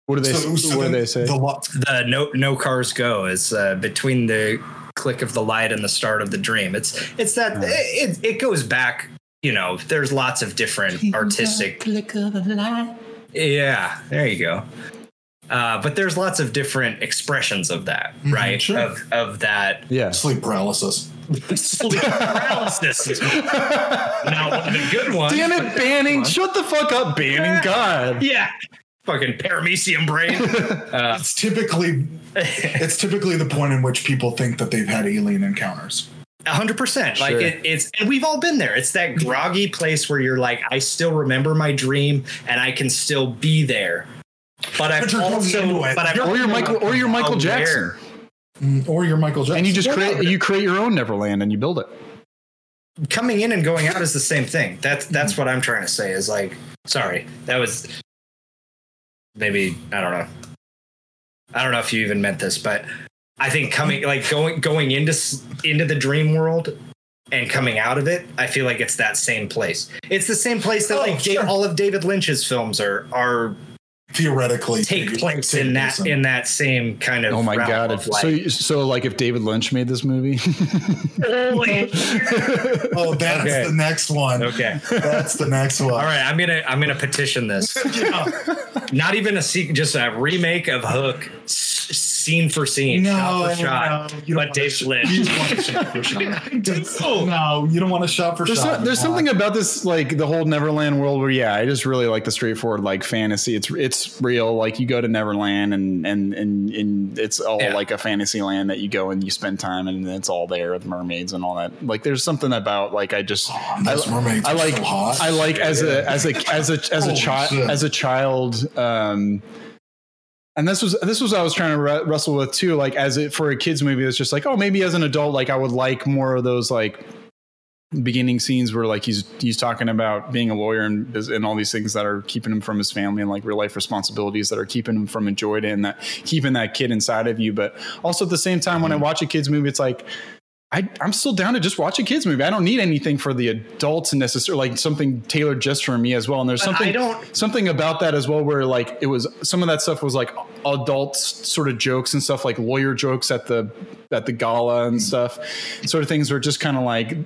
What do they? So- so what do they say? The the no no cars go is uh, between the click of the light and the start of the dream. It's it's that Yeah. it, it goes back. You know, there's lots of different artistic. Yeah, there you go. Uh, but there's lots of different expressions of that, Mhm, right? sure. Of of that yeah. sleep paralysis. sleep paralysis is not one of the good *laughs* ones. Damn it, Banning! Shut the fuck up, Banning! God. Yeah, fucking paramecium brain. Uh, *laughs* It's typically it's typically the point in which people think that they've had alien encounters. A hundred percent. Like Sure. it, it's, and we've all been there. It's that *laughs* groggy place where you're like, I still remember my dream, and I can still be there. But I've But you're going also, into it. but I'm Or you're Michael. Or you're Michael aware. Jackson, Mm, Or you're Michael Jackson. and you just Yeah, create you create your own Neverland and you build it. coming in and going out is the same thing. That's that's what I'm trying to say. Is like, sorry, that was maybe I don't know. I don't know if you even meant this, but I think coming like going going into into the dream world and coming out of it, I feel like it's that same place. It's the same place that Oh, like sure. all of David Lynch's films are are theoretically take place in that place in that same kind of Oh my god! If, so so like if David Lynch made this movie. Oh, *laughs* oh, that's Okay. the next one. okay That's the next one. all right i'm gonna i'm gonna petition this *laughs* Yeah. not even a sequel just a remake of hook s- scene for scene No, shot for shot no, you don't but Dave wanna- Lynch. You just want to shot for *laughs* shot. No, you don't want to shot for There's, shot. so- there's You something about this like the whole Neverland world where yeah, I just really like the straightforward like fantasy. It's it's real. Like you go to Neverland and and and, and it's all Yeah. like a fantasy land that you go and you spend time and it's all there with mermaids and all that. Like there's something about like I just Oh, I- mermaids I are like so hot. I like as a as a as a as a Holy child as a child um and this was this was what I was trying to re- wrestle with too like as it for a kids movie it's just like oh maybe as an adult like I would like more of those like beginning scenes where like he's he's talking about being a lawyer and and all these things that are keeping him from his family and like real life responsibilities that are keeping him from enjoying it and that keeping that kid inside of you. But also at the same time, when I mm-hmm. watch a kids movie, it's like I, I'm still down to just watch a kids movie. I don't need anything for the adults necessarily, like something tailored just for me as well. And there's But something something about that as well, where like it was some of that stuff was like adult sort of jokes and stuff, like lawyer jokes at the at the gala and stuff, sort of things were just kind of like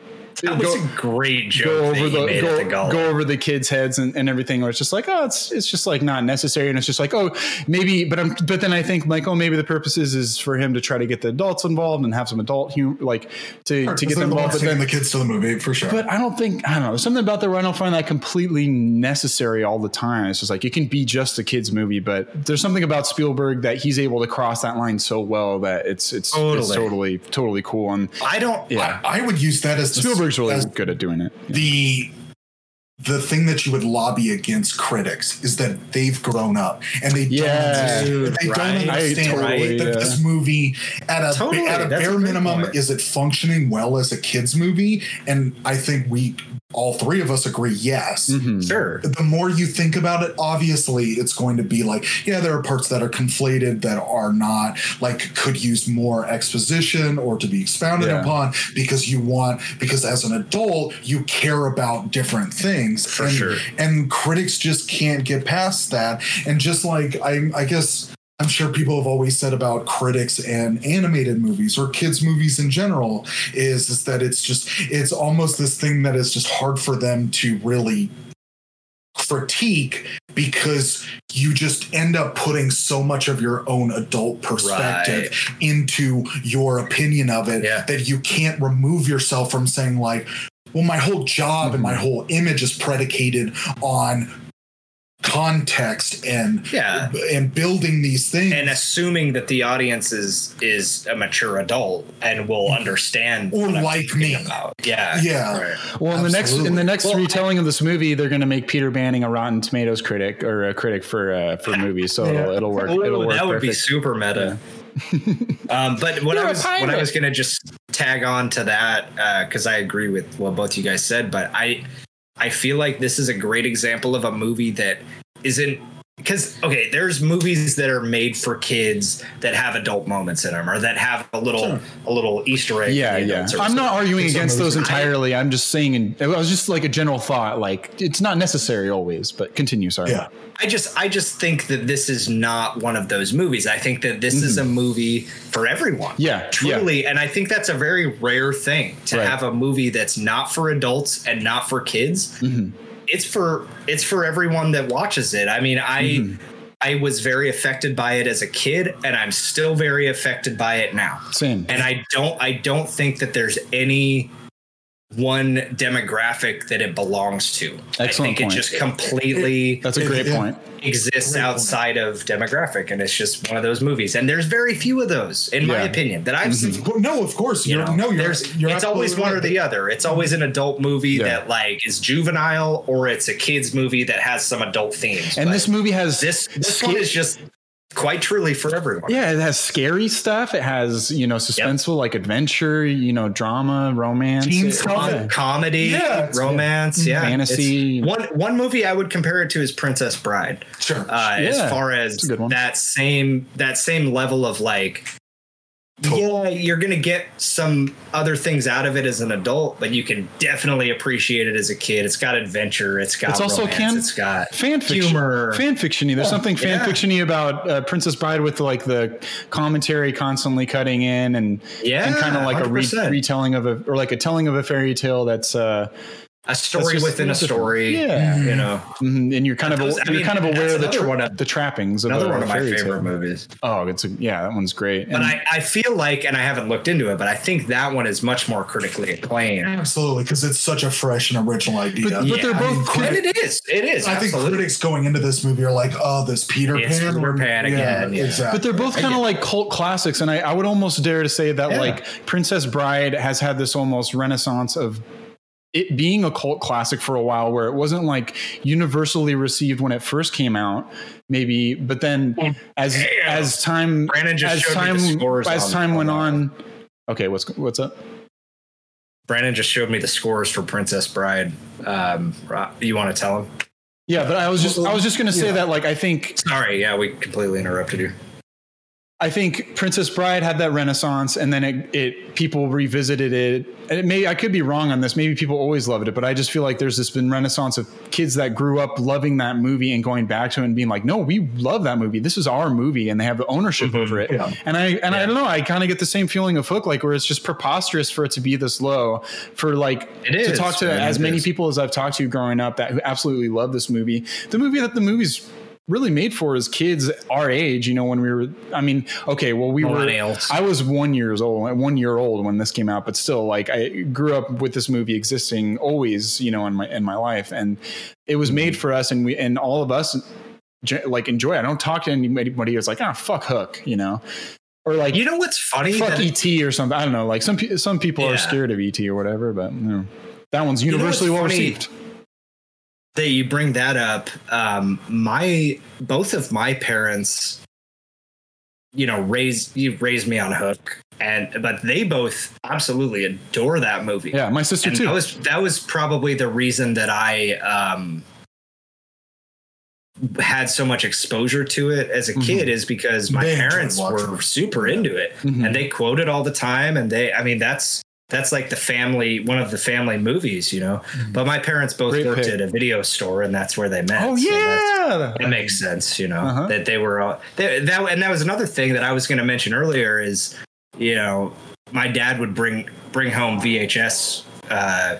That was a great joke. go over the made the go, go over the kids' heads and, and everything. Where it's just like, oh, it's it's just like not necessary, and it's just like, oh, maybe. But I'm but then I think like, oh, maybe the purpose is is for him to try to get the adults involved and have some adult humor, like to to get them involved. But then the kids to the movie for sure. but I don't think I don't know. There's something about the where I don't find that completely necessary all the time. It's just like it can be just a kids movie, but there's something about Spielberg that he's able to cross that line so well that it's it's it's Totally. totally totally cool. And I don't. yeah, I, I would use that as the, Spielberg's really as good at doing it. the the thing that you would lobby against critics is that they've grown up and they Yeah. don't Dude, they right. don't understand totally, that yeah. this movie at a Totally, at a that's a bare minimum point. is it functioning well as a kids movie and I think we all three of us agree yes Mhm. Sure. the more you think about it, obviously it's going to be like, yeah, there are parts that are conflated that are not like could use more exposition or to be expounded Yeah. upon because you want because as an adult you care about different things. For and, sure. And critics just can't get past that. And just like I I guess I'm sure people have always said about critics and animated movies or kids movies in general is, is that it's just it's almost this thing that is just hard for them to really critique because you just end up putting so much of your own adult perspective into your opinion of it Yeah. that you can't remove yourself from saying like well my whole job and my mm-hmm. whole image is predicated on context and Yeah. and building these things And assuming that the audience is is a mature adult and will understand Or what I'm like me. about. Yeah. Yeah. Right. Well, in the next in the next Well, retelling of this movie, they're going to make Peter Banning a Rotten Tomatoes critic or a critic for uh, for *laughs* movies, so it'll, it'll work. Ooh, it'll work that would be super meta. *laughs* um, but what You're I a was what I was gonna just tag on to that because I agree with what both you guys said, but I I feel like this is a great example of a movie that isn't because okay, there's movies that are made for kids that have adult moments in them or that have a little a little Easter egg. Yeah, yeah. I'm not arguing against those entirely. I'm just saying, and it was just like a general thought. Like it's not necessary always, but continue. Sorry. yeah I just I just think that this is not one of those movies. I think that this is a movie for everyone. Mm-hmm. Yeah, Truly, and I think that's a very rare thing to Right. have a movie that's not for adults and not for kids. Mhm. It's for it's for everyone that watches it. I mean, I Mm-hmm. I was very affected by it as a kid and I'm still very affected by it now. Same. And I don't I don't think that there's any one demographic that it belongs to. I Excellent think it just completely That's a great Yeah. point. exists Great point. outside of demographic and it's just one of those movies and there's very few of those in my opinion that i've mm-hmm. seen no of course you you're, know no you're, there's you're it's always absolutely one or the other it's always an adult movie Yeah. that like is juvenile or it's a kids movie that has some adult themes And But this movie has this this sca- one is just quite truly for everyone Yeah, it has scary stuff. It has you know suspenseful like adventure, you know drama, romance, Teen It- stuff. yeah. comedy Yeah, it's- romance yeah Fantasy. It's- one one movie i would compare it to is princess bride sure uh, Yeah, as far as that's a good one. that same that same level of like yeah you're gonna get some other things out of it as an adult but you can definitely appreciate it as a kid it's got adventure it's got It's also romance, can- it's got fan fiction, humor. fan fictiony. There's something fan yeah. fictiony about uh, Princess Bride with like the commentary constantly cutting in and Yeah, and kind of like a re- retelling of a or like a telling of a fairy tale that's uh a story just- within a that's different. story Yeah. you know mhm, and you're kind of That was- I you're mean, kind of aware of the tra- one of- the trappings of another a, one of my favorite tale. movies Oh, it's a, yeah, that one's great. but And- I, I feel like and i haven't looked into it but i think that one is much more critically acclaimed absolutely because it's such a fresh and original idea But- but they're I mean, both criti- and it is it is I think critics going into this movie are like, "Oh, this Peter It's Pan, Peter Pan again, yeah. exactly." But they're both kind of like cult classics, and I, I would almost dare to say that Yeah. like Princess Bride has had this almost renaissance of it being a cult classic for a while, where it wasn't like universally received when it first came out, maybe, but then as Damn. as time Brandon just as time as on- time went on on. Okay, what's what's up? Brandon just showed me the scores for Princess Bride. Um, you want to tell him? Yeah, but I was just I was just going to say Yeah. that like I think Sorry, yeah, we completely interrupted you. I think Princess Bride had that renaissance, and then it, it people revisited it. And it may I could be wrong on this. Maybe people always loved it, but I just feel like there's this been renaissance of kids that grew up loving that movie and going back to it and being like, "No, we love that movie. This is our movie," and they have the ownership Mhm. over it. Yeah. And I and I don't know. I kind of get the same feeling of Hook, like where it's just preposterous for it to be this low. For like It to talk to man, as many is. people as I've talked to growing up that who absolutely love this movie. The movie that the movie's really made for is kids our age. You know, when we were. I mean, okay, well we were. I was one years old, one year old when this came out, but still, like I grew up with this movie existing always, you know, in my in my life, and it was made for us, and we and all of us like enjoy. it. I don't talk to anybody who's like, ah, fuck Hook, you know, or like You know what's funny? fuck That- ET or something. I don't know. Like some some people Yeah. are scared of ET or whatever, but you know, that one's know what's universally well funny? Received. that you bring that up um my both of my parents you know raised you raised me on hook and but they both absolutely adore that movie Yeah, my sister and too. that was that was probably the reason that i um had so much exposure to it as a Mhm. kid is because my They parents watching were it. super into it Mhm. and they quote it all the time and they i mean that's that's like the family one of the family movies you know but my parents both Mm-hmm. Great worked pick. at a video store and that's where they met oh So yeah, that makes sense you know Uh-huh. that they were all they, that and that was another thing that i was going to mention earlier is you know my dad would bring bring home vhs uh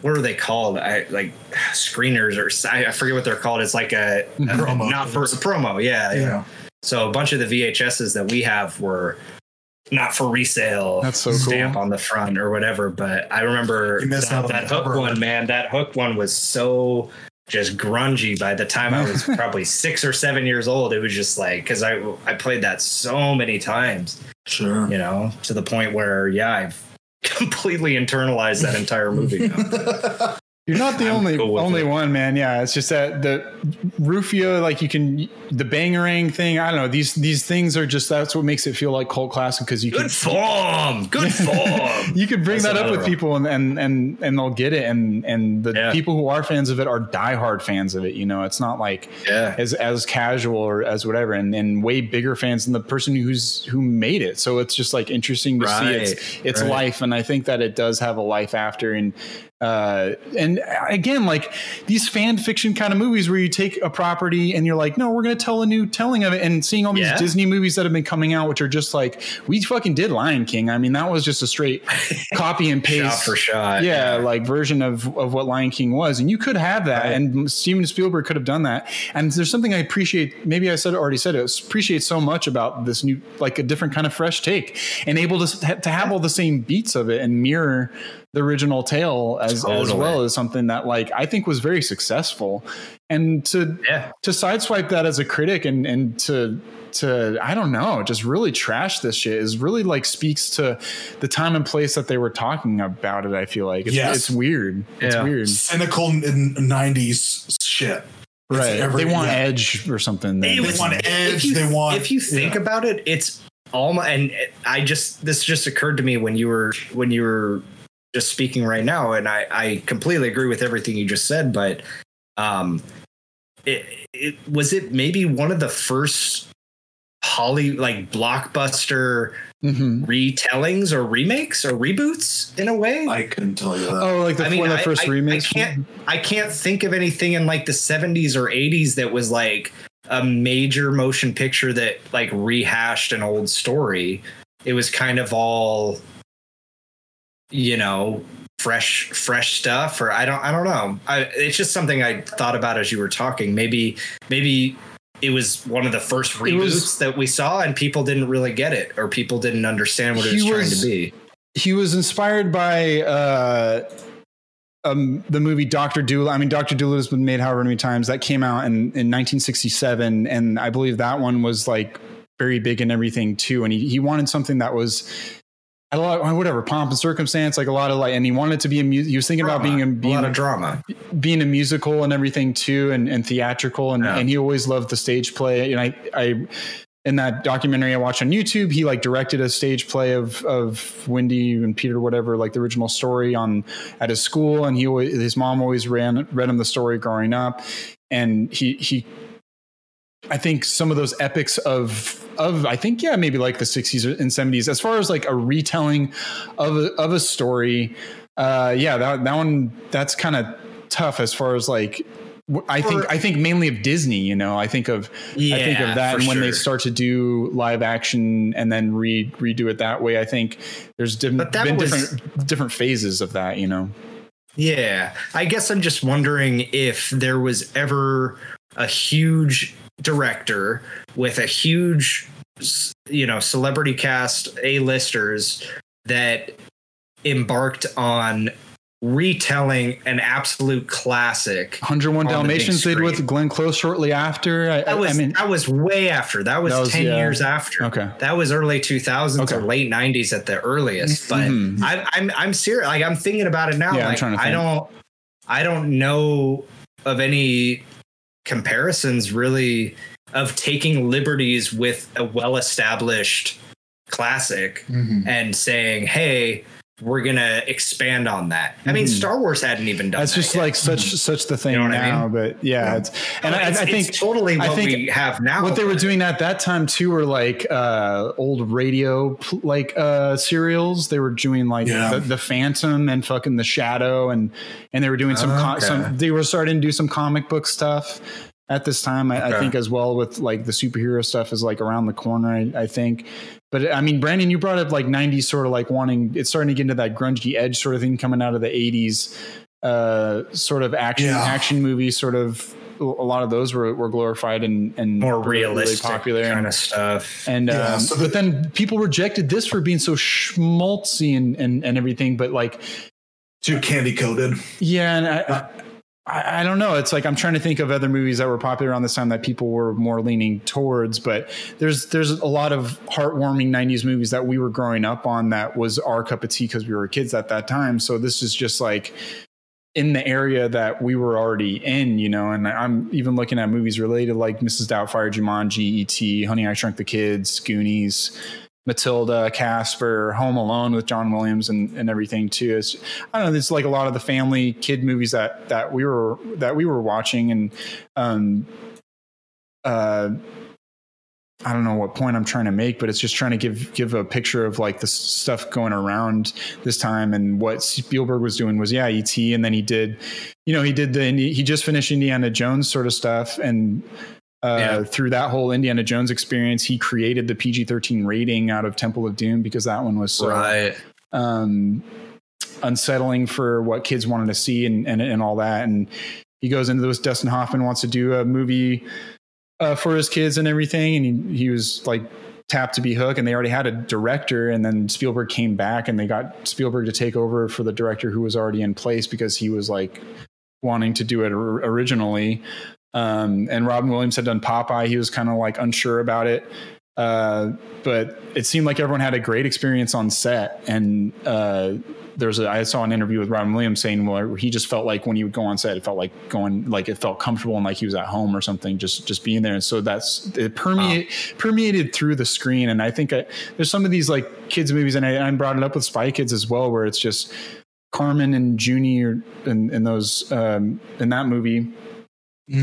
what are they called? I like screeners or I I forget what they're called. It's like a, a Promo. not for a promo. Yeah, yeah. Yeah. So a bunch of the VHSs that we have were not for resale. That's so stamp cool. on the front or whatever. But I remember You missed that, out that hook cover. one, man. That hook one was so just grungy. By the time I was *laughs* probably six or seven years old, it was just like because I I played that so many times, Sure. you know, to the point where yeah, I've *laughs* completely internalized that entire movie. *laughs* You're not the only cool only it. one, man. Yeah, it's just that the Rufio, like you can the Bangarang thing. I don't know. These these things are just that's what makes it feel like cult classic because *laughs* you can Good form. Good form. you could bring That's that up with one. people and, and and and they'll get it and and the Yeah. people who are fans of it are diehard fans of it you know it's not like Yeah. as as casual or as whatever and and way bigger fans than the person who's who made it so it's just like interesting to see its its right. life and i think that it does have a life after and uh and again like these fan fiction kind of movies where you take a property and you're like no we're going to tell a new telling of it and seeing all these Yeah. disney movies that have been coming out which are just like we fucking did lion king i mean that was just a straight *laughs* copy and paste Shot for shot. yeah, like version of of what Lion King was, and you could have that, Right. and Steven Spielberg could have done that. And there's something I appreciate. Maybe I said already said it. Appreciate so much about this new, like a different kind of fresh take, and able to to have all the same beats of it and mirror the original tale as as well as something that like I think was very successful. And to Yeah. to sideswipe that as a critic and and to to I don't know, just really trash this shit is really like speaks to the time and place that they were talking about it. I feel like it's, Yes. it's weird. It's Yeah. weird, Cynical 90s shit. Right? every- they want yeah. edge or something. It then. was- They want if edge. you, They want. if you think yeah. about it, it's almost and I just this just occurred to me when you were when you were just speaking right now, and I I completely agree with everything you just said, but um, it it was it maybe one of the first Holly like blockbuster Mhm. retellings or remakes or reboots in a way. I couldn't tell you that. Oh, like the I mean, one of I, the first I- remakes. I can't, I can't think of anything in like the 70s or 80s that was like a major motion picture that like rehashed an old story. It was kind of all, you know, fresh, fresh stuff. Or I don't, I don't know. I, it's just something I thought about as you were talking. Maybe, maybe it was one of the first reboots was- that we saw, and people didn't really get it, or people didn't understand what it He was trying to be. he was inspired by uh, um, the movie Doctor Dolittle. I mean, Doctor Dolittle has been made however many times. That came out in, in 1967, and I believe that one was like very big and everything too. And he, he wanted something that was a lot, whatever, pomp and circumstance, like a lot of like, and he wanted to be a music. He was thinking about being a, a lot of drama. being a musical and everything too and, and theatrical and, Yeah. and he always loved the stage play and I I in that documentary I watched on YouTube, he like directed a stage play of of Wendy and Peter, whatever, like the original story on at his school, and he always, his mom always ran read him the story growing up, and he he. I think some of those epics of of I think yeah maybe like the 60s and 70s as far as like a retelling of a, of a story uh yeah that that one that's kind of tough as far as like I think I think mainly of Disney. You know, I think of Yeah, I think of that, and when they start to do live action and then re redo it that way, I think there's dim- been was- different different phases of that. You know, Yeah, I guess I'm just wondering if there was ever a huge director with a huge, you know, celebrity cast, A-listers that embarked on retelling an absolute classic. 101 On the Dalmatians did with. Glenn Close shortly after. I, That was I mean, that was way after. That was, That was- ten yeah. years after. Okay. that was early 2000s Okay. or late 90s at the earliest. But Mhm. I, I'm I'm serious. Like I'm thinking about it now. Yeah, I'm like trying to I don't I don't know of any comparisons really of taking liberties with a well-established classic Mhm. and saying, "Hey, we're gonna expand on that." I mean, Mhm. Star Wars hadn't even done. that's that just yet. like such such the thing You know what I now. mean? But yeah, Yeah. it's and I, it's, I think it's totally I think we have now. what they were doing at that time too were like uh old radio like uh serials they were doing like Yeah. the, the phantom and fucking the shadow and and they were doing some, co- Okay. some they were starting to do some comic book stuff at this time I, I think as well with like the superhero stuff is like around the corner I, I think but I mean Brandon you brought up like 90s sort of like wanting it's starting to get into that grungy edge sort of thing coming out of the 80s uh sort of action Yeah. action movies sort of a lot of those were, were glorified and, and more really realistic popular kind and, of stuff. and Yeah, um, so the- but then people rejected this for being so schmaltzy and, and and everything but like Too candy coated. yeah and I, I i don't know it's like i'm trying to think of other movies that were popular around this time that people were more leaning towards but there's there's a lot of heartwarming 90s movies that we were growing up on that was our cup of tea because we were kids at that time so this is just like in the area that we were already in, you know, and I'm even looking at movies related like Mrs. Doubtfire, Jumanji, E.T., Honey, I Shrunk the Kids, Goonies, Matilda, Casper, Home Alone with John Williams and, and everything too. It's, I don't know, it's like a lot of the family kid movies that, that we were, that we were watching and, um, uh, I don't know what point I'm trying to make, but it's just trying to give give a picture of like the stuff going around this time and what Spielberg was doing was yeah, ET, and then he did, you know, he did the he just finished Indiana Jones sort of stuff, and uh, Yeah. through that whole Indiana Jones experience, he created the PG-13 rating out of Temple of Doom because that one was so right. um, unsettling for what kids wanted to see and, and and all that. And he goes into this. Dustin Hoffman wants to do a movie uh, for his kids and everything, and he, he was like tapped to be Hook, and they already had a director. And then Spielberg came back, and they got Spielberg to take over for the director who was already in place because he was like wanting to do it originally. Um, and Robin Williams had done Popeye. He was kind of like unsure about it. Uh, but it seemed like everyone had a great experience on set. And uh, there's a, I saw an interview with Robin Williams saying, well, he just felt like when he would go on set, it felt like going, like it felt comfortable and like he was at home or something, just, just being there. And so that's, it permeate, permeated through the screen. And I think I, there's some of these like kids movies and I, I brought it up with Spy Kids as well, where it's just Carmen and Juni and, in those, um, in that movie,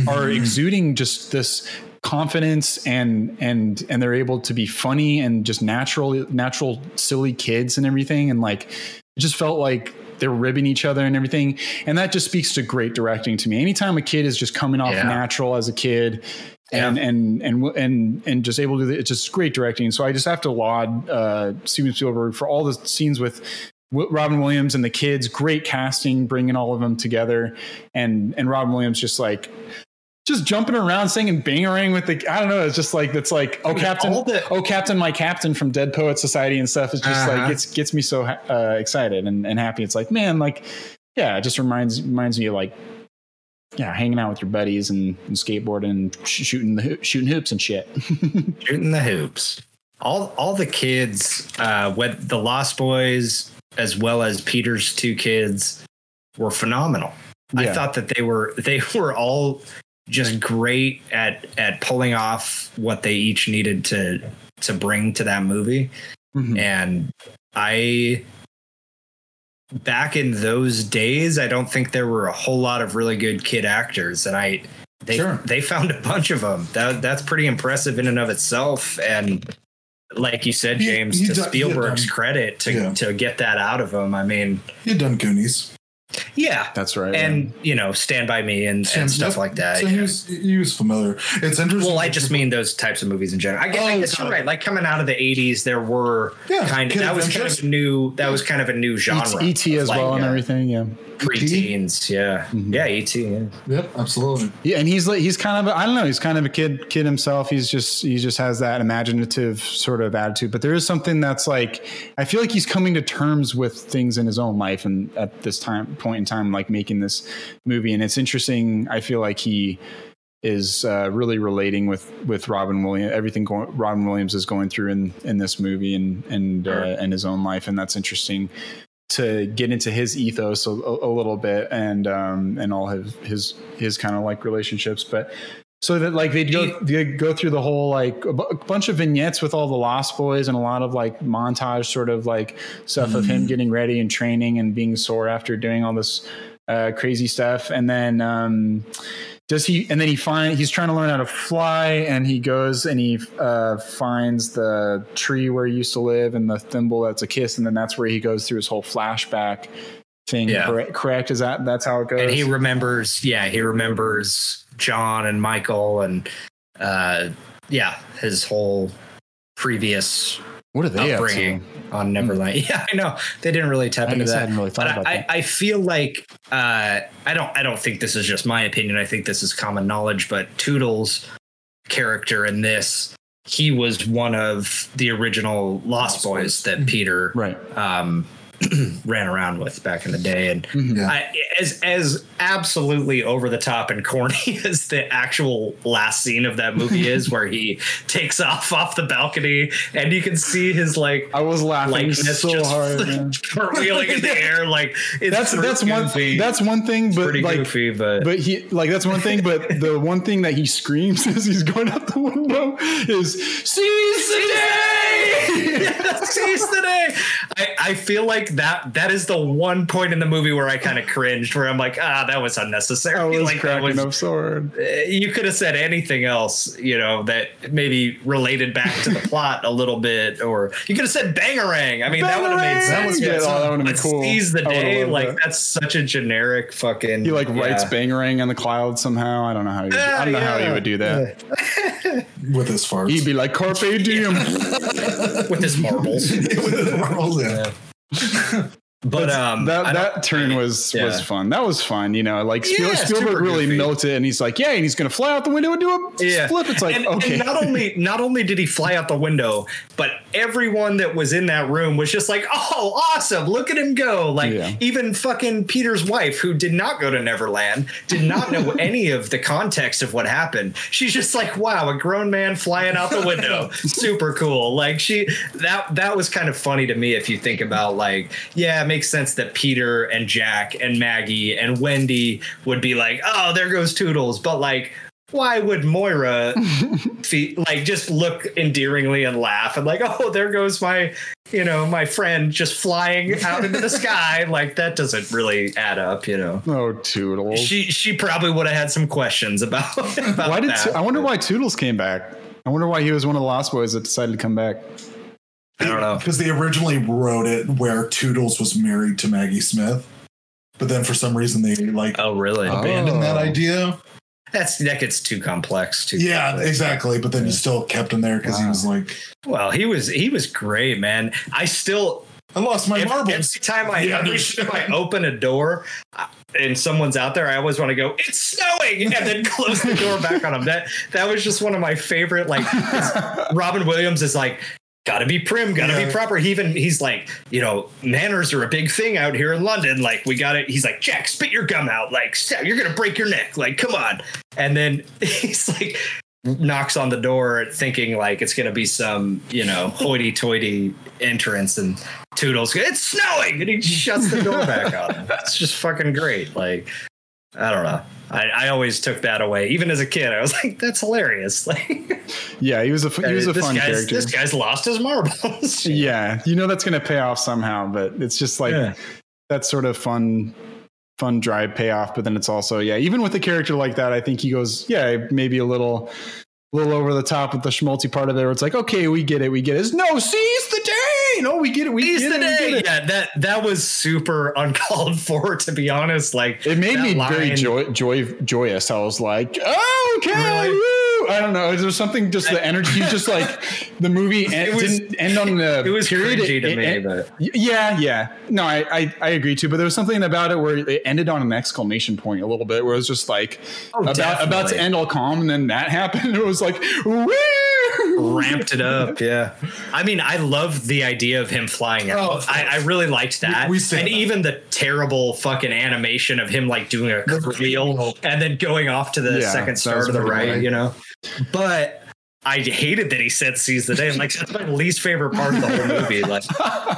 are Mhm. exuding just this confidence and and and they're able to be funny and just natural natural silly kids and everything. And like it just felt like they're ribbing each other and everything. And that just speaks to great directing to me. Anytime a kid is just coming off Yeah. natural as a kid and, and and and and just able to do it's just great directing. So i just have to laud uh steven spielberg for all the scenes with Wi- Robin Williams and the kids, great casting, bringing all of them together, and and Robin Williams just like just jumping around singing Bangarang with the I don't know it's just like it's like oh captain the- oh captain my captain from Dead Poet Society and stuff is just Uh-huh. like gets gets me so uh, excited and, and happy it's like man like yeah it just reminds reminds me of like yeah hanging out with your buddies and, and skateboarding and sh- shooting the hoo- shooting hoops and shit *laughs* shooting the hoops. All all the kids, uh, what the Lost Boys as well as Peter's two kids were phenomenal. I thought that they were they were all just great at at pulling off what they each needed to to bring to that movie. Mhm. And I back in those days, I don't think there were a whole lot of really good kid actors, and I they Sure. they found a bunch of them. That that's pretty impressive in and of itself. And like you said, He- James, he to do- he Spielberg's done- credit to Yeah. to get that out of him. I mean, He had done Goonies. yeah. That's right. And you know, Stand by Me and, and stuff Yep. like that. So he was, he was familiar. It's interesting. Well, I just mean those types of movies in general. I guess, I Oh, guess you're right. Like coming out of the '80s, there were Yeah, kind of Kid that was kind of a new that was kind of a new genre. ET as Like, well and uh, everything. Yeah. Pre-teens, yeah, Mhm. yeah, ET. Yeah. Yep, absolutely. Yeah, and he's like he's kind of I don't know he's kind of a kid kid himself. He's just he just has that imaginative sort of attitude. But there is something that's like I feel like he's coming to terms with things in his own life and at this time point in time, like making this movie. And it's interesting. I feel like he is uh, really relating with with Robin Williams. Everything going, Robin Williams is going through in in this movie and and Sure. uh, in his own life, and that's interesting to get into his ethos a, a, little bit and um and all his his his kind of like relationships but so that like they'd go they go through the whole like a bunch of vignettes with all the lost boys and a lot of like montage sort of like stuff of him getting ready and training and being sore after doing all this uh crazy stuff. And then um does he and then he find he's trying to learn how to fly and he goes and he uh, finds the tree where he used to live and the thimble that's a kiss and then that's where he goes through his whole flashback thing. Yeah. correct, correct? Is that that's how it goes And he remembers, yeah, he remembers John and Michael and uh yeah, his whole previous what are they up to? upbringing on Neverland. *laughs* Yeah, I know. They didn't really tap I into guess I that. hadn't really thought But about I, that. I feel like uh, I don't I don't think this is just my opinion. I think this is common knowledge. But Toodles' character in this, he was one of the original Lost, Lost Boys Boys. that Peter right um, *clears throat* ran around with back in the day, and Mhm. Yeah. I, as as absolutely over the top and corny *laughs* as the actual last scene of that movie *laughs* is, where he takes off off the balcony and you can see his like I was laughing so just hard *laughs* cartwheeling in the air. Like it's that's that's pretty one goofy. that's one thing but pretty like goofy, but, But he like that's one thing, but the one thing that he screams as he's going out the window is seize the day. Seize the day. I, I feel like that that is the one point in the movie where I kind of cringed, where I'm like, ah, that was unnecessary. I was like that cracking was up so hard. uh, you could have said anything else, you know, that maybe related back to the *laughs* plot a little bit, or you could have said bangarang. I mean, that would have made Bangarang! sense. Yeah, oh, that would've been cool. Seize the day, like that. that's such a generic fucking. He like writes bangerang bangarang on the cloud somehow. I don't know how he would, I don't know how he would do that. With his farts. He'd be like carpe diem. *laughs* with his marbles. *laughs* With his marbles, yeah. 呵 *laughs* 呵 But um, that that turn was yeah. was fun. That was fun. You know, like Spiel, Yeah, Spielberg really goofy. melted, and he's like, yeah, and he's gonna fly out the window and do a Yeah. flip. It's like and, okay, and not only *laughs* not only did he fly out the window, but everyone that was in that room was just like, "Oh, awesome! Look at him go!" Like even fucking Peter's wife, who did not go to Neverland, did not know *laughs* any of the context of what happened. She's just like, "Wow, a grown man flying out the window, *laughs* super cool!" Like she that that was kind of funny to me if you think about like, yeah, it makes sense that Peter and Jack and Maggie and Wendy would be like, "Oh, there goes Toodles," but like why would Moira *laughs* fe- like just look endearingly and laugh and like, oh, there goes my, you know, my friend just flying out into the sky? *laughs* Like that doesn't really add up, you know. oh Toodles. She she probably would have had some questions about. *laughs* about why did that. I wonder why Toodles came back? I wonder why he was one of the Lost Boys that decided to come back. I don't know. Because they originally wrote it where Toodles was married to Maggie Smith. But then for some reason they like Oh, really? Oh. that idea. That's that gets too complex. Too Yeah, complex. exactly. But then you still kept him there because he was like, Well, he was he was great, man. I still I lost my Every- marbles. Every time I, Yeah, every time I *laughs* open a door and someone's out there, I always want to go, "It's snowing," and then *laughs* close the door back on them. That that was just one of my favorite. Like *laughs* Robin Williams is like. Gotta be prim, gotta Yeah. be proper. He even he's like, you know, manners are a big thing out here in London. Like, we got it. He's like, Jack, spit your gum out. Like, "Stop, you're gonna break your neck. Like, come on. And then *laughs* he's like, knocks on the door thinking like it's going to be some, you know, hoity toity entrance and Toodles, it's snowing. And he shuts the door back *laughs* on him. It's just fucking great. Like, I don't know. I, I always took that away. Even as a kid, I was like, "That's hilarious!" Like, *laughs* Yeah, he was a he was a fun character. This guy's lost his marbles. *laughs* Yeah, you know that's going to pay off somehow, but it's just like that sort of fun, fun drive payoff. But then it's also, Yeah. Seize get it, we get it. It's, no, seize the it, we day. get it. Yeah, that that was super *laughs* uncalled for, to be honest. Like It made me very joy, joy, joyous. I was like, oh, okay. Really? I don't know. Is there something just the energy? Just like *laughs* the movie en- It was- didn't end on the It was period. to It- me, it- but Yeah, yeah. No, I, I I agree too. But there was something about it where it ended on an exclamation point a little bit, where it was just like Oh, about about to end all calm, and then that *laughs* happened. It was like, woo! Ramped it up. *laughs* Yeah. I mean, I love the idea of him flying out. Oh, I, I really liked that. We- we and that. even the terrible fucking animation of him like doing a cartwheel and then going off to the Yeah, second star to the right, good. you know. But I hated that he said seize the day. I'm like, that's my least favorite part of the whole movie. Like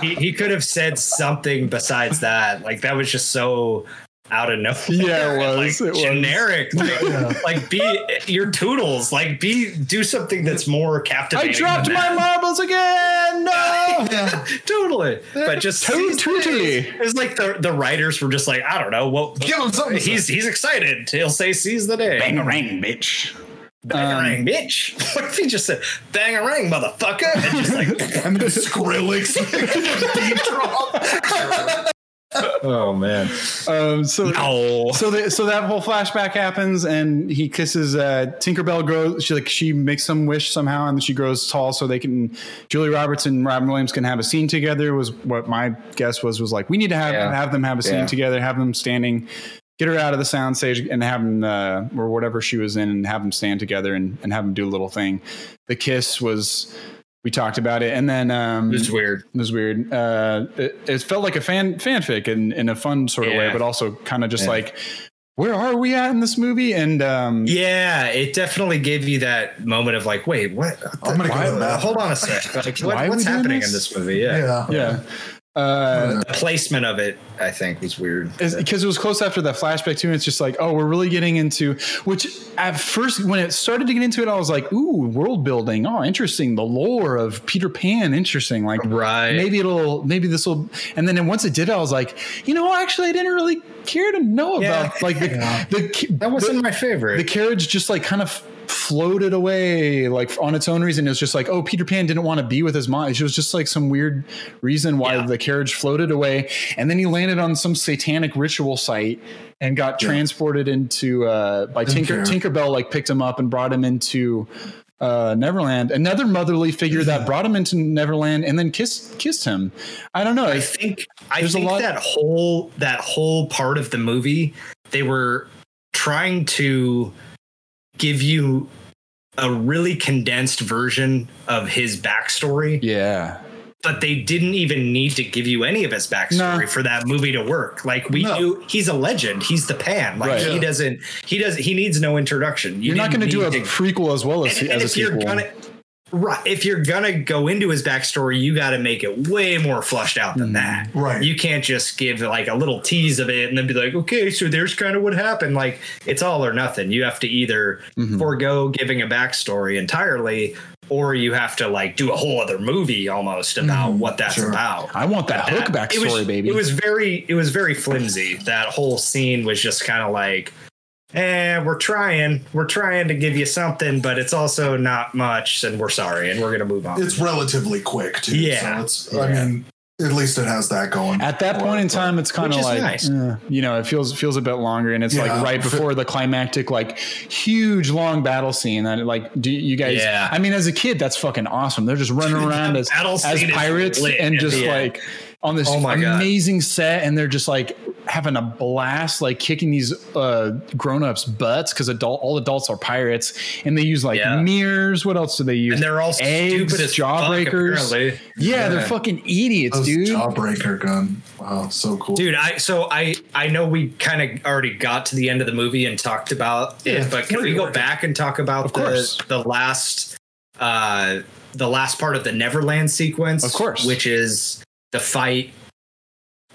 he, he could have said something besides that. Like that was just so out of nowhere. Yeah, it *laughs* was, Like, it was. generic. Like, *laughs* like be your toodles. Like be do something that's more captivating. I dropped my marbles again. No. *laughs* Yeah. totally. But just To- totally. It's like the the writers were just like, I don't know what. Give him something to say. He's he's excited. He'll say seize the day. Bangarang, bitch. Bangarang, um, bitch. What if he just said bangarang, motherfucker? And just like, and then Skrillex beat drop. Oh man. Um, so Oh. so the, so that whole flashback happens and he kisses uh tinkerbell grows she like she makes some wish somehow and she grows tall so they can Julia Roberts and robin williams can have a scene together was what my guess was was like we need to have Yeah. have them have a scene Yeah. together have them standing get her out of the sound stage and have them uh, or whatever she was in and have them stand together and, and have them do a little thing the kiss was we talked about it and then um It was weird. it was weird. Uh, it, it felt like a fan fanfic in, in a fun sort of way, but also kind of just Yeah. like, where are we at in this movie? And um, Yeah, it definitely gave you that moment of like, wait, what? I'm gonna go to the hold on a sec. Like, *laughs* what- Why are we what's happening this? in this movie? Yeah. Yeah. yeah, uh, The placement of it, I think, was weird. because it was close after that flashback too. And it's just like, oh, we're really getting into which at first when it started to get into it, I was like, ooh, world building. Oh, interesting. The lore of Peter Pan, interesting. Like Right. maybe it'll maybe this will and then once it did i was like you know actually i didn't really care to know Yeah. about like the, *laughs* Yeah. the That wasn't my favorite. the carriage just like kind of floated away like on its own reason it was just like oh peter pan didn't want to be with his mom it was just like some weird reason why Yeah. the carriage floated away and then he landed on some satanic ritual site and got Yeah. transported into uh by tinker care. tinkerbell like picked him up and brought him into uh, Neverland, another motherly figure that brought him into Neverland and then kissed kissed him. I don't know. I think I There's a think lot- that whole that whole part of the movie they were trying to give you a really condensed version of his backstory, yeah, but they didn't even need to give you any of his backstory No. for that movie to work. Like we No. knew he's a legend. He's the pan. Like Right. he Yeah. doesn't he does he needs no introduction. You you're not going to do a need prequel as well as, and, and as a sequel. gonna right if you're gonna go into his backstory you got to make it way more flushed out than that Right. you can't just give like a little tease of it and then be like okay so there's kind of what happened like it's all or nothing you have to either Mhm. forego giving a backstory entirely or you have to like do a whole other movie almost about Mhm, what that's sure. about I want that hook that- backstory, it was, baby. It was very, it was very flimsy. That whole scene was just kind of like, eh, we're trying, we're trying to give you something, but it's also not much, and we're sorry, and we're gonna move on. It's relatively quick too. Yeah. So it's I mean, at least it has that going. At that point in time, it's kind of like, nice. eh, you know, it feels feels a bit longer, and it's Yeah. like right before the climactic, like huge long battle scene. That like, do you guys? Yeah. I mean, as a kid, that's fucking awesome. They're just running around as as pirates lit and just like. end. Like on this Oh my God. amazing set, and they're just like having a blast, like kicking these uh, grown ups' butts because adult all adults are pirates, and they use like Yeah. mirrors. What else do they use? and they're all Eggs, stupid as jawbreakers. Fuck, apparently. yeah, they're fucking idiots, Those dude. Jawbreaker gun. Wow, so cool. Dude, I so I I know we kind of already got to the end of the movie and talked about Yeah, it, but can we go back and talk about Of the course. the last uh the last part of the Neverland sequence? Of course. which is the fight.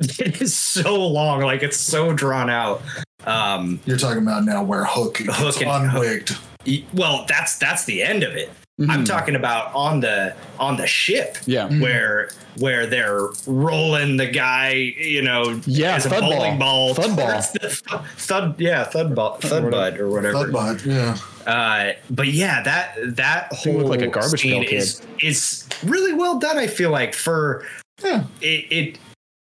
It *laughs* is so long, like it's so drawn out. Um, You're talking about now where Hook gets Hook and- unwigged. y- well, that's that's the end of it. Mm-hmm. I'm talking about on the on the ship. Yeah. where where they're rolling the guy, you know, Yeah, as a thud bowling ball. ball, Thud ball. the th- thud, yeah, thud ball, thud bud or whatever. Thudbud, yeah. Uh, but yeah, that that He whole looked like a garbage scene pail is is really well done. I feel like for Yeah. it, it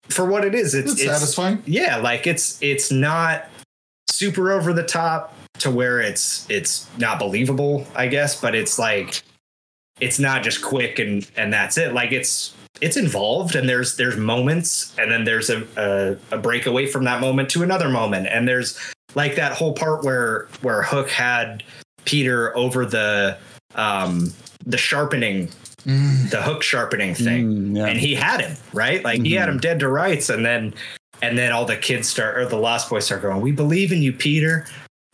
for what it is, it's, It's, it's satisfying. yeah, like it's it's not super over the top to where it's it's not believable, I guess, but it's like it's not just quick and and that's it. Like it's it's involved and there's there's moments and then there's a, a a break away from that moment to another moment and there's like that whole part where where Hook had Peter over the um the sharpening Mm. the hook sharpening thing Mm, yeah. and he had him right like he had him dead to rights and then and then all the kids start or the lost boys start going we believe in you peter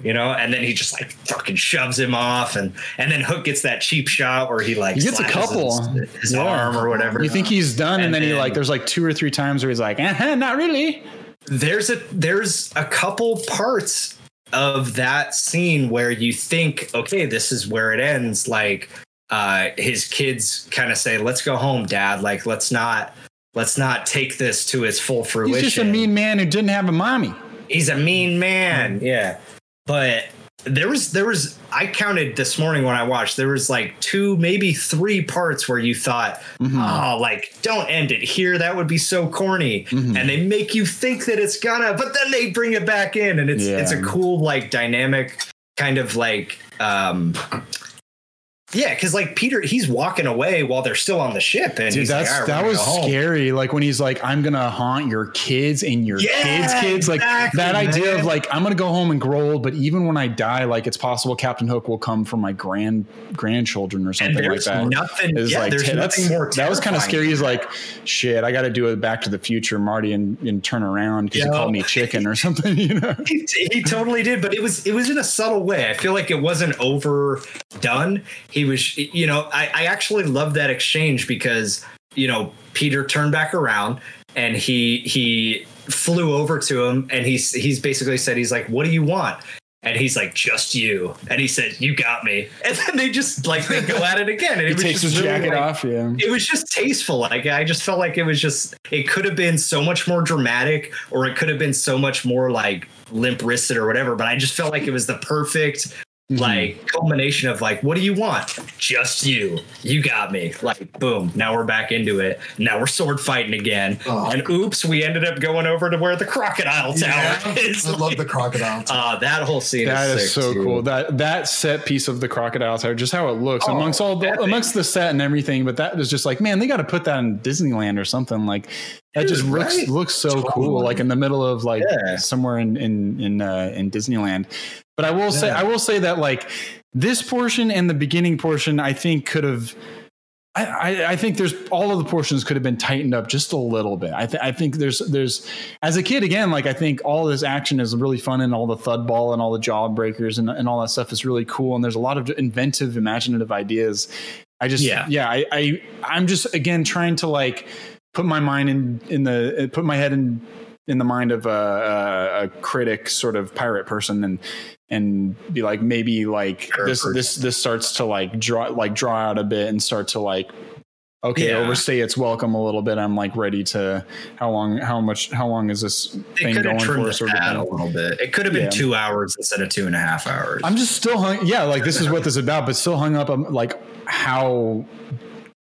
you know and then he just like fucking shoves him off and and then hook gets that cheap shot where he like He gets a couple. his, his Yeah. arm or whatever You think he's done, and, And then, he like there's like two or three times where he's like, uh not really. there's a there's a couple parts of that scene where you think okay this is where it ends like uh his kids kind of say let's go home dad like let's not let's not take this to its full fruition He's just a mean man who didn't have a mommy. he's a mean man yeah but there was there was i counted this morning when i watched there was like two maybe three parts where you thought Mm-hmm. oh like don't end it here that would be so corny Mhm. and they make you think that it's gonna but then they bring it back in and it's Yeah. it's a cool like dynamic kind of like um yeah because like peter he's walking away while they're still on the ship and Dude, he's like, that's that was gonna go home." scary. Like when he's like, "I'm gonna haunt your kids and your Yeah, kids' kids." Like exactly, that idea of like, I'm gonna go home and grow old, but even when I die, like it's possible Captain Hook will come for my grand grandchildren or something like that. nothing Is yeah, like there's that's nothing more that was kind of scary. He's like, shit, I got to do a Back to the Future, Marty, and, and turn around because you Yeah. called me chicken or something. *laughs* You know? he, he totally did but it was it was in a subtle way i feel like it wasn't overdone he was you know i, I actually love that exchange because you know peter turned back around and he he flew over to him and he's he's basically said he's like what do you want and he's like just you and he said you got me *laughs* and then they just like they go at it again and He it was takes just his really, jacket like, off. Yeah. it was just tasteful. Like I just felt like it was just it could have been so much more dramatic, or it could have been so much more like limp wristed or whatever. But I just felt like it was the perfect Mm-hmm. like culmination of like, what do you want? Just you. You got me. Like boom. Now we're back into it. Now we're sword fighting again. Oh. And oops, we ended up going over to where the crocodile tower Yeah, is. I love the crocodile. Uh, that whole scene That is, is so too. cool. That that set piece of the crocodile tower, just how it looks Oh, amongst all the, epic. amongst the set and everything. But that was just like, man, they got to put that in Disneyland or something. Like that Dude, just looks right? looks so cool. Like in the middle of like Yeah. somewhere in in in uh, in Disneyland. But I will say, I will say that like this portion and the beginning portion, I think could have. I, I, think there's all of the portions could have been tightened up just a little bit. I, th- I think there's there's as a kid again, like I think all this action is really fun and all the thud ball and all the jaw breakers and, and all that stuff is really cool. And there's a lot of inventive, imaginative ideas. I just Yeah. yeah, I, I I'm just again trying to like put my mind in in the put my head in in the mind of a, a, a critic sort of pirate person and and be like maybe like Pirate this person. this this starts to like draw like draw out a bit and start to like okay Yeah. overstay its welcome a little bit i'm like ready to how long how much how long is this They thing going for sort of thing? a little bit. It could have been Yeah. two hours instead of two and a half hours. i'm just still hung yeah like this is what this is about but still hung up on like how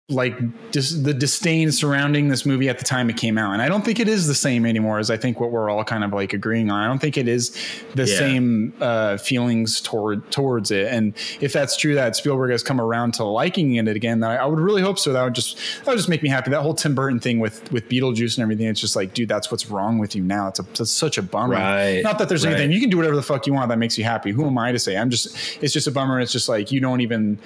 like just the disdain surrounding this movie at the time it came out. And i don't think it is the same anymore as i think what we're all kind of like agreeing on. I don't think it is the Yeah. same uh feelings toward towards it. And if that's true that spielberg has come around to liking it again that I, I would really hope so. That would just that would just make me happy. That whole tim burton thing with with beetlejuice and everything it's just like dude that's what's wrong with you now. It's, a, it's such a bummer. Right. not that there's Right. anything you can do whatever the fuck you want that makes you happy. Who am i to say? I'm just it's just a bummer. It's just like you don't even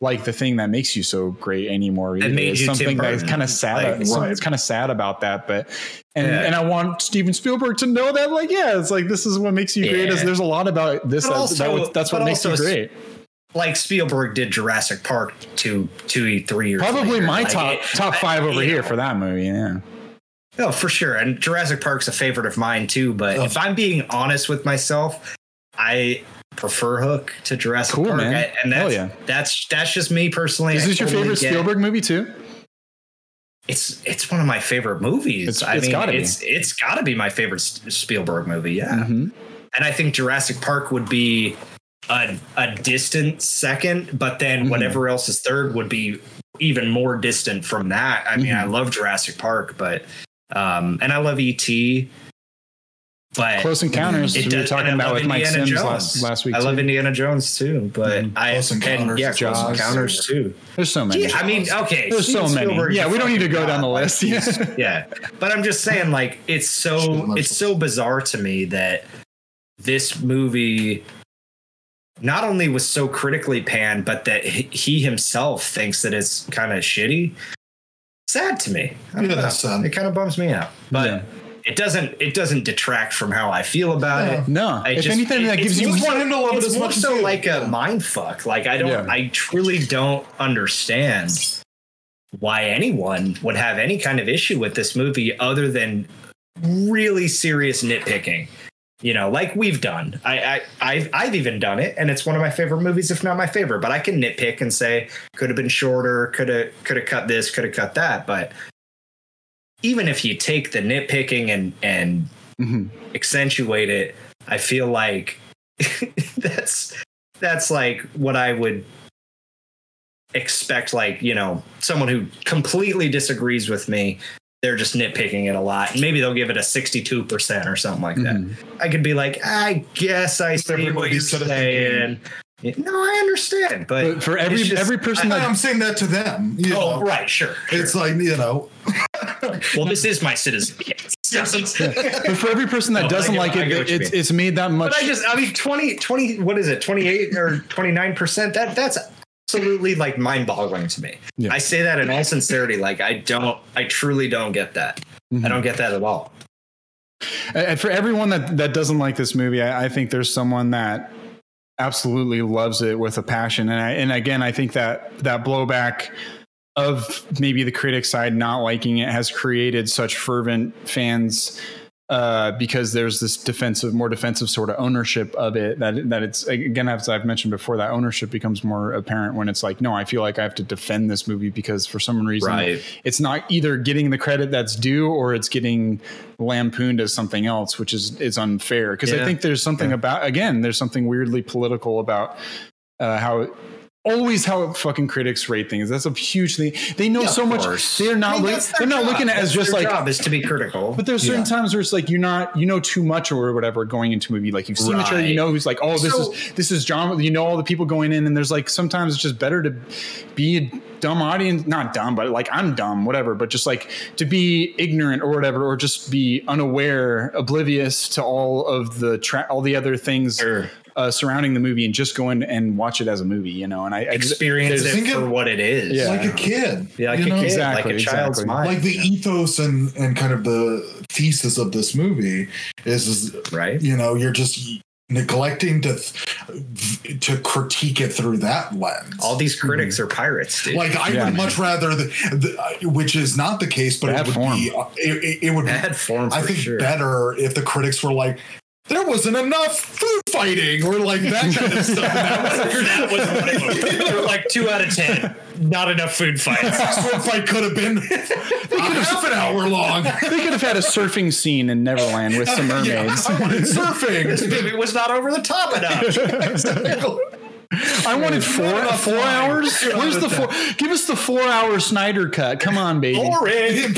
like the thing that makes you so great anymore either. made It's you something that's kind of sad Like, some- right. it's kind of sad about that but and Yeah. and i want steven spielberg to know that like yeah it's like this is what makes you great is there's a lot about this that, also- that that's what makes you great like Spielberg did Jurassic Park two, two, three years. probably later. my Like, top it- top I- five over you here for that movie yeah No, for sure. And Jurassic Park's a favorite of mine too. But Oh. if I'm being honest with myself, I prefer Hook to Jurassic Cool, Park. I- and that's, yeah. that's that's just me personally. Is I this your totally favorite Spielberg movie too? It's it's one of my favorite movies. It's- I it's mean, gotta be. it's it's got to be my favorite Spielberg movie. Yeah, Mhm. and I think Jurassic Park would be a a distant second, but then Mhm. whatever else is third would be even more distant from that. I mean, I Mhm. love Jurassic Park, but um, and I love ET. But Close Encounters. It we were talking about love with Mike Indiana Sims Jones. last last week. I love too. Indiana Jones too, but Mhm. I Close and, Encounters, yeah, Close Jaws. Encounters too. There's so many. Yeah, I mean, okay, There's so many. Spielberg, Yeah, we don't need to fucking go down the list. Yeah. *laughs* *laughs* yeah but i'm just saying like it's so it's so bizarre to me that this movie not only was so critically panned but that he he himself thinks that it's kind of shitty sad to me I don't Yeah, know. that's sad. it kind of bums me out but Yeah. It doesn't it doesn't detract from how i feel about Yeah. it No, I if just- anything, that gives you more just want to love it it's as more so like a mind fuck. Like I don't, Yeah. I truly don't understand why anyone would have any kind of issue with this movie other than really serious nitpicking. You know, like we've done. I, I, I've, I've even done it, and it's one of my favorite movies, if not my favorite. But I can nitpick and say could have been shorter, could have, could have cut this, could have cut that. But even if you take the nitpicking and and Mhm. accentuate it i feel like *laughs* that's that's like what i would expect like you know someone who completely disagrees with me they're just nitpicking it a lot and maybe they'll give it a 62% or something like that Mhm. i could be like i guess i see Everybody what you're said it. saying no i understand but, But for every just- every person I, that I'm saying that to them. You oh know? right sure, It's like you know, well this is my citizen *laughs* but for every person that No, doesn't get- like I it, get what you it's it's made that much. But I just, I mean, 20, 20, what is it, 28 or 29%? That That's absolutely like mind boggling to me. Yeah. I say that in all sincerity. Like, I don't, I truly don't get that. Mhm. I don't get that at all. And for everyone that that doesn't like this movie, I, I think there's someone that absolutely loves it with a passion. And I, and again, I think that that blowback of maybe the critic side not liking it has created such fervent fans uh, because there's this defensive, more defensive sort of ownership of it. That that it's again, as I've mentioned before, that ownership becomes more apparent when it's like, no, I feel like I have to defend this movie because for some reason Right. it's not either getting the credit that's due or it's getting lampooned as something else, which is is unfair. Because I think there's something about again, there's something weirdly political about uh, how always how fucking critics rate things. That's a huge thing. They know Yeah, so much. course. They're not. I mean, look- they're their not job. looking at it as just their like. job is to be critical. But there's certain Yeah. times where it's like you're not, you know, too much or whatever going into a movie. Like you've seen the trailer, you know who's like, oh, this So- is this is John. You know all the people going in, and there's like sometimes it's just better to be a dumb audience, not dumb, but like I'm dumb, whatever. But just like to be ignorant or whatever, or just be unaware, oblivious to all of the tra- all the other things Sure. Uh, surrounding the movie, and just go in and watch it as a movie. You know, and I, I Experience there's- it Think for of- what it is. Yeah. like a kid. Yeah, like you a know? kid, Exactly, like a child's exactly. mind. Like the ethos and and kind of the thesis of this movie is, is right? you know you're just neglecting to to critique it through that lens. All these critics are pirates, dude. like I Yeah, would man. much rather, the, the, which is not the case, but Bad it would form. be. uh, It, it, it would be form I think sure. better if the critics were like, there wasn't enough food fighting or like that kind of stuff. *laughs* that was what it was. They were like two out of ten. Not enough food fights. *laughs* This food fight could have been a half an hour long. they could have had a surfing scene in Neverland with some *laughs* mermaids. I wanted This surfing. movie was not over the top enough. I wanted four enough four time. hours. Where's the of four? Give us the four hour Snyder cut. Come on, baby. Boring.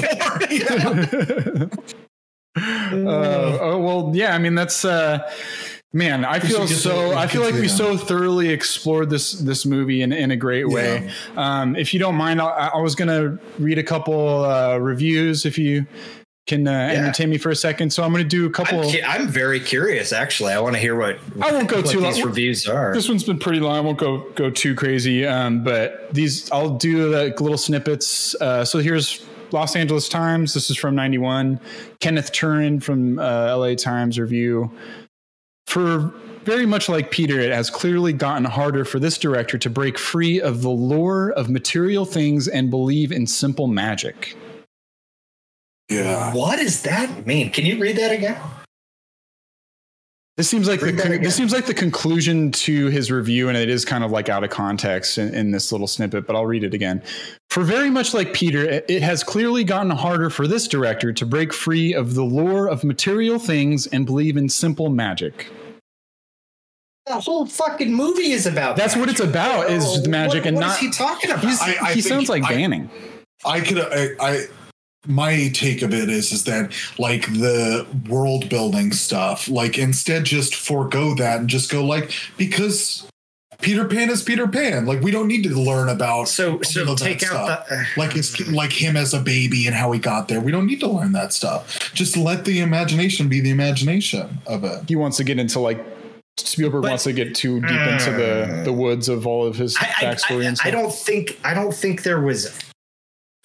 Uh, oh well, yeah. I mean, that's uh, man. I feel so. I feel like we so thoroughly explored this this movie in, in a great way. Um, if you don't mind, I, I was gonna read a couple uh, reviews. If you can uh, entertain me for a second, so I'm gonna do a couple. I'm, I'm very curious. Actually, I want to hear what I won't go too these long. reviews are. This one's been pretty long. I won't go go too crazy. Um, but these I'll do like little snippets. Uh, so here's Los Angeles Times. This is from '91. Kenneth Turan from uh, LA Times review. For very much like Peter, it has clearly gotten harder for this director to break free of the lure of material things and believe in simple magic. Yeah. What does that mean? Can you read that again? This seems like the Read that con- this seems like the conclusion to his review, and it is kind of like out of context in, in this little snippet. But I'll read it again. For very much like Peter, it it has clearly gotten harder for this director to break free of the lure of material things and believe in simple magic. The whole fucking movie is about. That's what it's about is the magic what, and what not. is he talking about? he's- I- I he sounds like I- Banning. I could I, I my take of it is is that like the world building stuff, like instead just forego that and just go like because Peter Pan is Peter Pan. Like we don't need to learn about so so of that take out stuff. the uh, like it's like him as a baby and how he got there. We don't need to learn that stuff. Just let the imagination be the imagination of it. He wants to get into like Spielberg But- wants to get too deep uh, into the the woods of all of his I, I, backstory I, and stuff. I don't think I don't think there was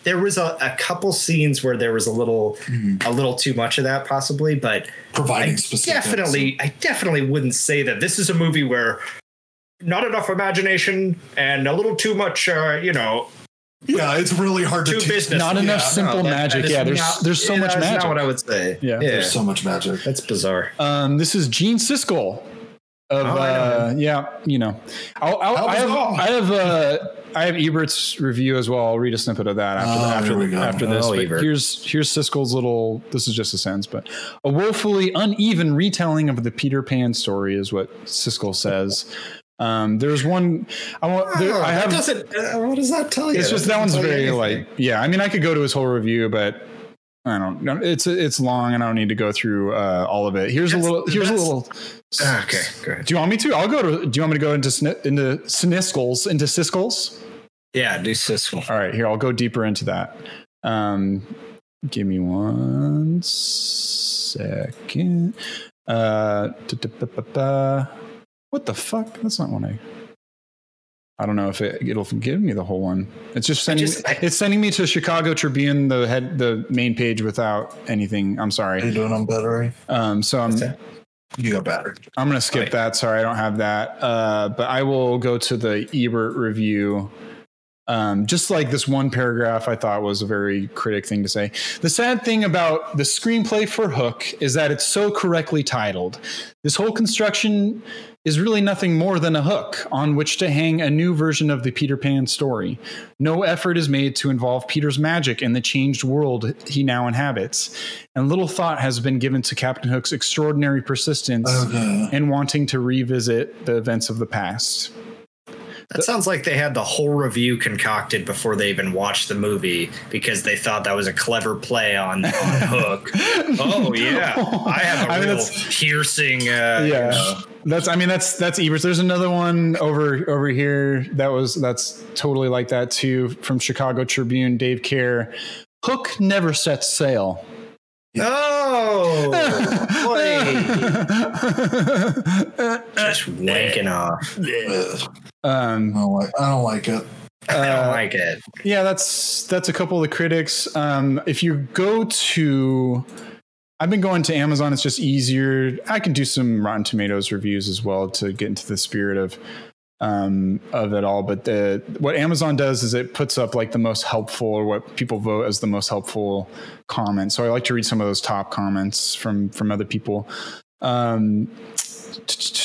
there was a, a couple scenes where there was a little mm-hmm. a little too much of that possibly, but Providing I specifics. definitely I definitely wouldn't say that this is a movie where not enough imagination and a little too much uh, you know Yeah, it's really hard to too teach- business. Not enough Yeah, simple that- that magic. is Yeah, there's not- there's so yeah, much that's magic. not what I would say. Yeah. yeah. There's so much magic. That's bizarre. Um, this is Gene Siskel. Of Oh, uh, yeah, you know, I'll, I'll, I have bizarre. I have uh, I have Ebert's review as well. I'll read a snippet of that after Oh, after, here we go. after this. Oh, But here's here's Siskel's little. This is just a sentence, but a woefully uneven retelling of the Peter Pan story is what Siskel says. Um, there's one I want. There, I have. Oh, doesn't. Uh, what does that tell you? It's just that one's very like yeah. I mean, I could go to his whole review, but I don't. know. It's it's long, and I don't need to go through uh, all of it. Here's That's- a little. Here's a little. Ah, Okay, good. Do you want me to? I'll go to. Do you want me to go into sni- into Sniskels into Siskels? Yeah, do Siskel. All right, here I'll go deeper into that. Um, give me one second. Uh, da-da-ba-ba-ba. What the fuck? That's not one I. I don't know if it, it'll give me the whole one. It's just sending. just- I- it's sending me to Chicago Tribune, the head, the main page without anything. I'm sorry. Are you doing on battery? Um, so I'm. You got battery. I'm gonna skip Right. that. Sorry, I don't have that. Uh, but I will go to the Ebert review. Um, just like this one paragraph, I thought was a very critic thing to say. The sad thing about the screenplay for Hook is that it's so correctly titled. This whole construction is really nothing more than a hook on which to hang a new version of the Peter Pan story. No effort is made to involve Peter's magic in the changed world he now inhabits, and little thought has been given to Captain Hook's extraordinary persistence Okay. and wanting to revisit the events of the past. That sounds like they had the whole review concocted before they even watched the movie because they thought that was a clever play on, on *laughs* Hook. Oh yeah, I have a I mean, real that's- piercing. Uh, yeah that's i mean that's that's Ebert's. there's another one over over here that was that's totally like that too from chicago tribune Dave Kehr hook never sets sail Oh, *laughs* just wanking off. Um I don't like. I don't like it. I don't uh, like it. yeah that's that's a couple of the critics um if you go to i've been going to amazon it's just easier i can do some rotten tomatoes reviews as well to get into the spirit of um of it all but the what amazon does is it puts up like the most helpful or what people vote as the most helpful comment so i like to read some of those top comments from from other people. Um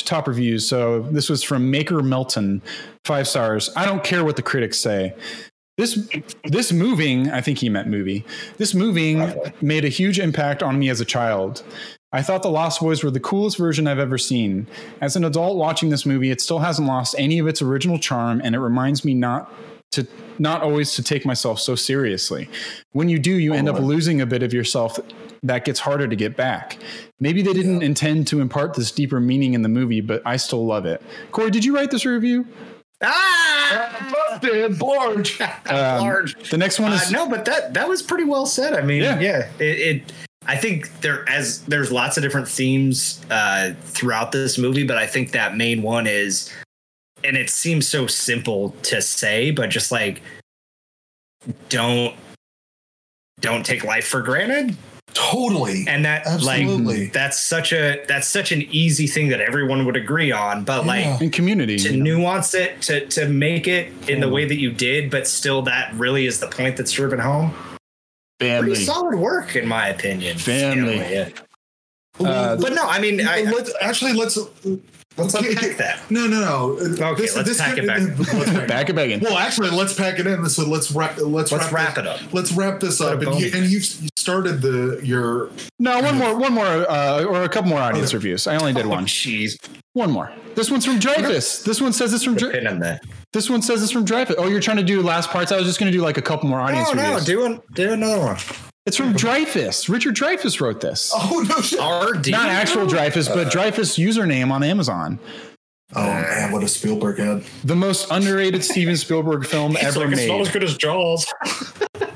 top reviews. So this was from maker melton five stars. I don't care what the critics say. This this moving i think he meant movie. This moving made a huge impact on me as a child i thought the lost boys were the coolest version i've ever seen as an adult watching this movie it still hasn't lost any of its original charm and it reminds me not to not always to take myself so seriously when you do you end up losing a bit of yourself that gets harder to get back maybe they didn't intend to impart this deeper meaning in the movie but i still love it corey did you write this review Ah, Busted, large. Um, large. the next one Uh, is no, but that that was pretty well said. I mean, Yeah. yeah, it, it. I think there as there's lots of different themes uh, throughout this movie, but I think that main one is, and it seems so simple to say, but just like don't don't take life for granted Totally. and that Absolutely. like that's such a that's such an easy thing that everyone would agree on but like in community to you know. nuance it to to make it in the way that you did but still that really is the point that's driven home Family. Pretty solid work, in my opinion. Family. You yeah. Uh, But no, I mean, I, let's actually let's let's okay, unpack okay. that. No, no, no. Okay, *laughs* let's pack it back. let's pack it back in. Well, actually, let's pack it in. So let's wrap. Let's, Let's wrap this- it up. Let's wrap this Put up. And, you, and you've started the your. No, one more, one more, uh, or a couple more audience Okay. reviews. I only did Oh, one. jeez. One more. This one's from Dreyfus. This one says it's from. Dre- Pin in that. This one says this from Dreyfus. Oh, you're trying to do last parts. I was just going to do like a couple more audience No, no, do, an, do another one. It's from Dreyfus. Richard Dreyfuss wrote this. Oh no! Shit. RD. Not actual Dreyfus, but uh, Dreyfus username on Amazon. Oh man, what a Spielberg ad! The most underrated Steven Spielberg film ever made. It's not as good as Jaws. *laughs*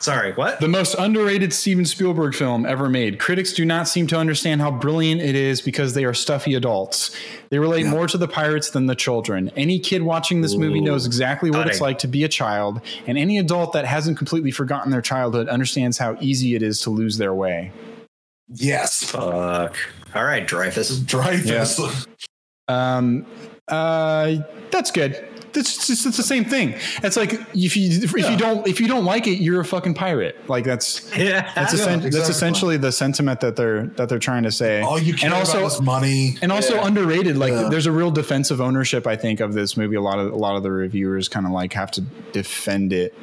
Sorry, what? The most underrated Steven Spielberg film ever made. Critics do not seem to understand how brilliant it is because they are stuffy adults. They relate Yeah. more to the pirates than the children. Any kid watching this movie knows exactly what it's like to be a child, and any adult that hasn't completely forgotten their childhood understands how easy it is to lose their way. Yes, Fuck. All right, Dreyfus. Dreyfus. Um, uh, that's good. It's just it's the same thing. It's like if you if Yeah. you don't if you don't like it, you're a fucking pirate. Like that's *laughs* Yeah. that's, Yeah, essen- that's essentially the sentiment that they're that they're trying to say. All you care and also about is money. and also Yeah. underrated. Like there's a real defensive ownership. I think of this movie. A lot of a lot of the reviewers kind of like have to defend it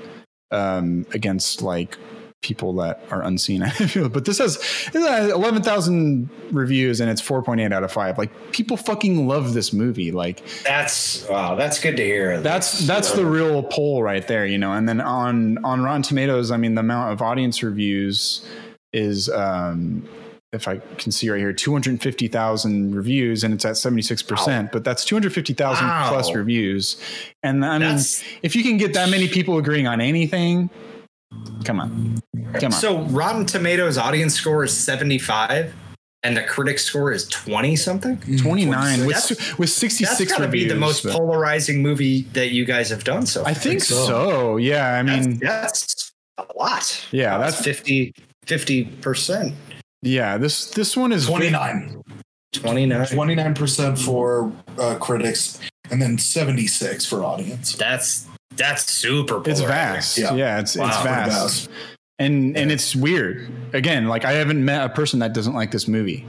um, against like people that are unseen. *laughs* I feel, but this has, has eleven thousand reviews and it's four point eight out of five. Like people fucking love this movie. Like That's wow. That's good to hear. that's that's the real poll right there, you know. And then on on Rotten Tomatoes, I mean, the amount of audience reviews is, um, if I can see right here, two hundred fifty thousand reviews, and it's at seventy six percent. But that's two hundred fifty thousand Wow. plus reviews, and I mean, That's- if you can get that many people agreeing on anything, come on, come on. So Rotten Tomatoes audience score is 75 and the critic score is 20 something. Twenty nine with That's- with sixty That's six got to reviews. be the most but- polarizing movie that you guys have done so far. I think so. so. Yeah, I mean, that's, that's a lot. Yeah, that's that's- 50 50%. yeah. This this one is 29. 29. 29% for uh, critics and then 76 for audience. That's that's super It's vast. Yeah. Yeah, it's Wow. it's vast. vast. And and it's weird. Again, like I haven't met a person that doesn't like this movie.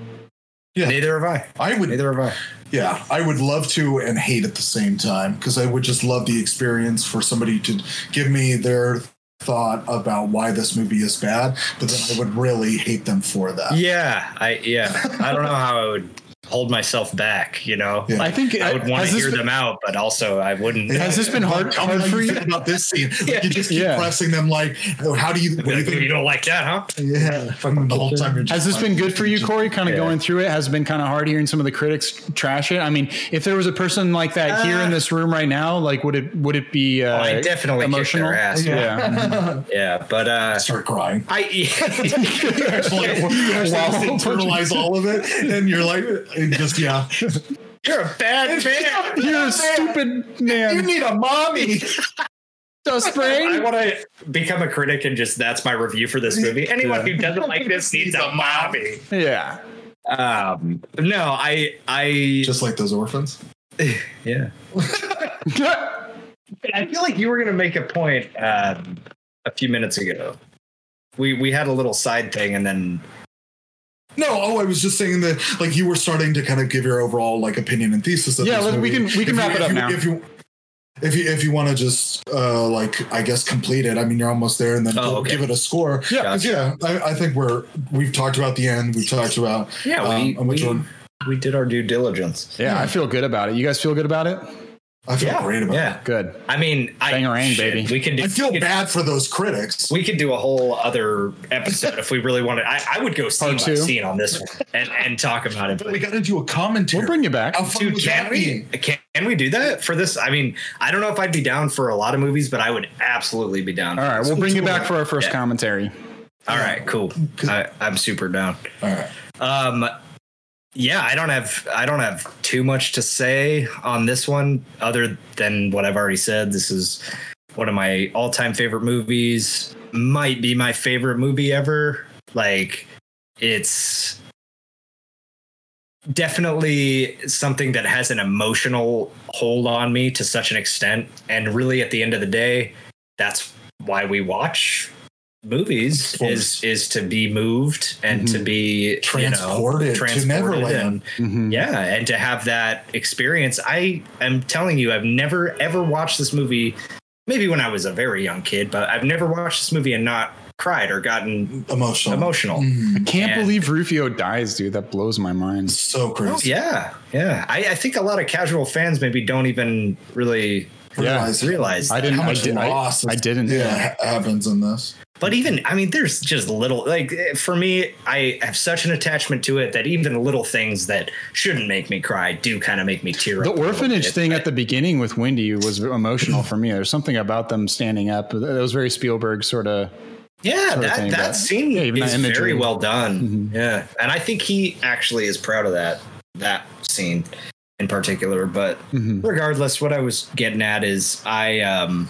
Yeah. Neither have I. I would, Neither have I. yeah, I would love to and hate at the same time because I would just love the experience for somebody to give me their thought about why this movie is bad, but then I would really hate them for that. Yeah, I yeah. I don't know how I would hold myself back, you know. Yeah. I think I would want to hear been- them out, but also I wouldn't. Has this been hard- Tell me hard how for you? feel about this scene? Like, Yeah. you just keep Yeah. pressing them like, oh, how do you, what do you *laughs* you, don't like that, huh? Yeah, fucking the whole time. You're Has this like- been good for you, Corey? Kind of Yeah. going through it has it been kind of hard hearing some of the critics trash it. I mean, if there was a person like that here in Uh, this room right now, like would it would it be uh, Oh, I definitely emotional? their ass. Yeah. *laughs* Yeah, but uh, Start crying. I You actually, you actually Wow. internalize all of it, and you're like, and just yeah. *laughs* you're a bad man. You're a stupid man. You need a mommy. Dust *laughs* I brain. want to become a critic and just that's my review for this movie. Anyone Yeah. who doesn't like this needs a mommy. Yeah. Um, no, I, I, Just like those orphans. *laughs* yeah. I feel like you were going to make a point um, a few minutes ago. We we had a little side thing, and then No, oh, I was just saying that like you were starting to kind of give your overall like opinion and thesis. Of Yeah, this let- we movie. can- we can If wrap you- it up if you- now. If you if you if you want to just uh like I guess complete it. I mean, you're almost there, and then Oh, give- okay. give it a score. Yeah. 'Cause, yeah. I, I think we're we've talked about the end. We've talked about yeah, um, we and which we, we did our due diligence. Yeah, I feel good about it. You guys feel good about it? I feel Yeah, great about. yeah. Good. I mean, I, Bangarang, shit, baby. We can do. I feel we could- bad for those critics. We could do a whole other episode if we really wanted. I, I would go scene by scene on this one and, and talk about it. But we got to do a commentary. We'll bring you back. How fun Dude, can that we can, can we do that for this? I mean, I don't know if I'd be down for a lot of movies, but I would absolutely be down. All right, we'll bring you back for our first Yeah. commentary. All right, cool. I, I'm super down. All right. Um, yeah, I don't have I don't have too much to say on this one other than what I've already said. This is one of my all-time favorite movies. Might be my favorite movie ever. Like it's definitely something that has an emotional hold on me to such an extent and really at the end of the day that's why we watch movies is is to be moved and to be Transported to you know, transported Neverland. and- Mhm. yeah, and to have that experience. I am telling you, I've never ever watched this movie. Maybe when I was a very young kid, but I've never watched this movie and not cried or gotten Emotional. emotional. Mhm. Can't And- believe Rufio dies, dude. That blows my mind. So crazy. Oh yeah, yeah. I, I think a lot of casual fans maybe don't even really Realize realize. I didn't. how I, much did, I, loss I is- didn't. yeah, happens in this. But even, I mean, there's just little, like, for me, I have such an attachment to it that even little things that shouldn't make me cry do kind of make me tear The up. little orphanage bit. thing at the beginning with Wendy was emotional for me. There's something about them standing up. It was very Spielberg sort of. Yeah, sort of that, thing, that but- scene yeah, is that very well done. Mhm. Yeah. And I think he actually is proud of that, that scene in particular. But Mhm. regardless, what I was getting at is I um,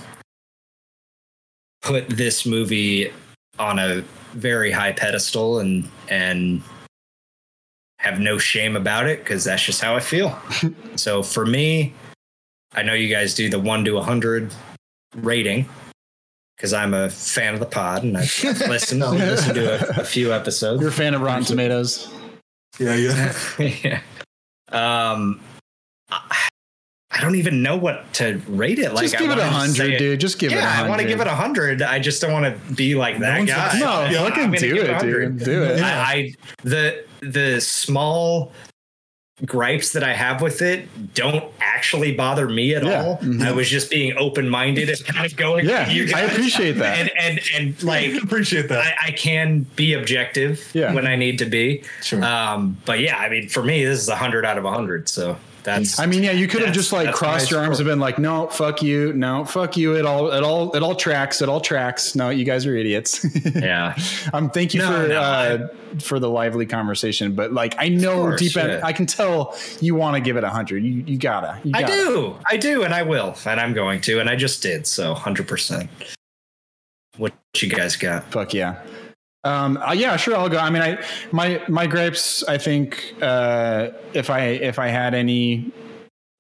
put this movie on a very high pedestal and and have no shame about it because that's just how I feel. *laughs* so for me, I know you guys do the one to a hundred rating because I'm a fan of the pod and I've *laughs* listened, listened to a, a few episodes. You're a fan of Rotten Tomatoes. Yeah, yeah. *laughs* yeah. Um, I, I don't even know what to rate it. Like, just I give it a wanna just say hundred, dude. Just give it. a Yeah, I want to give it a hundred. I just don't want to be like that one's guy. No, *laughs* I'm fucking do it, dude. Do it. Yeah. I, I the the small gripes that I have with it don't actually bother me at Yeah. all. Mhm. I was just being open minded and kind of going. Yeah, I appreciate that. And and and *laughs* like appreciate that. I, I can be objective Yeah. when I need to be. sure. Um, but yeah, I mean, for me, this is a hundred out of a hundred. So that's. I mean, yeah, you could have just like crossed your arms and been like, "No, fuck you, no, fuck you." It all, it all, it all tracks. It all tracks. No, you guys are idiots. *laughs* yeah. um, thank you No, for no, uh, for the lively conversation. But like, I know course, deep yeah. I can tell you want to give it a hundred. You, you gotta. You I gotta. do. I do. And I will. And I'm going to. And I just did. So 100%. What you guys got? Fuck yeah. Um, uh, yeah, sure. I'll go. I mean, I my my gripes. I think uh, if I if I had any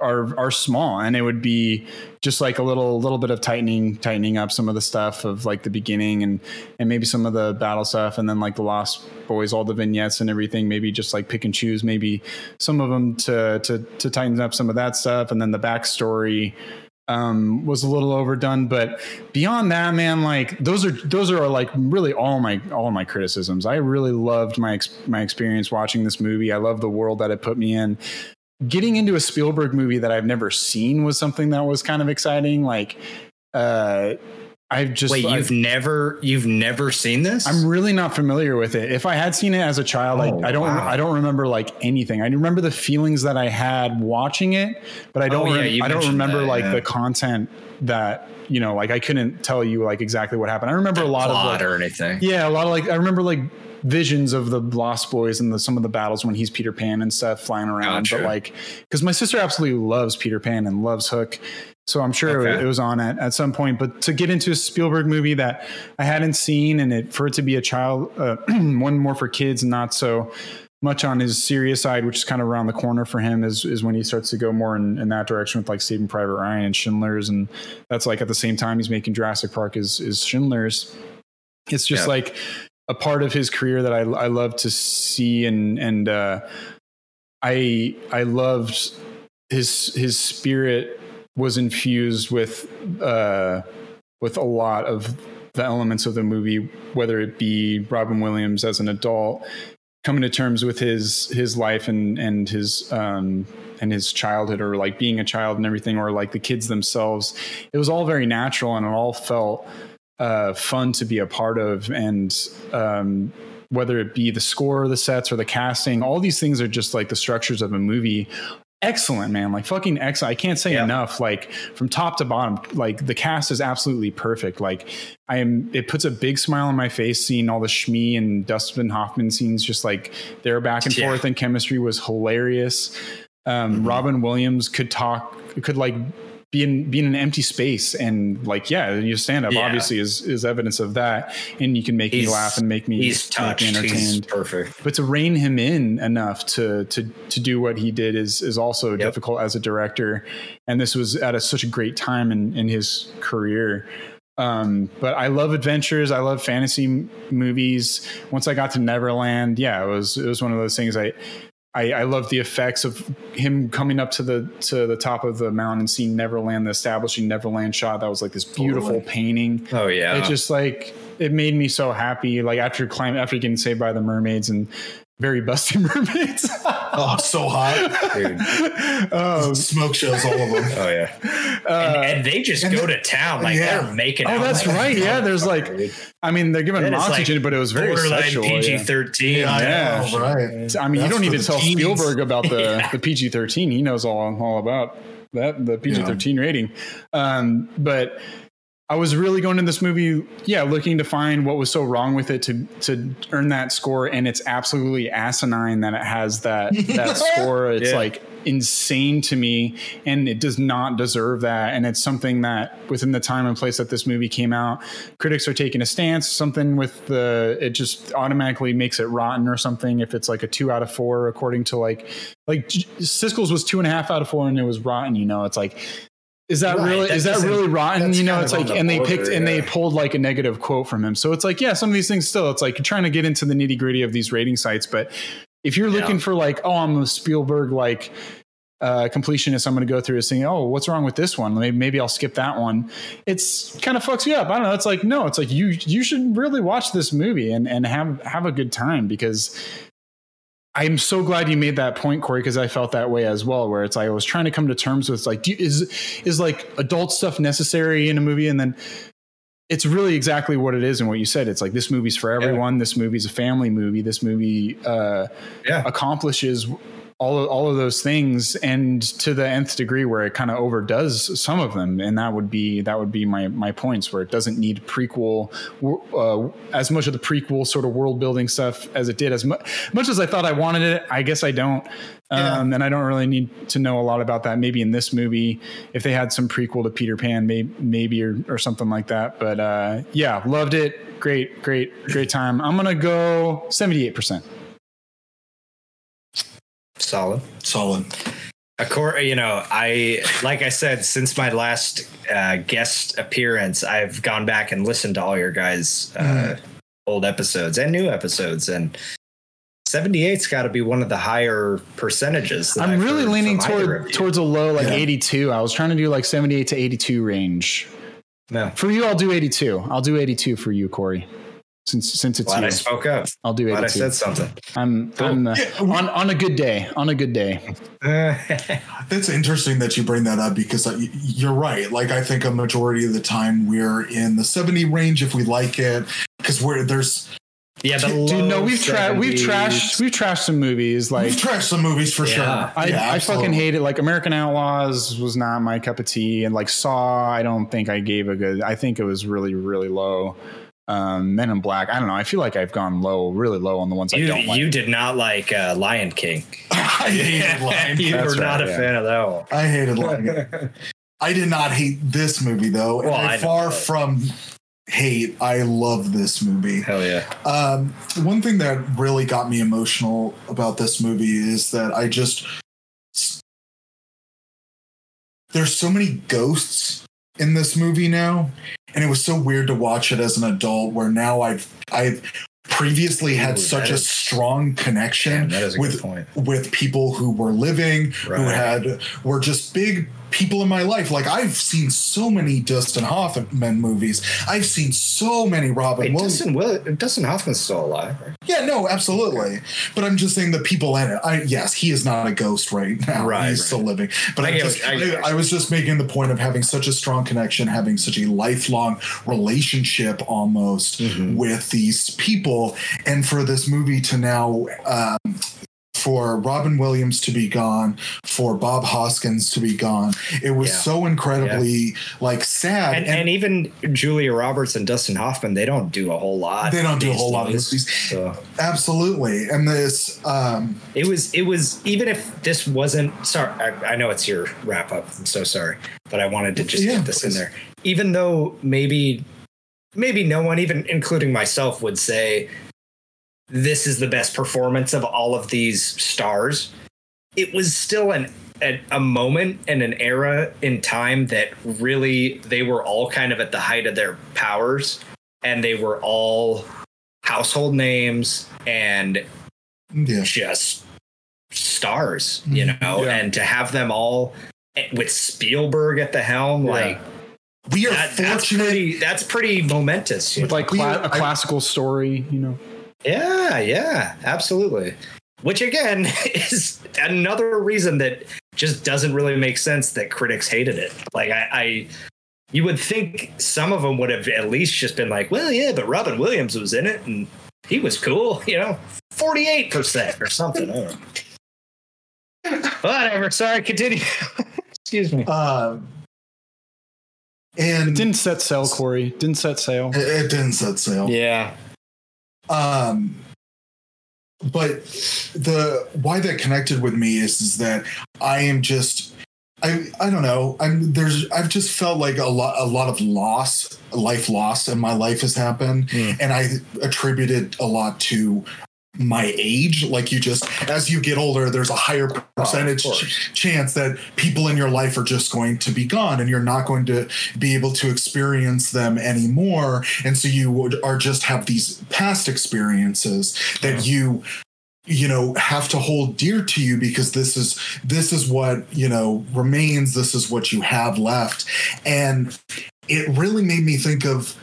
are are small, and it would be just like a little little bit of tightening tightening up some of the stuff of like the beginning and and maybe some of the battle stuff, and then like the Lost Boys, all the vignettes and everything. Maybe just like pick and choose. Maybe some of them to to to tighten up some of that stuff, and then the backstory um was a little overdone but beyond that man like those are those are like really all my all my criticisms. I really loved my my experience watching this movie. I love the world that it put me in. Getting into a spielberg movie that i've never seen was something that was kind of exciting like uh i've just Wait, I've- you've never you've never seen this? I'm really not familiar with it. If I had seen it as a child, Oh, I, I don't. wow. I don't remember like anything. I remember the feelings that I had watching it, but I oh, don't. Oh, yeah, rem- I don't remember that, like yeah. the content that you know. Like I couldn't tell you like exactly what happened. I remember a lot of plot like, or anything. yeah, a lot of like I remember like visions of the Lost Boys and the, some of the battles when he's Peter Pan and stuff flying around. Gotcha. But like, because my sister absolutely loves Peter Pan and loves Hook, so I'm sure Okay. it was on at, at some point. But to get into a Spielberg movie that I hadn't seen and it for it to be a child, uh, *clears throat* one more for kids, and not so much on his serious side, which is kind of around the corner for him, is is when he starts to go more in, in that direction with like Saving Private Ryan and Schindler's, and that's like at the same time he's making Jurassic Park is is Schindler's. It's just Yeah. like a part of his career that I I love to see, and and uh, I I loved his his spirit was infused with uh, with a lot of the elements of the movie, whether it be Robin Williams as an adult coming to terms with his his life and and his um and his childhood or like being a child and everything or like the kids themselves. It was all very natural and it all felt uh fun to be a part of. And um whether it be the score or the sets or the casting all these things are just like the structures of a movie excellent man like fucking excellent i can't say Yeah. enough like from top to bottom like the cast is absolutely perfect like i am it puts a big smile on my face seeing all the Smee and dustin hoffman scenes just like their back and Yeah. forth and chemistry was hilarious um, Mhm. robin williams could talk could like be in be in an empty space and like yeah your stand up Yeah. obviously is is evidence of that and you can make me laugh and make me He's make me touched. He's perfect. but to rein him in enough to to to do what he did is is also Yep. difficult as a director and this was at a, such a great time in in his career Um, but I love adventures. I love fantasy m- movies. Once I got to Neverland, yeah, it was it was one of those things. I I, I love the effects of him coming up to the to the top of the mountain and seeing Neverland, the establishing Neverland shot. That was like this beautiful Totally. painting. Oh yeah. It just like it made me so happy. Like after climb after getting saved by the mermaids and very busty *laughs* mermaids. Oh, so hot. Dude. um, Smoke shows all of them. Oh yeah. uh, and, and they just and go the- to town like yeah. they're making. Oh, out that's like- right. Yeah, there's like, I mean, they're giving That him is, like, oxygen, but it was very sexual. PG thirteen. I Yeah. know, right. I mean, you don't need to tell teens. Spielberg about the, *laughs* Yeah. the PG 13. He knows all, all about that, the PG 13 rating. Um, but I was really going into this movie, yeah, looking to find what was so wrong with it to to earn that score, and it's absolutely asinine that it has that that *laughs* score. It's Yeah. like insane to me, and it does not deserve that. And it's something that within the time and place that this movie came out, critics are taking a stance. Something with the it just automatically makes it rotten or something. If it's like a two out of four, according to like like Siskel's was two and a half out of four, and it was rotten. You know, it's like is that Right, really that is that really rotten? You know, it's like and they picked border, and they pulled like a negative quote from him. So it's like, yeah, some of these things still, it's like you're trying to get into the nitty gritty of these rating sites. But if you're looking Yeah. for like, oh, I'm a Spielberg like uh, completionist, I'm going to go through a thing. Oh, what's wrong with this one? Maybe, maybe I'll skip that one. It's kind of fucks you up. I don't know. It's like no. It's like you you should really watch this movie and and have have a good time because I'm so glad you made that point, Corey, because I felt that way as well. Where it's like I was trying to come to terms with like, do you, is is like adult stuff necessary in a movie, and then it's really exactly what it is and what you said. It's like this movie's for everyone. This movie's a family movie. This movie uh, Yeah. accomplishes all of, all of those things and to the nth degree where it kind of overdoes some of them and that would be that would be my my points where it doesn't need prequel uh, as much of the prequel sort of world building stuff as it did as mu- much as I thought I wanted it I guess I don't. Um, and I don't really need to know a lot about that. Maybe in this movie if they had some prequel to Peter Pan maybe maybe or, or something like that but uh, yeah loved it. Great great great time. I'm gonna go 78% Solid. Solid. Of course, you know, I like I said since my last uh, guest appearance, I've gone back and listened to all your guys' uh, old episodes and new episodes, and 78's got to be one of the higher percentages. I'm I've really leaning from toward towards a low like Yeah. 82. I was trying to do like 78 to 82 range. No, For you, I'll do 82. I'll do 82 for you, Corey. Since since it's glad I spoke up. I'll do it. I said something. I'm I'm uh, Yeah, we- on on a good day. On a good day. *laughs* That's interesting that you bring that up because uh, you're right. Like I think a majority of the time we're in the 70 range if we like it because we're there's yeah, the Dude, no, we've tra- we've trashed we've trashed some movies like we've trashed some movies for Yeah. sure. I, Yeah, I fucking absolutely. hate it. Like American Outlaws was not my cup of tea, and like Saw, I don't think I gave a good. I think it was really really low. Um, Men in Black, I don't know. I feel like I've gone low, really low on the ones I You, don't like. you did not like uh, Lion King. *laughs* I hated Lion *laughs* you King. That's were not right, a yeah. fan of that one. I hated Lion King. *laughs* I did not hate this movie though. Well, and I I far that. from hate. I love this movie. Hell yeah. Um, one thing that really got me emotional about this movie is that I just there's so many ghosts in this movie now, and it was so weird to watch it as an adult. Where now I've I've previously had Ooh, such a is- strong connection Damn, with with people who were living, who had were just big people in my life. Like I've seen so many Dustin Hoffman movies. I've seen so many Robin Wait, Williams. Dustin, Will, Dustin Hoffman's still alive, right? Yeah, no, absolutely. But I'm just saying the people in it. I yes, he is not a ghost right now. Right, He's right. still living. But I just, I I, was just making the point of having such a strong connection, having such a lifelong relationship almost Mhm. with these people, and for this movie to now. Um, for Robin Williams to be gone, for Bob Hoskins to be gone, it was Yeah. so incredibly like sad. And, and even Julia Roberts and Dustin Hoffman, they don't do a whole lot. They don't do a whole lot of movies. So absolutely, and this um, it was, it was, even if this wasn't, sorry, I, I know it's your wrap up. I'm so sorry, but I wanted to just Yeah, get this in there. Even though maybe, maybe no one, even including myself, would say this is the best performance of all of these stars. It was still an a, a moment and an era in time that really they were all kind of at the height of their powers and they were all household names and Yeah. just stars, you mm-hmm. know, Yeah. and to have them all with Spielberg at the helm, Yeah. like We are that, that's fortunate. pretty that's pretty momentous. with like We- cla- a I- classical story, you know. Yeah, yeah, absolutely. Which again *laughs* is another reason that just doesn't really make sense that critics hated it. Like I, I you would think some of them would have at least just been like, well, yeah, but Robin Williams was in it and he was cool, *laughs* you know, 48% or something. I don't. Whatever. Sorry, continue. *laughs* Excuse me. Um, and Didn't set sail, Corey. Didn't set sail. it, it didn't set sail. Yeah. Um, but the why that connected with me is is that I am just I I don't know I'm there's I've just felt like a lot a lot of loss life loss in my life has happened Hmm. and I attribute it a lot to my age like you just as you get older there's a higher percentage course. ch- chance that people in your life are just going to be gone and you're not going to be able to experience them anymore. And so you would are just have these past experiences that you you know have to hold dear to you because this is this is what you know remains. This is what you have left. And it really made me think of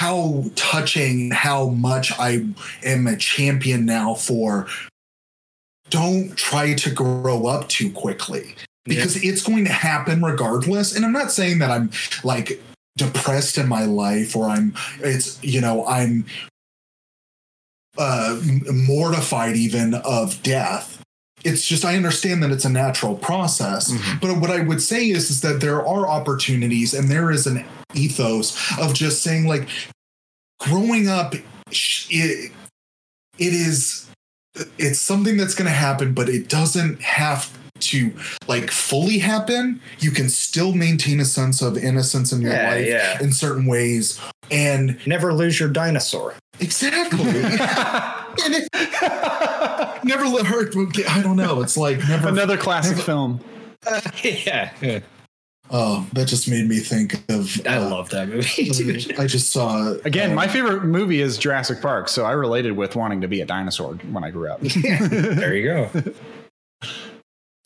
how touching how much i am a champion now for don't try to grow up too quickly. Because it's going to happen regardless. And i'm not saying that i'm like depressed in my life or i'm it's you know i'm uh mortified even of death it's just i understand that it's a natural process Mhm. but what i would say is is that there are opportunities and there is an ethos of just saying like growing up it, it is it's something that's going to happen but it doesn't have to like fully happen you can still maintain a sense of innocence in your Yeah, life yeah. in certain ways and Never lose your dinosaur. exactly *laughs* never let her i don't know it's like never Another classic never- film. yeah. *laughs* yeah. oh that just made me think of I uh, love that movie. dude. i just saw Again, uh, my favorite movie is Jurassic Park, so I related with wanting to be a dinosaur when I grew up. *laughs* there you go. *laughs*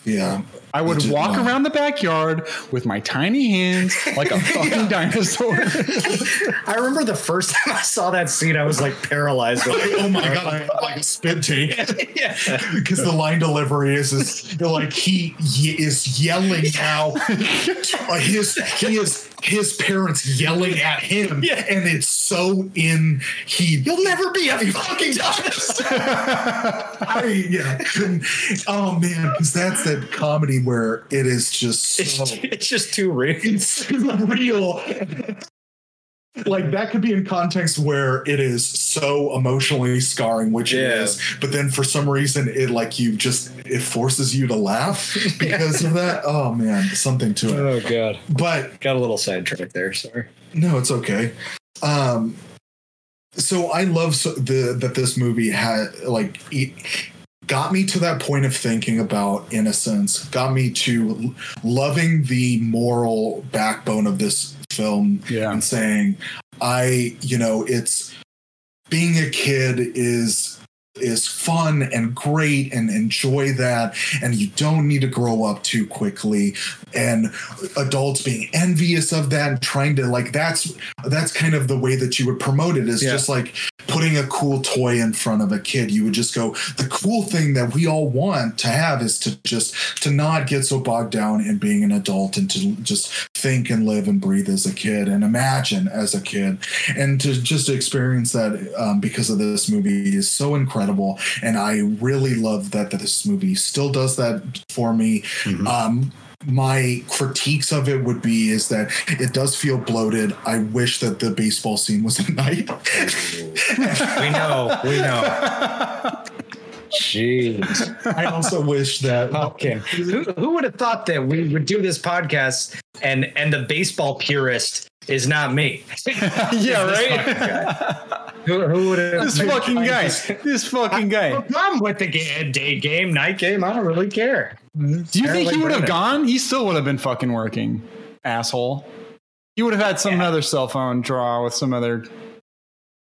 yeah I would Did walk not. around the backyard with my tiny hands like a *laughs* fucking dinosaur. *laughs* I remember the first time I saw that scene, I was like paralyzed. With oh my god I like a spit take *laughs* yeah. because the line delivery is, is like he ye- is yelling now Uh, his he is his parents yelling at him *laughs* Yeah. and it's so in he you'll never be a fucking *laughs* dinosaur I yeah oh man because that's that comedy where it is just It's, so it's just too real. it's real. Like that could be in context where it is so emotionally scarring, which it Yeah. is, but then for some reason it like you just it forces you to laugh *laughs* because of that. Oh man, something to it. Oh god, But got a little sidetracked there. Sorry. no, it's okay. Um, so I love so the that this movie had like it got me to that point of thinking about innocence, got me to loving the moral backbone of this film Yeah. and saying, I, you know, it's being a kid is is fun and great and enjoy that and you don't need to grow up too quickly. And adults being envious of that and trying to like that's that's kind of the way that you would promote it is Yeah. just like putting a cool toy in front of a kid. You would just go the cool thing that we all want to have is to just to not get so bogged down in being an adult and to just think and live and breathe as a kid and imagine as a kid. And to just experience that um, because of this movie is so incredible and i really love that that this movie still does that for me Mhm. um, my critiques of it would be is that it does feel bloated. I wish that the baseball scene was at night. *laughs* We know. We know. Jeez. I also wish that Fucking. Who, who would have thought that we would do this podcast and and the baseball purist is not me? *laughs* yeah, This right. Fucking guy. Who, who would have This fucking guy. This fucking guy. I'm with the game, day game, night game. I don't really care. Do you think he would have gone? He still would have been fucking working, asshole. He would have had some other cell phone draw with some other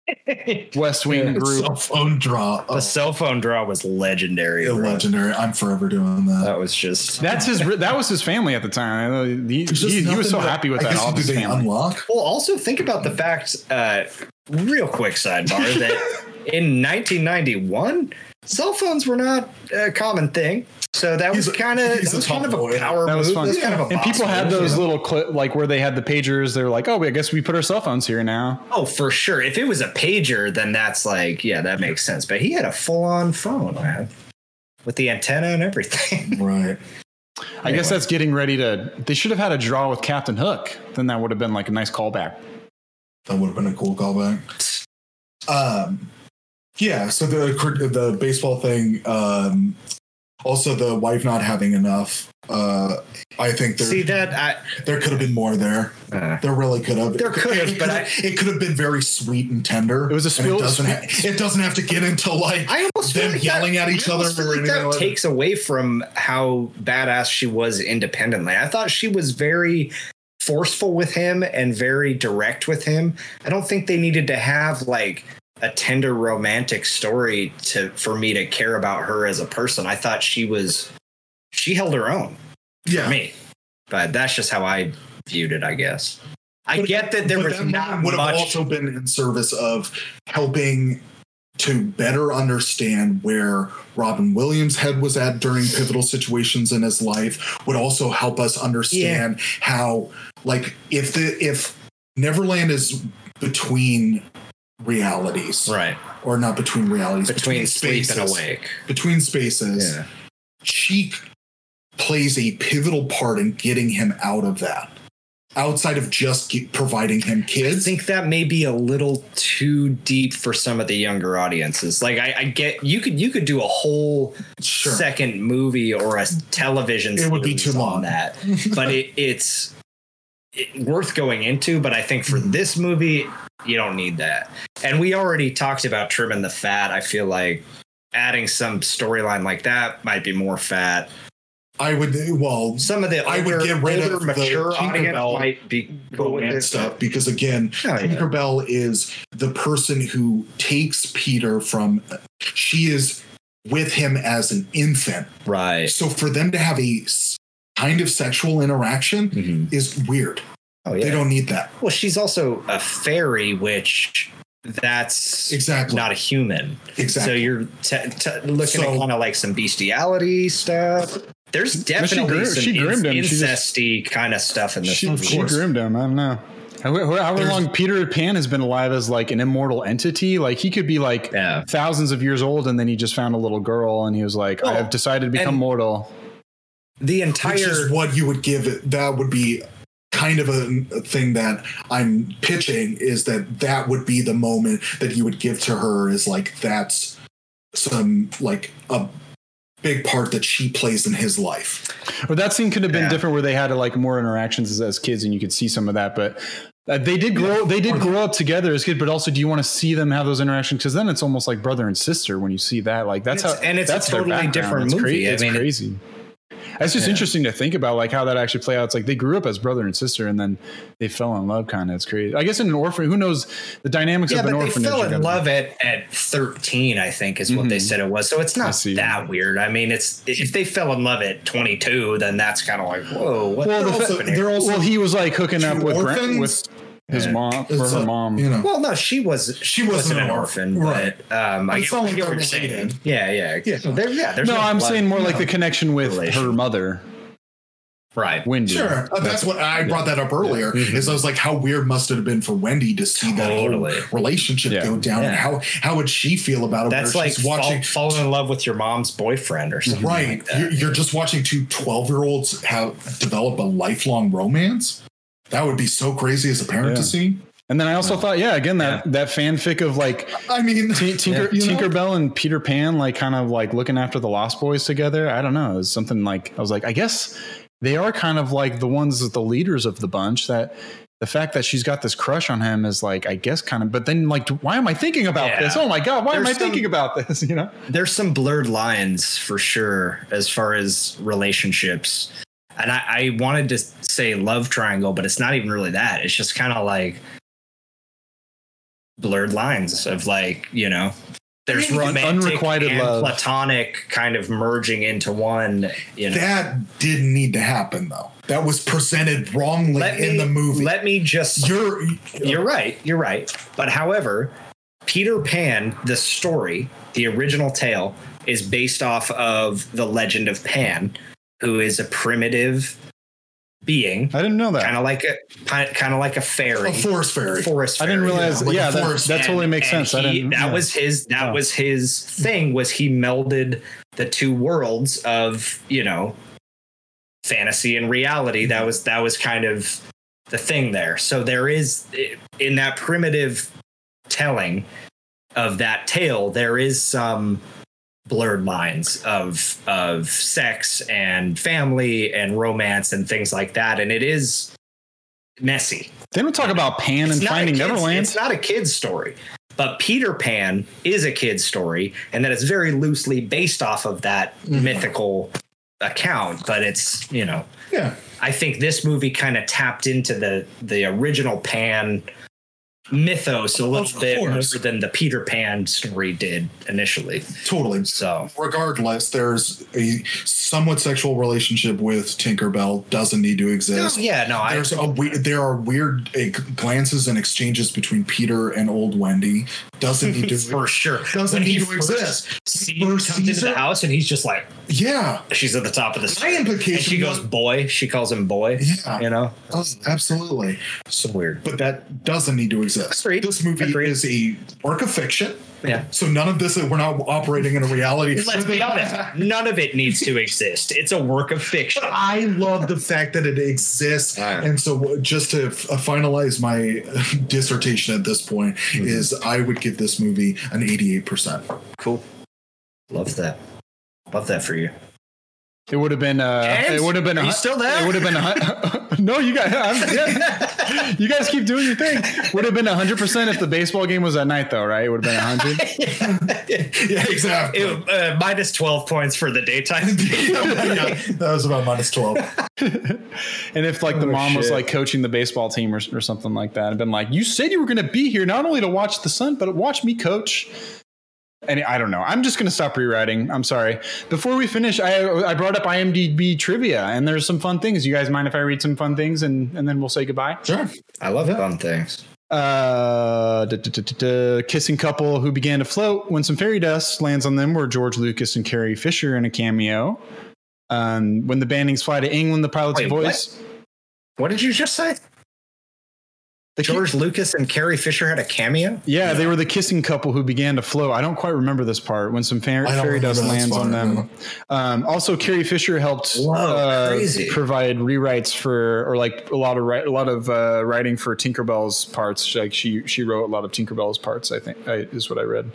*laughs* West Wing group. Cell phone draw. Oh, The cell phone draw was legendary. bro. legendary. I'm forever doing that. That was just That's his. That was his family at the time. He, he, he was so happy with I that. guess All his family. unlock? Well, also think about the fact, uh, real quick sidebar, that *laughs* in 1991, cell phones were not a common thing. So that was He's a- kind of that was kind of a power That was move. fun. That was kind of a and people had move, those you know? little clip, like where they had the pagers. They're like, oh, I guess we put our cell phones here now. Oh, for sure. If it was a pager, then that's like, yeah, that makes sense. But he had a full-on phone, man, with the antenna and everything. *laughs* Right. I guess that's getting ready to. They should have had a draw with Captain Hook. Then that would have been like a nice callback. That would have been a cool callback. Um, yeah. So the the baseball thing. Um, also, the wife not having enough. Uh, I think there See that? there could have been more there. Uh, There really could have. There could have, It but it could have been very sweet and tender. It was a and spill- It doesn't, ha- it doesn't have to get into like I almost feel them like yelling that, at each I other feel like that like that. takes away from how badass she was independently. I thought she was very forceful with him and very direct with him. I don't think they needed to have like a tender romantic story to for me to care about her as a person. I thought she was she held her own yeah. me. But that's just how I viewed it, I guess. I But- get that there was that not would have much also been in service of helping to better understand where Robin Williams' head was at during pivotal situations in his life. Would also help us understand how, like, if the if Neverland is between realities, right or not between realities, between sleep and awake. between spaces, Yeah. she plays a pivotal part in getting him out of that. Outside of just providing him kids. I think that may be a little too deep for some of the younger audiences. Like I, I get you could you could do a whole Sure. second movie or a television. It would be too long. that, *laughs* but it, it's it, worth going into. But I think Mm-hmm. for this movie, you don't need that. And we already talked about trimming the fat. I feel like adding some storyline like that might be more fat. I would. Well, Some of the I would get rid older of the audience Tinkerbell might be cool romance stuff because again, Oh, yeah. Tinkerbell is the person who takes Peter from. She is with him as an infant, Right. so for them to have a kind of sexual interaction Mhm. is weird. Oh yeah. They don't need that. Well, she's also a fairy, which that's Exactly. not a human. Exactly. So you're t- t- looking So- at kind of like some bestiality stuff. There's she definitely grew- some she groomed in- him. Just- incesty kind of stuff in this She, movie. she groomed him. I don't know. However, however long Peter Pan has been alive as like an immortal entity, like he could be like Yeah. thousands of years old, and then he just found a little girl, and he was like, "I have decided to become mortal." The which entire is what you would give it. That would be kind of a, a thing that I'm pitching is that that would be the moment that you would give to her is like that's some like a big part that she plays in his life. Or that scene could have been Yeah. different, where they had like more interactions as, as kids, and you could see some of that. But uh, they did grow. They did grow up together as kids. But also, do you want to see them have those interactions? Because then it's almost like brother and sister when you see that. Like that's And how. it's- and it's a totally different it's movie. Crazy. I It's mean, it- crazy. It's just Yeah. interesting to think about like how that actually play out. It's like they grew up as brother and sister, and then they fell in love. Kind of, it's crazy. I guess in an orphan, who knows the dynamics yeah, of an but they fell in love at at 13, I think, is what they Mhm. said it was. So it's not that weird. I mean, it's if they fell in love at 22, then that's kind of like, whoa, what Well, the the fuck fa- they're also well, he was like hooking up two with Brent, orphans? with his Yeah. mom or It's her a- mom. you know. Well, no, she was. She, wasn't, an orphan, right. but um, I But get, it's not I like get what they're you're saying. related. Yeah, yeah, Yeah. So there, yeah. There's no, I'm blood, saying more like no. the connection with relation. her mother, right. Wendy. Sure, Uh, that's what I brought that up earlier. Mhm. Is I was like, how weird must it have been for Wendy to see that Totally. whole relationship Yeah. go down, and how how would she feel about it? That's where like she's watching. falling in love with your mom's boyfriend or something. Right, like that. you're, you're just watching two 12 year olds have develop a lifelong romance. That would be so crazy as a parent Yeah. to see. And then I also thought, yeah, again that that fanfic of like I mean, T- *laughs* Tinker you know? Tinkerbell and Peter Pan, like kind of like looking after the Lost Boys together. I don't know. It was something like I was like, I guess they are kind of like the ones that the leaders of the bunch that the fact that she's got this crush on him is like, I guess, kind of. But then, like, why am I thinking about Yeah. this? Oh my god, why am I some- thinking about *laughs* this? You know, there's some blurred lines for sure as far as relationships. And I, I wanted to say love triangle, but it's not even really that. It's just kind of like blurred lines of like, you know, there's Un- romantic unrequited and love. platonic kind of merging into one, you know. That didn't need to happen though. That was presented wrongly let in me, the movie. Let me just you're You're right. You're right. But however, Peter Pan, the story, the original tale, is based off of the legend of Pan, who is a primitive being, I didn't know that. kind of like a kind of like a fairy, a forest fairy. forest. I didn't fairy. realize. like a Yeah, that, that totally makes and sense. I he- didn't. that yeah. was his. That Oh. was his thing. Was he melded the two worlds of you know fantasy and reality? That mm-hmm. was that was kind of the thing there. So there is in that primitive telling of that tale, there is some blurred lines of of sex and family and romance and things like that, and it is messy. Didn't we talk about Pan and It's Finding Neverland? It's not a kid's story, but Peter Pan is a kid's story, and that it's very loosely based off of that Mm-hmm. mythical account. But it's you know, yeah. I think this movie kind of tapped into the the original Pan mythos a little bit more than the Peter Pan story did initially. Totally. So Regardless, there's a somewhat sexual relationship with Tinkerbell. Doesn't need to exist. yeah, no, There's a we- there are weird uh, glances and exchanges between Peter and old Wendy. Doesn't need to *laughs* for sure. Doesn't When he need to exist. First comes into the house and he's just like, Yeah, she's at the top of the My implication And she goes, was- boy. She calls him boy. Yeah. You know? does- absolutely. So weird. But that doesn't need to exist. Agreed. This movie Agreed. is a work of fiction. Yeah. So none of this we're not operating in a reality. Let's be honest. None of it needs to exist. It's a work of fiction. I love the fact that it exists, Yeah. and so just to f- uh, finalize my *laughs* dissertation at this point Mm-hmm. is I would give this movie an eighty-eight percent. Cool. Love that. Love that for you. It would have been. Uh, it would have been. are a you still there? It would have been. A, *laughs* no, you guys. *laughs* I'm, yeah. You guys keep doing your thing. Would have been hundred percent if the baseball game was at night, though, right? It would have been hundred. *laughs* Yeah, exactly. It, uh, minus 12 points for the daytime. Yeah, that was about minus twelve. And if like the Oh, mom was like coaching the baseball team or, or something like that, and been like, "You said you were going to be here not only to watch the sun, but watch me coach." And I don't know. I'm just going to stop rewriting. I'm sorry. Before we finish, I I brought up IMDb trivia, and there's some fun things. You guys mind if I read some fun things, and and then we'll say goodbye? Sure. I love fun things. Uh, kissing couple who began to float when some fairy dust lands on them were George Lucas and Carrie Fisher in a cameo. Um, when the Bannings fly to England, the pilot's Wait, voice. What did you just say? The ki- George Lucas and Carrie Fisher had a cameo? Yeah, they were the kissing couple who began to flow. I don't quite remember this part when some fair, I don't fairy dust lands on them. Um, also, Carrie Fisher helped Whoa, uh, provide rewrites for, or like a lot of a lot of uh, writing for Tinkerbell's parts. Like she she wrote a lot of Tinkerbell's parts. I think I, is what I read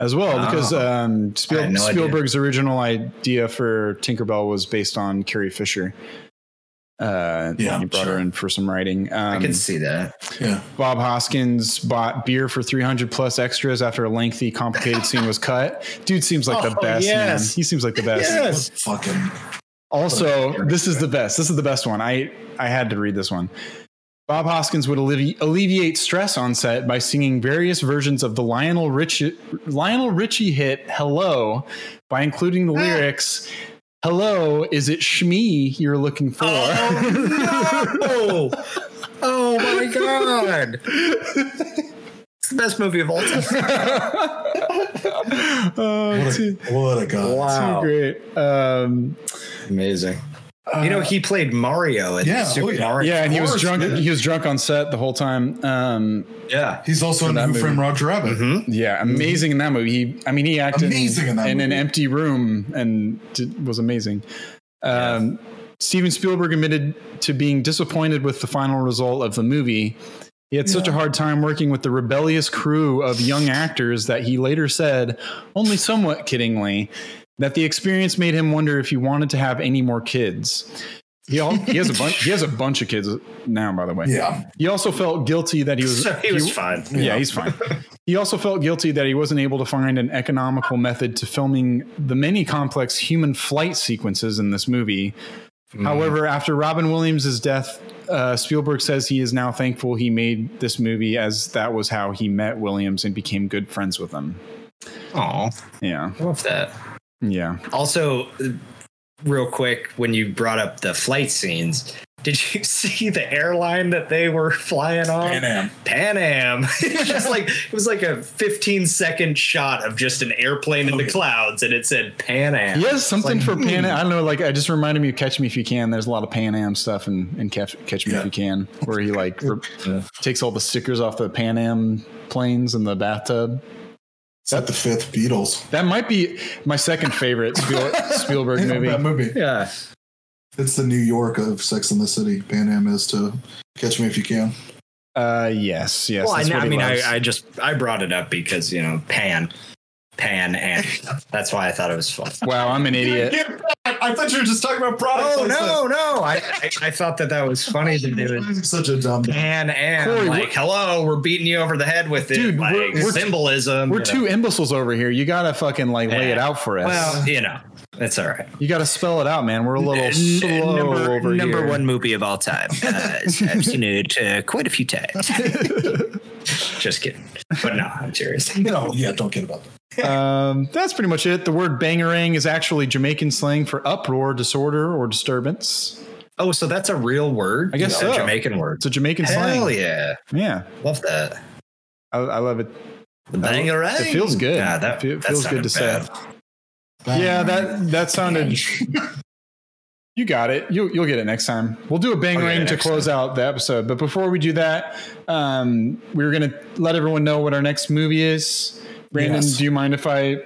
as well because Oh. um, Spiel, I had no idea. Spielberg's original idea for Tinkerbell was based on Carrie Fisher. Uh, Yeah, he brought sure. her in for some writing. Um, I can see that. Yeah. Bob Hoskins bought beer for 300 plus extras after a lengthy, complicated scene was cut. Dude seems like the Oh, best, man. yes. He seems like the best. Yes. Fucking. Also, this is the best. This is the best one. I I had to read this one. Bob Hoskins would allevi- alleviate stress on set by singing various versions of the Lionel Richie Lionel Richie hit "Hello" by including the lyrics. Hello, is it Smee you're looking for? Oh, no. oh my God. It's the best movie of all time. *laughs* oh, What too, a, what a god. Wow. too great. Um, Amazing. You know, he played Mario in Yeah, Super oh, yeah. Mario. yeah, and he was drunk. yeah. He was drunk on set the whole time. Um, Yeah. He's also in that Who movie. Framed Roger Rabbit. Mhm. yeah, amazing in that movie. He, I mean, he acted Amazing in that in an empty room and did, was amazing. Um, Steven Spielberg admitted to being disappointed with the final result of the movie. He had such a hard time working with the rebellious crew of young actors that he later said, only somewhat kiddingly, that the experience made him wonder if he wanted to have any more kids. He, all, he has a bunch. He has a bunch of kids now. By the way, Yeah. He also felt guilty that he was. *laughs* So he was fine. Yeah, he's fine. he also felt guilty that he wasn't able to find an economical method to filming the many complex human flight sequences in this movie. However, after Robin Williams' death, uh, Spielberg says he is now thankful he made this movie as that was how he met Williams and became good friends with him. Aw, Yeah. love that. Yeah. Also, real quick, when you brought up the flight scenes, did you *laughs* see the airline that they were flying on? Pan Am. Pan Am. *laughs* It's just like it was like a 15 second shot of just an airplane in the clouds, and it said Pan Am. He has something It's for like, Pan hmm. I don't know, like, I just reminded me of Catch Me If You Can. There's a lot of Pan Am stuff in, in Catch, Catch Me If You Can, where he, like, re- *laughs* Yeah. takes all the stickers off the Pan Am planes in the bathtub. It's like the fifth Beatles. That might be my second favorite Spiel, *laughs* Spielberg movie. That movie. Yeah. It's the New York of Sex in the City. Pan Am is to Catch Me If You Can. Uh, yes, yes. Well, I, that's I what mean, I. I just I brought it up because you know Pan, Pan, and that's why I thought it was fun. wow, I'm an *laughs* idiot. I thought you were just talking about product. Oh no, no! I, I I *laughs* thought that that was funny that it such a dumb. Pan and Corey, like, hello, we're beating you over the head with it, Dude, like we're- we're- symbolism. We're you two know. imbeciles over here. You gotta fucking like lay it out for us. Well, you know, it's all right. you gotta spell it out, man. We're a little slow number over number here. one movie of all time. Uh, I've seen it uh, quite a few times. *laughs* Just kidding, but no, I'm serious. *laughs* No, yeah, don't get about that. Um, that's pretty much it. The word bangarang is actually Jamaican slang for uproar, disorder, or disturbance. Oh, so that's a real word? I guess It's so. a Jamaican word. It's a Jamaican Hell slang. Hell yeah, Yeah, love that. I, I love it. The bangarang. It feels good. Yeah, that, Fe- that feels good to sounded say. bad. Yeah, that that sounded. *laughs* You got it. You, you'll get it next time. We'll do a bangarang to close out the episode. But before we do that, um, we were going to let everyone know what our next movie is. Brandon, Yes. do you mind if I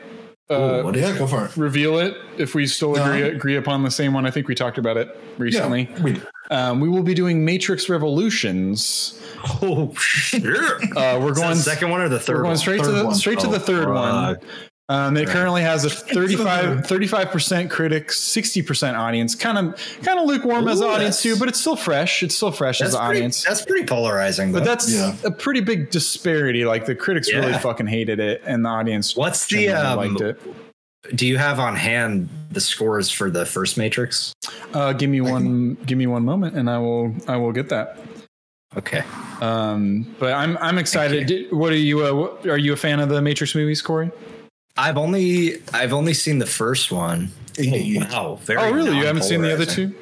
uh, what Yeah, go for it. reveal it? If we still No. agree agree upon the same one, I think we talked about it recently. Yeah, we, Um, we will be doing Matrix Revolutions. Oh, sure. Uh, we're Is going the second one or the third? we're going one? straight to the one. straight to Oh, the third one. Um, it Right. currently has a *laughs* 35 percent critics, sixty percent audience. Kind of kind of lukewarm as Ooh, an audience too, but it's still fresh. It's still fresh as an pretty, audience. that's pretty polarizing. But that's Yeah. a pretty big disparity. Like the critics really fucking hated it, and the audience What's the um, liked it. Do you have on hand the scores for the first Matrix? Uh, give me one. Give me one moment, and I will. I will get that. Okay. Um, but I'm I'm excited. Did- What are you? Uh, what- are you a fan of the Matrix movies, Corey? I've only I've only seen the first one. Yeah. wow. Very Oh, really? You haven't seen the other two?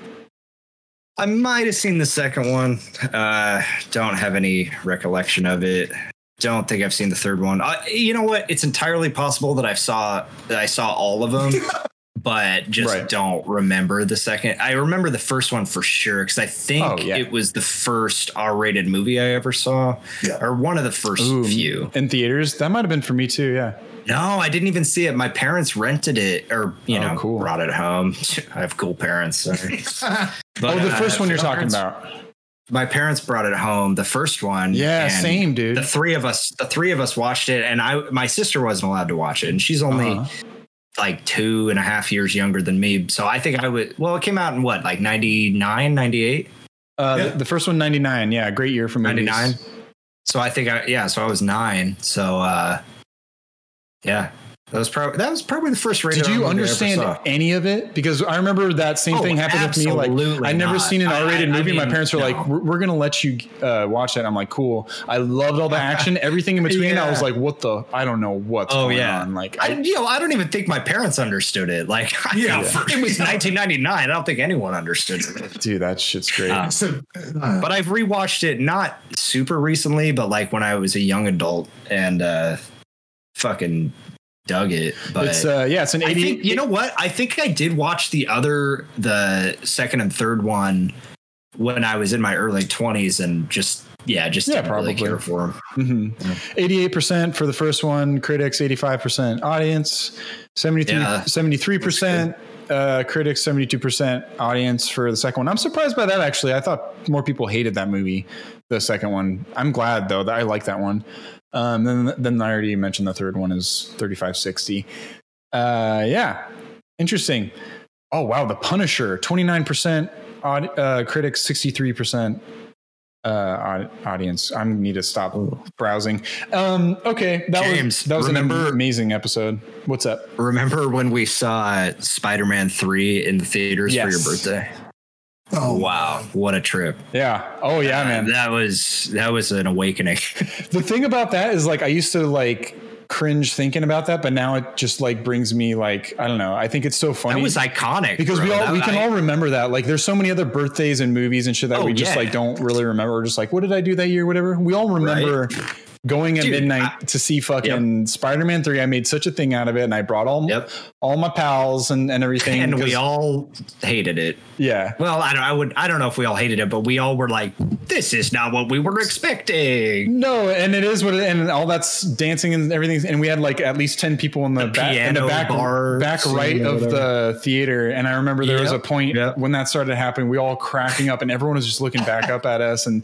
I might have seen the second one. Uh, don't have any recollection of it. Don't think I've seen the third one. I, you know what? It's entirely possible that I saw that I saw all of them, *laughs* but just Right. don't remember the second. I remember the first one for sure because I think Oh, yeah. it was the first R-rated movie I ever saw, Yeah. or one of the first Ooh, few. in theaters. That might have been for me too. Yeah. No, I didn't even see it. My parents rented it, or you Oh, know, cool. brought it home. *laughs* I have cool parents. *laughs* But, oh, the uh, first one you're my talking about. My parents brought it home. The first one. Yeah, and same, dude. The three of us, the three of us watched it, and I, my sister wasn't allowed to watch it, and she's only Uh-huh. Like two and a half years younger than me. So I think I would. Well, it came out in what, like 99, 98? Uh, Yeah. the, the first one, 99. Yeah, great year for movies. 99? So I think I, yeah. So I was nine. So uh, yeah, that was probably that was probably the first rated. Did you movie I understand any of it? Because I remember that same Oh, thing happened with me. Like I never not. seen an R rated I- I movie. My mean, parents were no. like, "We're, we're gonna let you uh, watch that." I'm like, "Cool." I loved all the action, *laughs* everything in between. I was like, "What the? I don't know what's Oh going yeah, on." Like, I, you know, I don't even think my parents understood it. Like, *laughs* Yeah, yeah, *laughs* it was 1999. I don't think anyone understood it. dude, that shit's great. Uh, So, uh, But I've rewatched it not super recently, but like when I was a young adult and uh, fucking dug it. But it's uh, yeah, it's an I 80. think you know what? I think I did watch the other, the second and third one when I was in my early 20s, and just yeah, just Yeah, didn't really probably. care for them. Mhm. 88% for the first one, critics 85% audience, 73 Yeah. 73% uh, critics, 72% audience for the second one. I'm surprised by that actually. I thought more people hated that movie, the second one. I'm glad though that I like that one. Um, then then I already mentioned the third one is 3560. Uh, yeah. Interesting. Oh wow, The Punisher, 29% Aud- uh, critics, sixty-three percent uh, audience. I need to stop browsing. Um, okay, that James, was that was remember- an amazing episode. What's up? Remember when we saw Spider-Man 3 in the theaters for your birthday? Oh, Wow, what a trip. Yeah. Oh yeah, man. That was that was an awakening. *laughs* The thing about that is like I used to like cringe thinking about that, but now it just like brings me like I don't know. I think it's so funny. that was iconic. because we all That- we can I- all remember that. Like there's so many other birthdays and movies and shit that Oh, we just yeah. like don't really remember. We're just like, what did I do that year? Whatever. We all remember going at Dude, midnight to see fucking Spider-Man 3. I made such a thing out of it and I brought all Yep. all my pals and, and everything. and we all hated it. yeah. Well, I don't. I would. I don't know if we all hated it, but we all were like, "This is not what we were expecting." No, and it is what it, and all that's dancing and everything. And we had like at least ten people in the, The back, in the back, bar back right of the theater. And I remember there was a point yep. when that started happening. We all cracking up, and everyone was just looking back up at us, and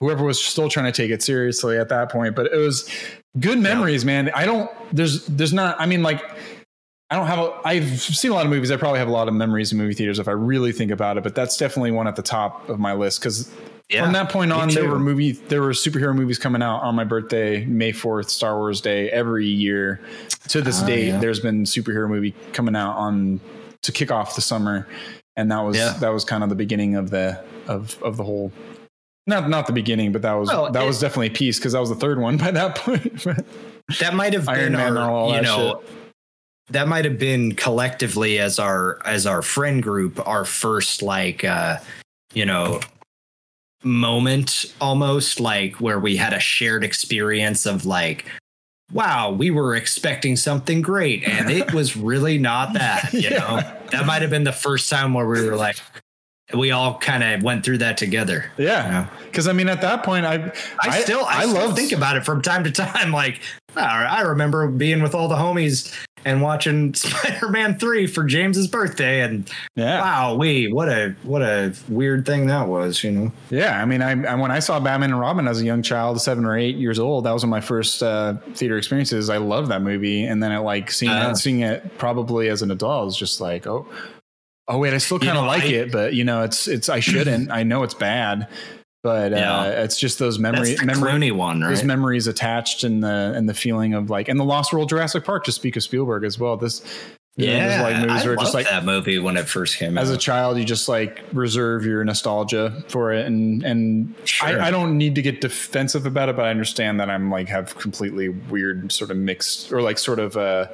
whoever was still trying to take it seriously at that point. But it was good memories, man. I don't. There's there's not. I mean, like. I don't have a. I've seen a lot of movies. I probably have a lot of memories in movie theaters if I really think about it. But that's definitely one at the top of my list because Yeah, from that point on, there were movie, there were superhero movies coming out on my birthday, May fourth, Star Wars Day, every year. To this Ah, date, yeah. there's been superhero movie coming out on to kick off the summer, and that was Yeah. that was kind of the beginning of the of of the whole. Not not the beginning, but that was that it- was definitely peace because that was the third one *laughs* by that point. that might have Iron been Man our, you know, that might have been collectively as our as our friend group our first like uh you know moment almost like where we had a shared experience of like wow we were expecting something great and it *laughs* was really not that you Yeah. know that might have been the first time where we were like we all kind of went through that together yeah, because I mean, at that point, I I, still I, still love think about it from time to time. *laughs* Like I I remember being with all the homies and watching *laughs* Spider-Man 3 for James's birthday and yeah. wow, we what a what a weird thing that was, you know. Yeah, I mean, I, I when I saw Batman and Robin as a young child, seven or eight years old, that was one of my first uh, theater experiences. I loved that movie, and then it like seeing it, seeing it probably as an adult is just like, oh, oh wait, I still kind of know, like I- it, but you know, it's it's I shouldn't. I know it's bad, but uh, Yeah. it's just those memory memory. One, Those memories attached and the and the feeling of like and the Lost World Jurassic Park to speak of Spielberg as well. This yeah, like movies I were just like that movie when it first came as a child you just like reserve your nostalgia for it and and Sure. I, I don't need to get defensive about it but i understand that i'm like have completely weird sort of mixed or like sort of uh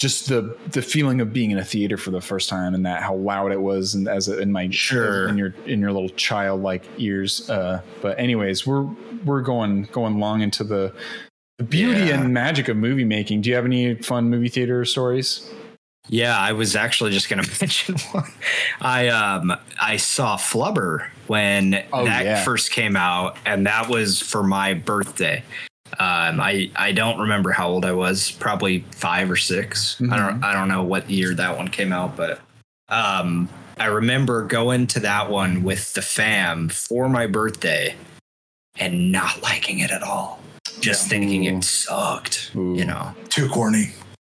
just the the feeling of being in a theater for the first time and that how loud it was and as a, in my Sure. in your in your little childlike ears uh but anyways we're we're going going long into the the beauty Yeah. and magic of movie making do you have any fun movie theater stories Yeah, I was actually just going *laughs* to mention one. I um I saw Flubber when Oh, that yeah. first came out, and that was for my birthday. Um, I I don't remember how old I was, probably five or 6 I don't I don't know what year that one came out, but um, I remember going to that one with the fam for my birthday and not liking it at all. Just Yeah. thinking Ooh. it sucked, Ooh. you know. Too corny.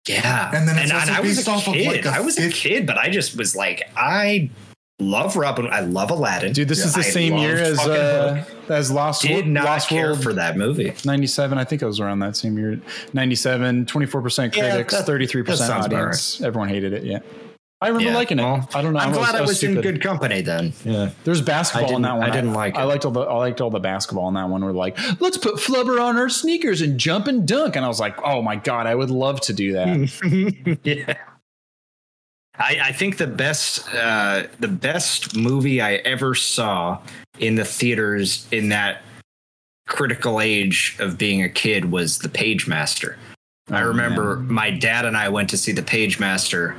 Yeah, And then it's also I was a off of, kid. like, a I was a kid, but I just was like, I love Robin. I love Aladdin. Dude, this Yeah, is the I same year as uh, as Lost Did World. not Lost care World for that movie. 97. I think it was around that same year. 97, 24% Yeah, critics, that- 33% that sounds about audience. Everyone hated it. Yeah. I remember Yeah, liking it. well, I don't know. I'm glad I was in good company then. Yeah, There's basketball in that one. I didn't like I it. liked all the. I liked all the basketball in that one. We're like, let's put flubber on our sneakers and jump and dunk. And I was like, oh my god, I would love to do that. *laughs* yeah. I, I think the best uh, the best movie I ever saw in the theaters in that critical age of being a kid was The Pagemaster. I Oh, remember man. my dad and I went to see The Pagemaster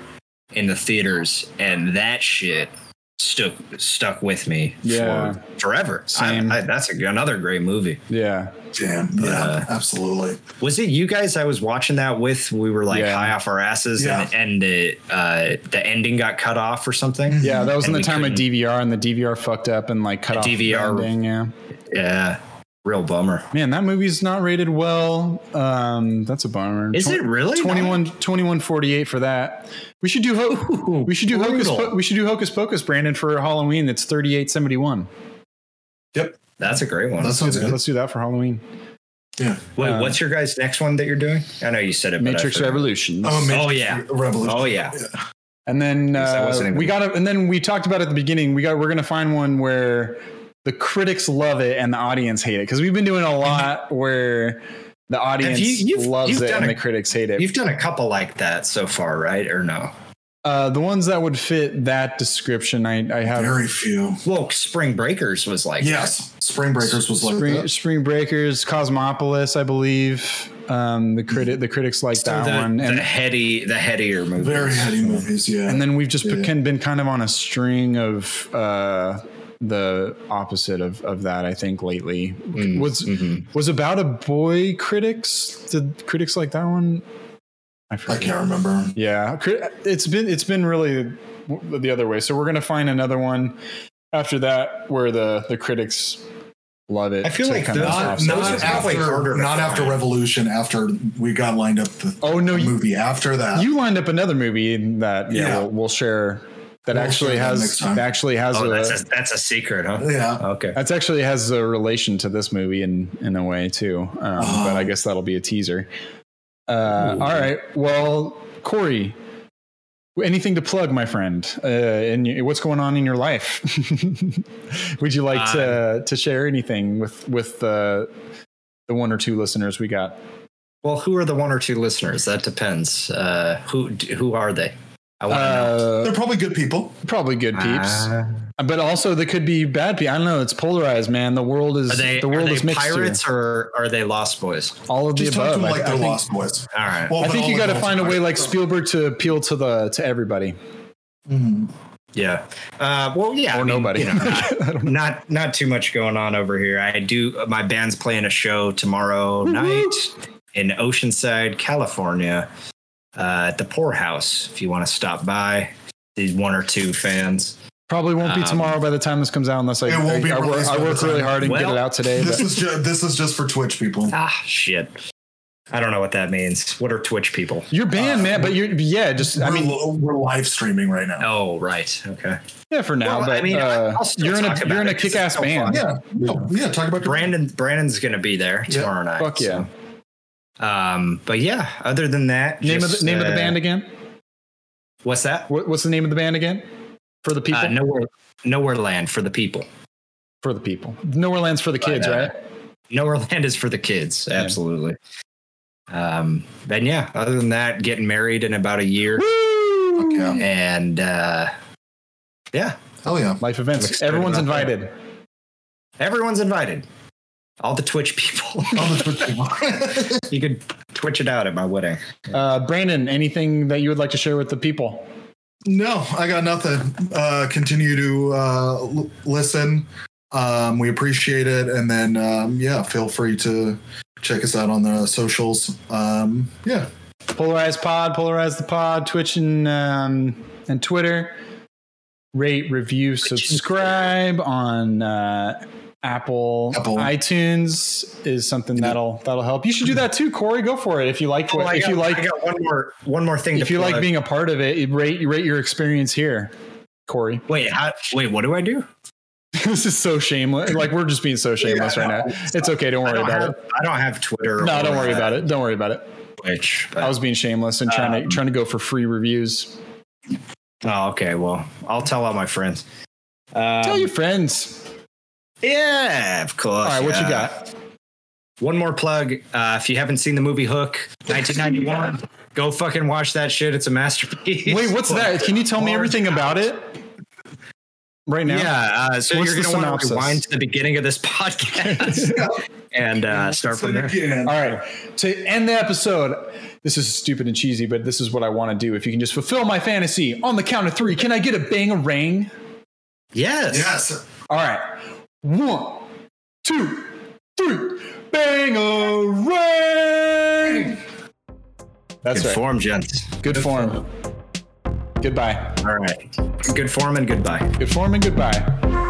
in the theaters, and that shit stuck stuck with me Yeah. for forever. I- Same. I, that's a, another great movie. Yeah. Damn. Yeah, Yeah. absolutely. Was it you guys I was watching that with? We were like Yeah. high off our asses, Yeah. and, and the uh, the ending got cut off or something. Yeah. That was in the time of DVR, and the DVR fucked up and like cut The off DVR the ending. Yeah. Yeah. Real bummer. Man, that movie's not rated well. Um, that's a bummer. Is it really? 21 2148 for that. We should do ho- we should do hocus po- we should do hocus pocus Brandon for Halloween. It's 3871. Yep. That's a great one. That Let's do, sounds that. good. Let's do that for Halloween. Yeah. Wait, uh, what's your guys' next one that you're doing? I know you said it. Matrix forgot. Revolutions. Oh, Matrix Oh, yeah. Revolution. Oh yeah. And then uh, we got to, and then we talked about at the beginning. We got we're gonna find one where the critics love it and the audience hate it because we've been doing a lot where the audience you- you've- loves you've it and a- the critics hate it. You've done a couple like that so far, right? Or no? Uh, the ones that would fit that description, I, I have Very few. Well, Spring Breakers was like Yes. Spring Breakers was like Spring, that. Spring Breakers, Cosmopolis, I believe. Um, the critic, the critics like So that the, one, the and the heady, the headier movies. Very heady movies, yeah. and then we've just Yeah. been, been kind of on a string of uh, the opposite of, of that. I think lately Mm, was mhm. was about a boy critics. Did critics like that one? I I can't remember. Yeah, it's been it's been really the other way. So we're gonna find another one after that where the the critics love it. I feel like kind of those- Not, not are after, not after. Revolution. After we got lined up the Oh no, you, movie after that. you lined up another movie that yeah, Yeah. We'll, we'll share. That We'll actually share that has that actually has Oh, a that's a, that's a secret, huh? yeah. Okay. that's actually has a relation to this movie in in a way too. Um, Oh. But I guess that'll be a teaser. Uh, Ooh. all right. Well, Corey, anything to plug, my friend? Uh, and y- what's going on in your life? *laughs* Would you like to to share anything with with uh, the one or two listeners we got? Well, who are the one or two listeners? That depends. Uh, who who are they? I want. They're Uh, probably good people. probably good peeps, Ah. but also they could be bad people. I don't know. It's polarized, man. The world is they, the world is they mixed. here. pirates or are they lost boys? All of the Just talk to above. them like I they're think- Lost Boys. All right. Well, I think you got to find a way like. Spielberg to appeal to the to everybody Mhm. Yeah. Uh, well, yeah. or I mean, nobody. you know, *laughs* don't not not too much going on over here. I do. My band's playing a show tomorrow night in Oceanside, California, uh, at the Poor House. If you want to stop by, these one or two fans. Probably won't be Um, tomorrow by the time this comes out, unless I, It won't be I, I work, I work really hard and get it out today. This But is just this is just for Twitch people. Ah, shit. I don't know what that means. What are Twitch people? you're banned, uh, man. But you're yeah. Just I mean, we're live streaming right now. Oh, right. Okay. yeah, for now. Well, but I mean, uh, you're in a you're in a it 'cause it's kick-ass band. fun. Yeah, no, yeah. Talk about your Brandon Brandon's going to be there Yeah. tomorrow night. Fuck yeah. so. Um, but yeah, other than that, Name of the name of the uh, band again? What's that? What, what's the name of the band again? For the people. Uh, nowhere, nowhere land for the people. for the people. Nowhere lands for the kids, uh, right? Nowhere land is for the kids. Absolutely. Um, and yeah, other than that, getting married in about a year, Fuck yeah. and uh, yeah, Hell yeah. Life events. Everyone's about that. invited. everyone's invited. All the Twitch people. *laughs* All the Twitch people. *laughs* you could Twitch it out at my wedding. Uh, Brandon, anything that you would like to share with the people? No, I got nothing. Uh, continue to uh, l- listen. Um, we appreciate it, and then um, yeah, feel free to check us out on the socials. Um, yeah, Polarized Pod, Polarize the Pod, Twitch and um, and Twitter. Rate, review, subscribe on uh, Apple, Apple. iTunes is something that'll that'll help. You should do that too, Corey. Go for it if you like. Oh, What, I if got, you like, I got one more one more thing if to you like being a part of it, rate rate your experience here, Corey. wait, how, wait, what do I do? *laughs* this is so shameless. Like we're just being so shameless Yeah, right now. It's okay. Don't worry don't, about have, it. I don't have Twitter. No, or, don't worry uh, about it. Don't worry about it. Twitch. but- I was being shameless and trying to Um, trying to go for free reviews. oh, okay. Well, I'll tell all my friends. Um, Tell your friends. Yeah, of course. All right, what you got? One more plug. Uh, if you haven't seen the movie Hook, 1991, go fucking watch that shit. It's a masterpiece. *laughs* Wait, what's that? Can you tell me everything about it? Right now? Yeah, uh, so What's you're going to want to rewind to the beginning of this *laughs* podcast *laughs* and uh, start from there. Again. All right. To end the episode, this is stupid and cheesy, but this is what I want to do. If you can just fulfill my fantasy on the count of three, can I get a bangarang? Yes. Yes. All right. One, two, three. Bang a ring. That's right. Good right. form, gents. Good form. Goodbye. All right. Good form and goodbye. Good form and goodbye.